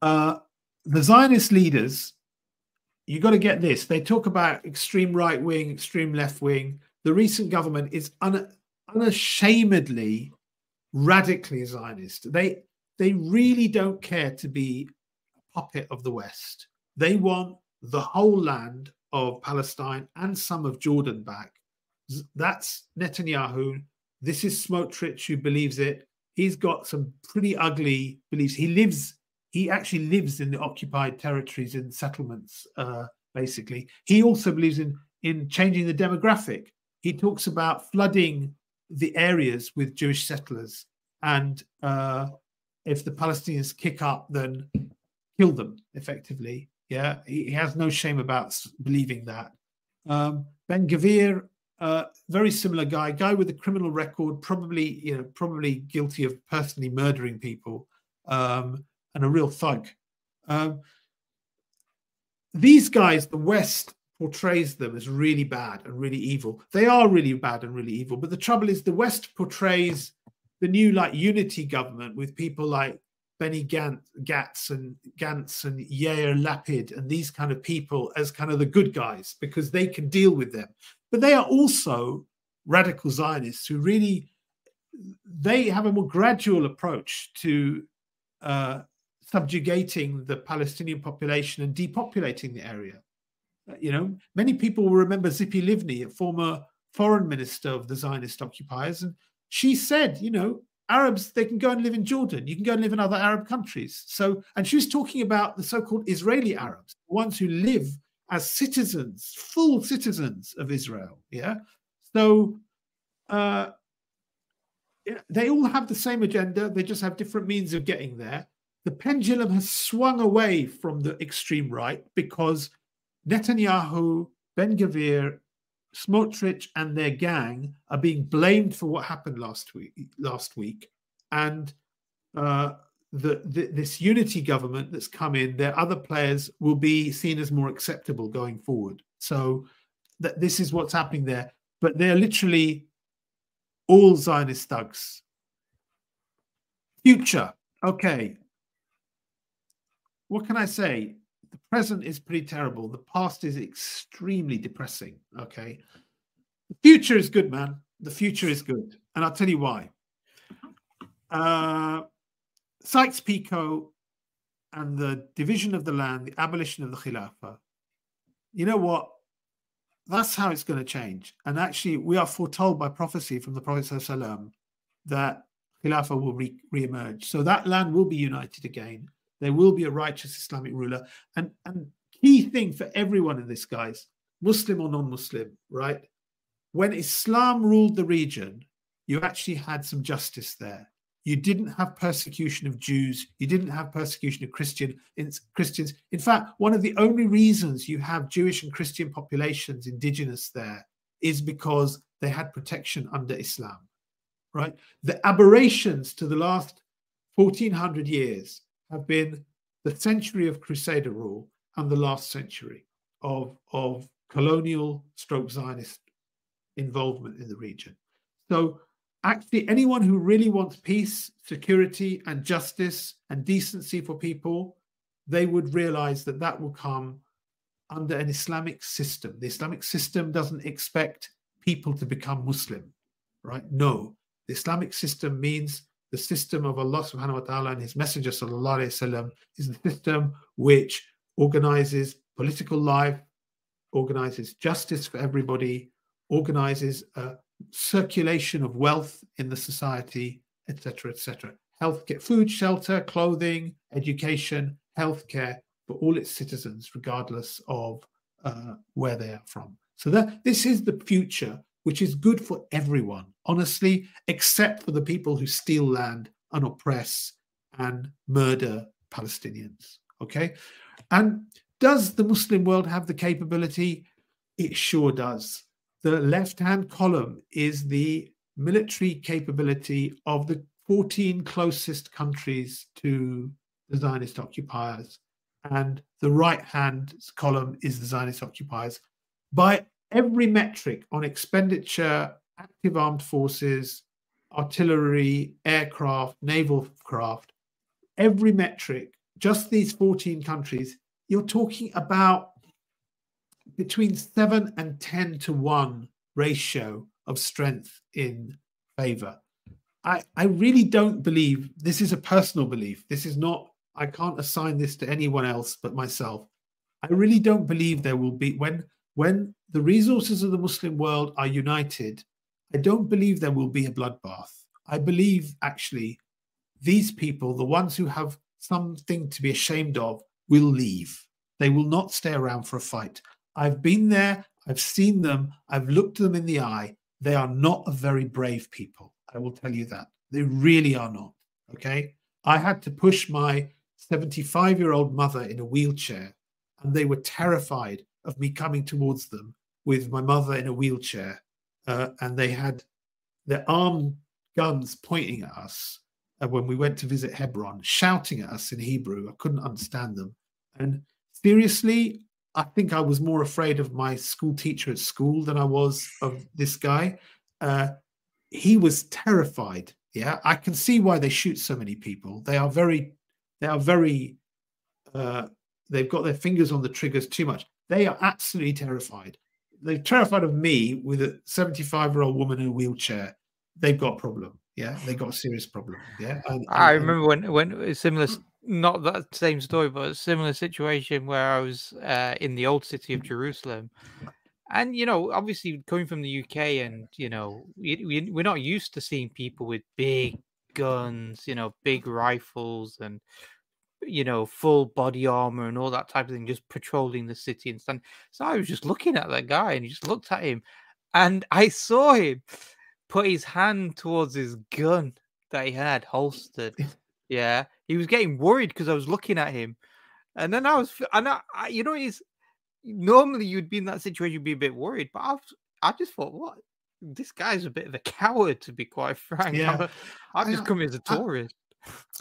Uh, the Zionist leaders, you got to get this. They talk about extreme right wing, extreme left wing. The recent government is un- unashamedly radically Zionist. They they really don't care to be a puppet of the West. They want the whole land of Palestine and some of Jordan back. That's Netanyahu. This is Smotrich who believes it. He's got some pretty ugly beliefs. He lives, he actually lives in the occupied territories and settlements, uh, basically. He also believes in, in changing the demographic. He talks about flooding the areas with Jewish settlers. And uh, if the Palestinians kick up, then kill them effectively. Yeah, he, he has no shame about believing that. Um, ben Gvir, very similar guy, guy with a criminal record, probably you know probably guilty of personally murdering people, um, and a real thug. Um, these guys, the West portrays them as really bad and really evil. They are really bad and really evil. But the trouble is, the West portrays the new like unity government with people like Benny Gantz and Gantz and Yair Lapid and these kind of people as kind of the good guys because they can deal with them. But they are also radical Zionists who really they have a more gradual approach to uh, subjugating the Palestinian population and depopulating the area. Uh, you know, many people will remember Tzipi Livni, a former foreign minister of the Zionist occupiers, and she said, you know, Arabs, they can go and live in Jordan. You can go and live in other Arab countries. So, and she was talking about the so called Israeli Arabs, the ones who live as citizens, full citizens of Israel. Yeah. So, uh, they all have the same agenda. They just have different means of getting there. The pendulum has swung away from the extreme right because Netanyahu, Ben Gvir, Smotrich and their gang are being blamed for what happened last week. Last week, and uh, the, this unity government that's come in, their other players will be seen as more acceptable going forward. So that this is what's happening there. But they're literally all Zionist thugs. Future, okay. What can I say? the present is pretty terrible. The past is extremely depressing. Okay. The future is good, man. The future is good. And I'll tell you why. Uh, Sykes-Picot and the division of the land, the abolition of the Khilafah, you know what? That's how it's going to change. And actually, we are foretold by prophecy from the Prophet that Khilafah will re- emerge So that land will be united again. There will be a righteous Islamic ruler. And, and key thing for everyone in this, guys, Muslim or non Muslim, right? When Islam ruled the region, you actually had some justice there. You didn't have persecution of Jews. You didn't have persecution of Christian in, Christians. In fact, one of the only reasons you have Jewish and Christian populations indigenous there is because they had protection under Islam, right? The aberrations to the last 1400 years have been the century of Crusader rule and the last century of, of colonial stroke Zionist involvement in the region. So, actually, anyone who really wants peace, security, and justice and decency for people, they would realize that that will come under an Islamic system. The Islamic system doesn't expect people to become Muslim, right? No. The Islamic system means the system of Allah subhanahu wa ta'ala and His Messenger sallallahu wasallam is the system which organizes political life, organizes justice for everybody, organizes a circulation of wealth in the society, etc., etc. Healthcare, food, shelter, clothing, education, healthcare for all its citizens, regardless of uh, where they are from. So that this is the future which is good for everyone, honestly, except for the people who steal land and oppress and murder Palestinians. Okay. And does the Muslim world have the capability? It sure does. The left hand column is the military capability of the 14 closest countries to the Zionist occupiers. and the right hand column is the Zionist occupiers. By every metric on expenditure, active armed forces, artillery, aircraft, naval craft, every metric, just these 14 countries, you're talking about between 7 and 10 to 1 ratio of strength in favor. I, I really don't believe this is a personal belief. This is not, I can't assign this to anyone else but myself. I really don't believe there will be, when, when the resources of the Muslim world are united, I don't believe there will be a bloodbath. I believe actually these people, the ones who have something to be ashamed of, will leave. They will not stay around for a fight. I've been there, I've seen them, I've looked them in the eye. They are not a very brave people. I will tell you that. They really are not. Okay. I had to push my 75 year old mother in a wheelchair, and they were terrified of me coming towards them with my mother in a wheelchair. Uh, and they had their arm guns pointing at us uh, when we went to visit Hebron, shouting at us in Hebrew. I couldn't understand them. And seriously, I think I was more afraid of my school teacher at school than I was of this guy. Uh, he was terrified. Yeah, I can see why they shoot so many people. They are very, they are very, uh, they've got their fingers on the triggers too much. They are absolutely terrified. They're terrified of me with a 75 year old woman in a wheelchair. They've got a problem. Yeah, they've got a serious problem. Yeah, and, and, I remember when when similar, not that same story, but a similar situation where I was uh, in the old city of Jerusalem, and you know, obviously coming from the UK, and you know, we, we we're not used to seeing people with big guns, you know, big rifles, and you know, full body armor and all that type of thing, just patrolling the city and stuff. So I was just looking at that guy, and he just looked at him, and I saw him put his hand towards his gun that he had holstered. Yeah, he was getting worried because I was looking at him, and then I was, and I, I you know, he's normally you'd be in that situation, you'd be a bit worried, but I've, I just thought, what? This guy's a bit of a coward, to be quite frank. Yeah. I've just come as a tourist.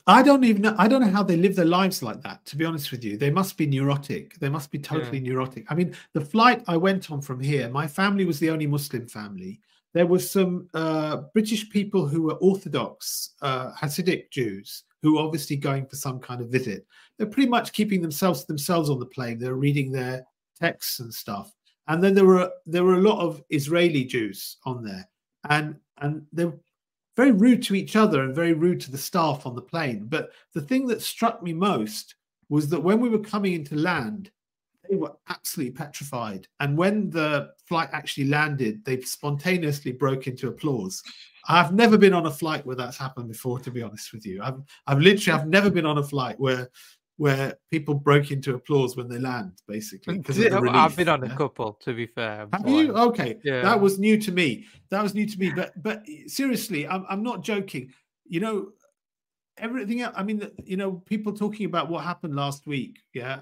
I, I don't even know. I don't know how they live their lives like that. To be honest with you, they must be neurotic. They must be totally yeah. neurotic. I mean, the flight I went on from here, my family was the only Muslim family. There were some uh, British people who were Orthodox uh, Hasidic Jews who were obviously going for some kind of visit. They're pretty much keeping themselves to themselves on the plane. They're reading their texts and stuff. And then there were there were a lot of Israeli Jews on there, and and they're very rude to each other and very rude to the staff on the plane. But the thing that struck me most was that when we were coming into land, they were absolutely petrified. And when the flight actually landed, they spontaneously broke into applause. I've never been on a flight where that's happened before, to be honest with you. I've I've literally I've never been on a flight where where people broke into applause when they land, basically. Mm, I've been on a couple, to be fair. Have you? Okay, yeah. that was new to me. That was new to me. But but seriously, I'm I'm not joking. You know, everything else. I mean, you know, people talking about what happened last week. Yeah,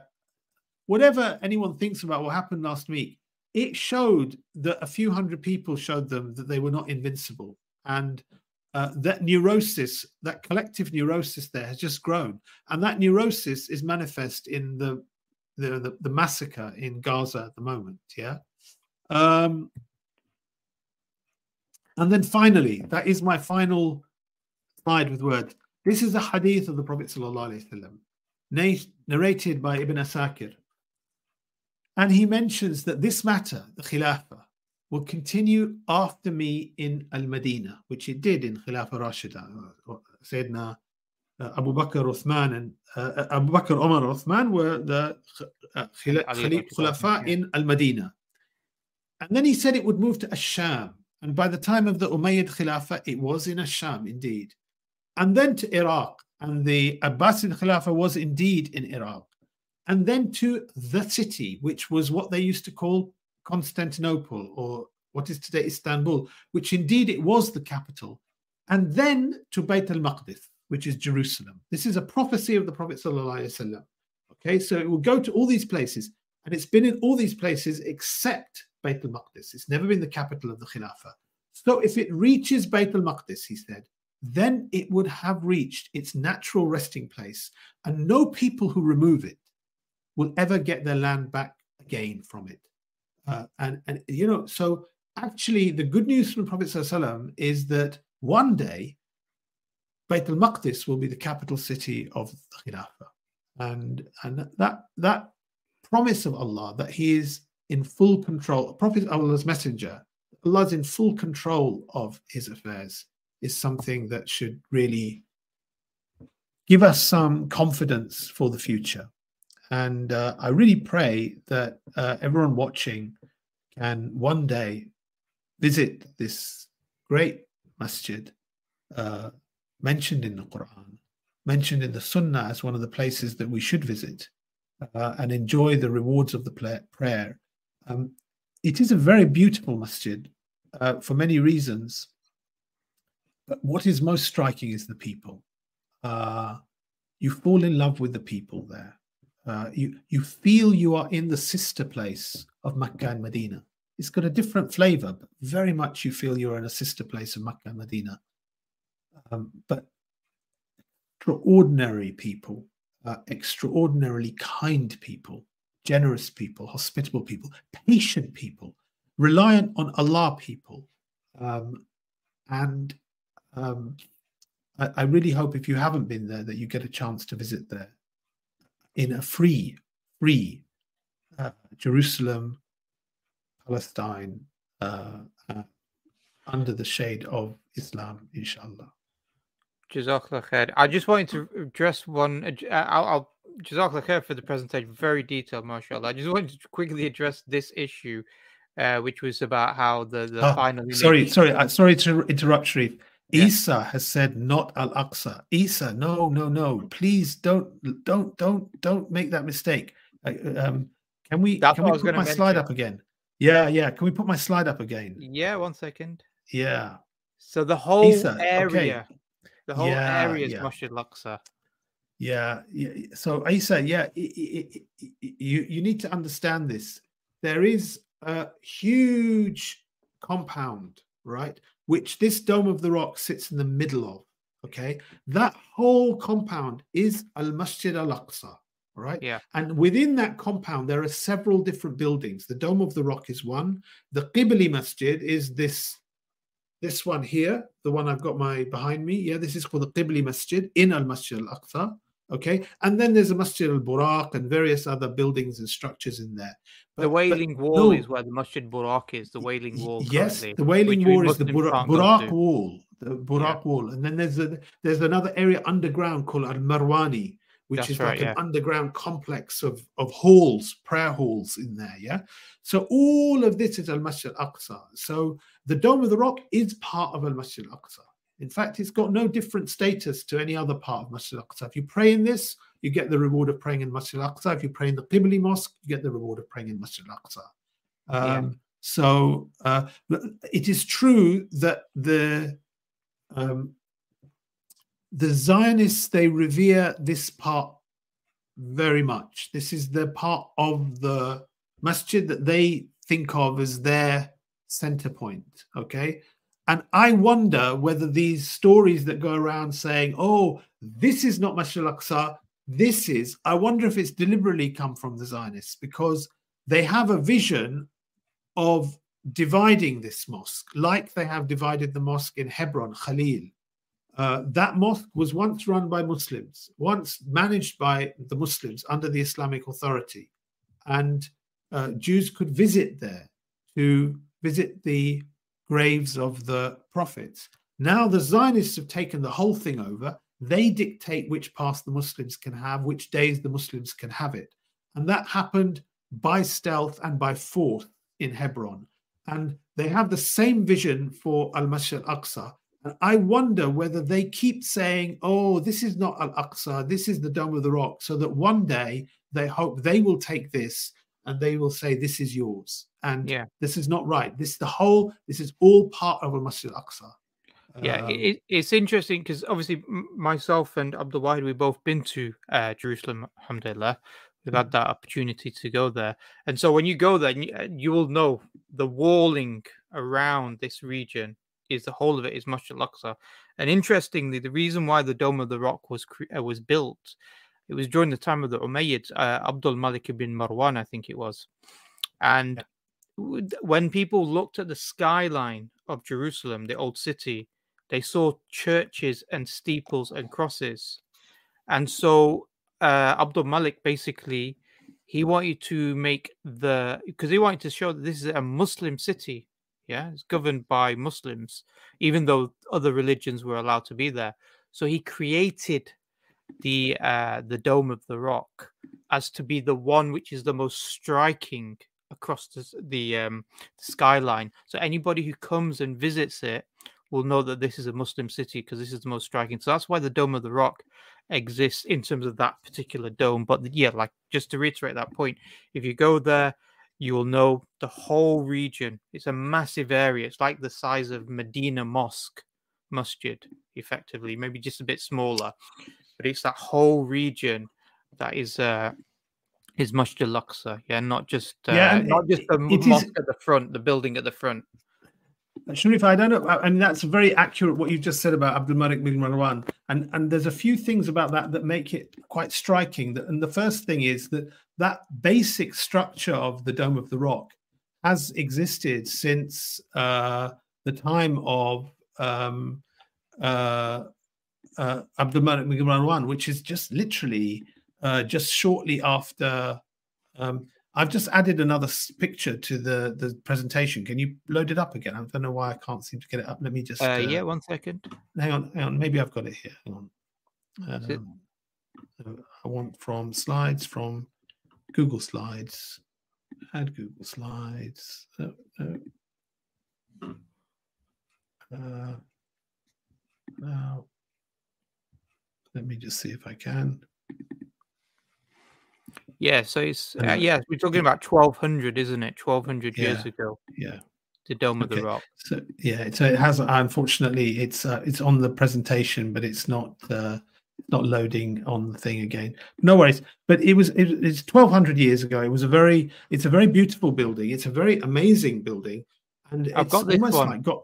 whatever anyone thinks about what happened last week, it showed that a few hundred people showed them that they were not invincible, and uh, that neurosis, that collective neurosis there has just grown. And that neurosis is manifest in the, the, the, the massacre in Gaza at the moment. Yeah. Um, and then finally, that is my final slide with words. This is a hadith of the Prophet ﷺ, narrated by Ibn Asakir. And he mentions that this matter, the Khilafah, will continue after me in Al Madinah, which it did in Khilafah Rashida. Sayyidina uh, Abu Bakr Uthman and uh, Abu Bakr Umar Uthman were the uh, Khulafa in Al Madinah. And then he said it would move to Asham. And by the time of the Umayyad Khilafah, it was in Asham indeed. And then to Iraq. And the Abbasid Khilafah was indeed in Iraq. And then to the city, which was what they used to call Constantinople or what is today Istanbul, which indeed it was the capital, and then to Beit al Maqdis, which is Jerusalem. This is a prophecy of the Prophet. Okay, so it will go to all these places, and it's been in all these places except Beit al Maqdis. It's never been the capital of the Khilafah. So if it reaches Beit al Maqdis, he said, then it would have reached its natural resting place, and no people who remove it will ever get their land back again from it. Uh, and, and, you know, so actually, the good news from the Prophet ﷺ is that one day, Bayt al Maqdis will be the capital city of the Khilafah. And, and that, that promise of Allah that He is in full control, Prophet Allah's messenger, Allah's in full control of His affairs, is something that should really give us some confidence for the future. And uh, I really pray that uh, everyone watching can one day visit this great masjid uh, mentioned in the Quran, mentioned in the Sunnah as one of the places that we should visit uh, and enjoy the rewards of the prayer. Um, it is a very beautiful masjid uh, for many reasons. But what is most striking is the people. Uh, you fall in love with the people there. Uh, you you feel you are in the sister place of Makkah and Medina. It's got a different flavor, but very much you feel you're in a sister place of Makkah and Medina. Um, but extraordinary people, uh, extraordinarily kind people, generous people, hospitable people, patient people, reliant on Allah people, um, and um, I, I really hope if you haven't been there that you get a chance to visit there in a free, free uh, Jerusalem, Palestine, uh, uh, under the shade of Islam, inshallah. Jazakallah khair. I just wanted to address one. Uh, I'll, I'll Jazakallah khair for the presentation, very detailed, mashallah. I just wanted to quickly address this issue, uh, which was about how the, the oh, final. Sorry, sorry, uh, sorry to interrupt, Sharif. Isa has said not Al Aqsa. Isa, no, no, no. Please don't, don't, don't, don't make that mistake. Um, can we? That's can we put my mention. slide up again? Yeah, yeah. Can we put my slide up again? Yeah, one second. Yeah. So the whole Isa, area, okay. the whole yeah, area is yeah. Masjid Al-Aqsa. Yeah, yeah. So Isa, yeah, it, it, it, you you need to understand this. There is a huge compound, right? Which this Dome of the Rock sits in the middle of. Okay, that whole compound is Al Masjid Al Aqsa. Right. Yeah. And within that compound, there are several different buildings. The Dome of the Rock is one. The Qibli Masjid is this this one here, the one I've got my behind me. Yeah, this is called the Qibli Masjid in Al Masjid Al Aqsa. Okay, and then there's a Masjid al Buraq and various other buildings and structures in there. But, the Wailing but Wall no, is where the Masjid Buraq is. The Wailing Wall. Yes, the Wailing Wall is the Buraq, Buraq Wall. The Buraq yeah. Wall, and then there's a there's another area underground called Al Marwani, which That's is right, like yeah. an underground complex of of halls, prayer halls in there. Yeah. So all of this is Al Masjid Al Aqsa. So the Dome of the Rock is part of Al Masjid Al Aqsa. In fact, it's got no different status to any other part of Masjid al-Aqsa. If you pray in this, you get the reward of praying in Masjid al-Aqsa. If you pray in the Qibli Mosque, you get the reward of praying in Masjid al-Aqsa. Um, yeah. So uh, it is true that the um, the Zionists they revere this part very much. This is the part of the masjid that they think of as their center point. Okay, and I wonder whether these stories that go around saying, oh, this is not Masjid al Aqsa, this is, I wonder if it's deliberately come from the Zionists because they have a vision of dividing this mosque, like they have divided the mosque in Hebron, Khalil. Uh, that mosque was once run by Muslims, once managed by the Muslims under the Islamic Authority. And uh, Jews could visit there to visit the graves of the prophets. Now the Zionists have taken the whole thing over. They dictate which paths the Muslims can have, which days the Muslims can have it. And that happened by stealth and by force in Hebron. And they have the same vision for Al Masjid al Aqsa. And I wonder whether they keep saying, oh, this is not Al Aqsa, this is the Dome of the Rock, so that one day they hope they will take this and they will say, this is yours and yeah. this is not right. This the whole. This is all part of a Masjid Al Aqsa. Yeah, um, it, it's interesting because obviously myself and Abdul Wahid we've both been to uh, Jerusalem. Alhamdulillah, we've had mm. that opportunity to go there, and so when you go there, you, uh, you will know the walling around this region is the whole of it is Masjid Al Aqsa. And interestingly, the reason why the Dome of the Rock was uh, was built It was during the time of the Umayyads, uh, Abdul Malik ibn Marwan, I think it was. And when people looked at the skyline of Jerusalem, the old city, they saw churches and steeples and crosses. And so uh, Abdul Malik basically he wanted to make the because he wanted to show that this is a Muslim city. Yeah, it's governed by Muslims, even though other religions were allowed to be there. So he created the uh, the Dome of the Rock as to be the one which is the most striking across the, the um, skyline. So anybody who comes and visits it will know that this is a Muslim city because this is the most striking. So that's why the Dome of the Rock exists in terms of that particular dome. But yeah, like just to reiterate that point, if you go there, you will know the whole region. It's a massive area. It's like the size of Medina Mosque, Masjid, effectively, maybe just a bit smaller. But it's that whole region that is uh is Masjid al-Aqsa. Yeah, not just uh, Yeah, not it- just the it is- mosque at the front, the building at the front. Sharif, I don't know. I that's very accurate what you've just said about Abdul Malik bin Marwan, and and there's a few things about that that make it quite striking. That, and the first thing is that that basic structure of the Dome of the Rock has existed since uh, the time of um, uh, uh, Abdul Malik bin Marwan, which is just literally uh, just shortly after. Um, I've just added another picture to the the presentation. Can you load it up again? I don't know why I can't seem to get it up. Let me just. Uh, uh, yeah, one second. Hang on, hang on. Maybe I've got it here. Hang on. Um, uh, I want from slides from Google Slides. Add Google Slides. No. Uh, now, let me just see if I can. Yeah, so it's uh, Uh, yeah, we're talking about twelve hundred, isn't it? Twelve hundred years ago, Yeah. the Dome of the Rock. So yeah, so it has. Unfortunately, it's uh, it's on the presentation, but it's not uh, not loading on the thing again. No worries. But it was it, it's twelve hundred years ago. It was a very it's a very beautiful building. It's a very amazing building, and I've it's got this almost one. like got.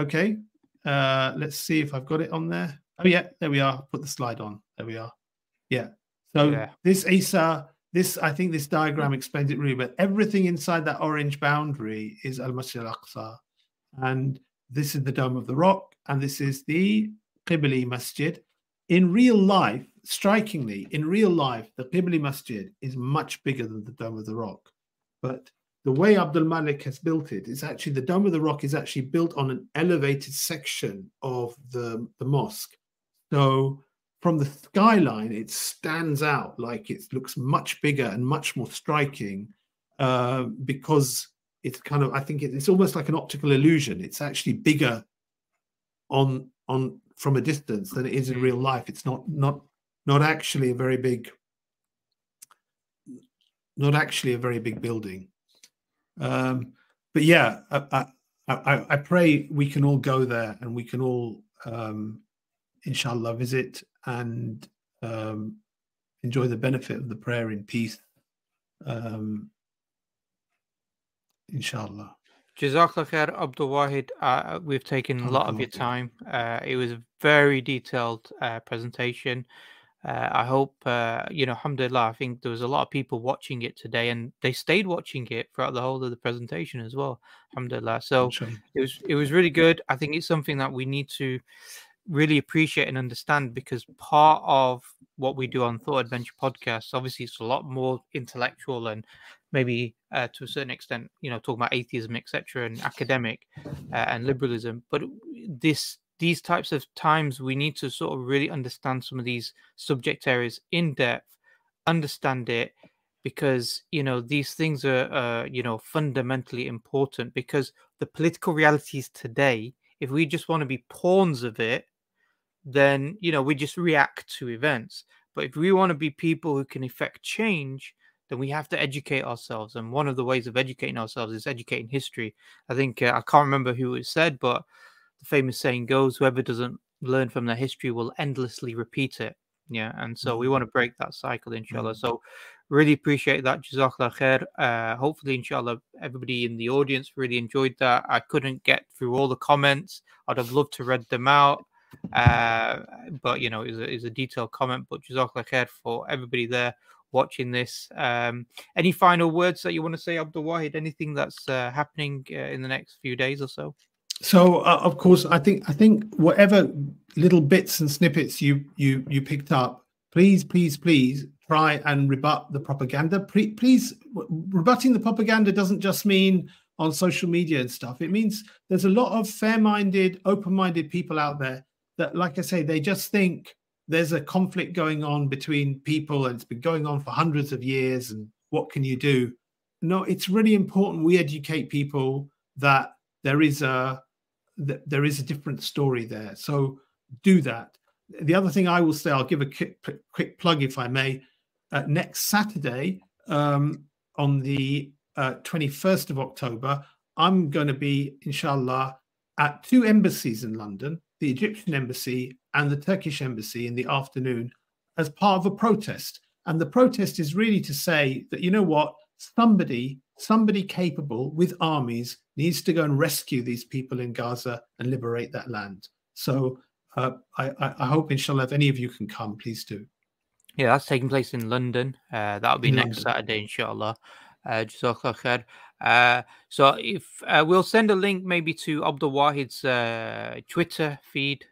Okay, uh, let's see if I've got it on there. Oh yeah, there we are. Put the slide on. There we are. Yeah. So Yeah. this Isa, this I think this diagram explains it really. But everything inside that orange boundary is Al Masjid Al Aqsa, and this is the Dome of the Rock, and this is the Qibli Masjid. In real life, strikingly, in real life, the Qibli Masjid is much bigger than the Dome of the Rock. But the way Abdul Malik has built it is actually the Dome of the Rock is actually built on an elevated section of the, the mosque. So from the skyline, it stands out like it looks much bigger and much more striking uh, because it's kind of I think it's almost like an optical illusion. It's actually bigger on on from a distance than it is in Mm. real life. It's not not not actually a very big not actually a very big building. Um, but yeah, I, I, I, I pray we can all go there and we can all, um, inshallah, visit and um, enjoy the benefit of the prayer in peace. Um, inshallah. Jazakallah khair, Abdul Wahid. Uh, we've taken a lot of your time. Uh, it was a very detailed uh, presentation. Uh, I hope, uh, you know, alhamdulillah, I think there was a lot of people watching it today and they stayed watching it throughout the whole of the presentation as well. Alhamdulillah. So it was it was really good. I think it's something that we need to really appreciate and understand because part of what we do on Thought Adventure podcasts, obviously, it's a lot more intellectual and maybe uh, to a certain extent, you know, talking about atheism, etc., and academic uh, and liberalism. But this these types of times, we need to sort of really understand some of these subject areas in depth, understand it, because you know these things are uh, you know fundamentally important because the political realities today if we just want to be pawns of it then you know we just react to events. But if we want to be people who can effect change then we have to educate ourselves. And one of the ways of educating ourselves is educating history. I think uh, i can't remember who it said but the famous saying goes whoever doesn't learn from their history will endlessly repeat it. Yeah and so we Mhm. want to break that cycle inshallah. Mhm. so really appreciate that. Jazakallah khair. Uh hopefully inshallah everybody in the audience really enjoyed that. I couldn't get through all the comments. I'd have loved to read them out Uh, but you know, it's a, it's a detailed comment. But Jazakallah khair for everybody there watching this. Um, any final words that you want to say, Abdul Wahid? Anything that's uh, happening uh, in the next few days or so? So, uh, of course, I think I think whatever little bits and snippets you you you picked up, please, please, please try and rebut the propaganda. please, rebutting the propaganda doesn't just mean on social media and stuff. It means there's a lot of fair-minded, open-minded people out there that, like I say, they just think there's a conflict going on between people and it's been going on for hundreds of years and what can you do? No it's really important we educate people that there is a that there is a different story there. So do that. The other thing i will say i'll give a quick, quick plug if i may. Uh, next saturday um, on the uh, 21st of october i'm going to be inshallah at two embassies in london the Egyptian embassy and the Turkish embassy in the afternoon as part of a protest. And the protest is really to say that, you know what, somebody, somebody capable with armies needs to go and rescue these people in Gaza and liberate that land. So uh, I, I, hope, inshallah, if any of you can come, please do. Yeah, that's taking place in London. Uh, that'll be in next London. Saturday, inshallah. Uh, khair. Uh, so if uh, we'll send a link maybe to Abdul Wahid's uh, Twitter feed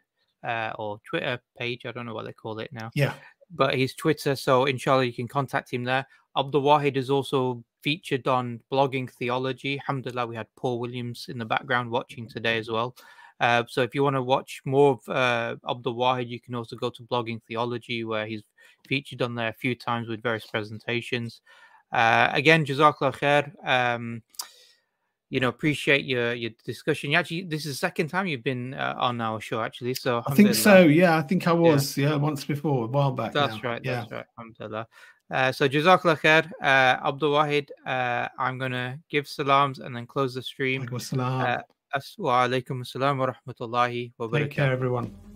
uh, or Twitter page. I don't know what they call it now. Yeah. But his Twitter. So inshallah, you can contact him there. Abdul Wahid is also featured on blogging theology. Alhamdulillah, we had Paul Williams in the background watching today as well. Uh, so if you want to watch more of uh, Abdul Wahid, you can also go to blogging theology where he's featured on there a few times with various presentations. Uh, again, Jazakallah khair. Um, you know, appreciate your your discussion. You actually, this is the second time you've been uh, on our show, actually. So I think so. Yeah, I think I was. Yeah, yeah once before, a while back. That's now. right. Yeah. That's right. Alhamdulillah. Uh, so Jazakallah khair, uh, Abdul Wahid. Uh, I'm gonna give salams and then close the stream. Wa alaikum assalam wa rahmatullahi wa barakatuh. Take care, everyone.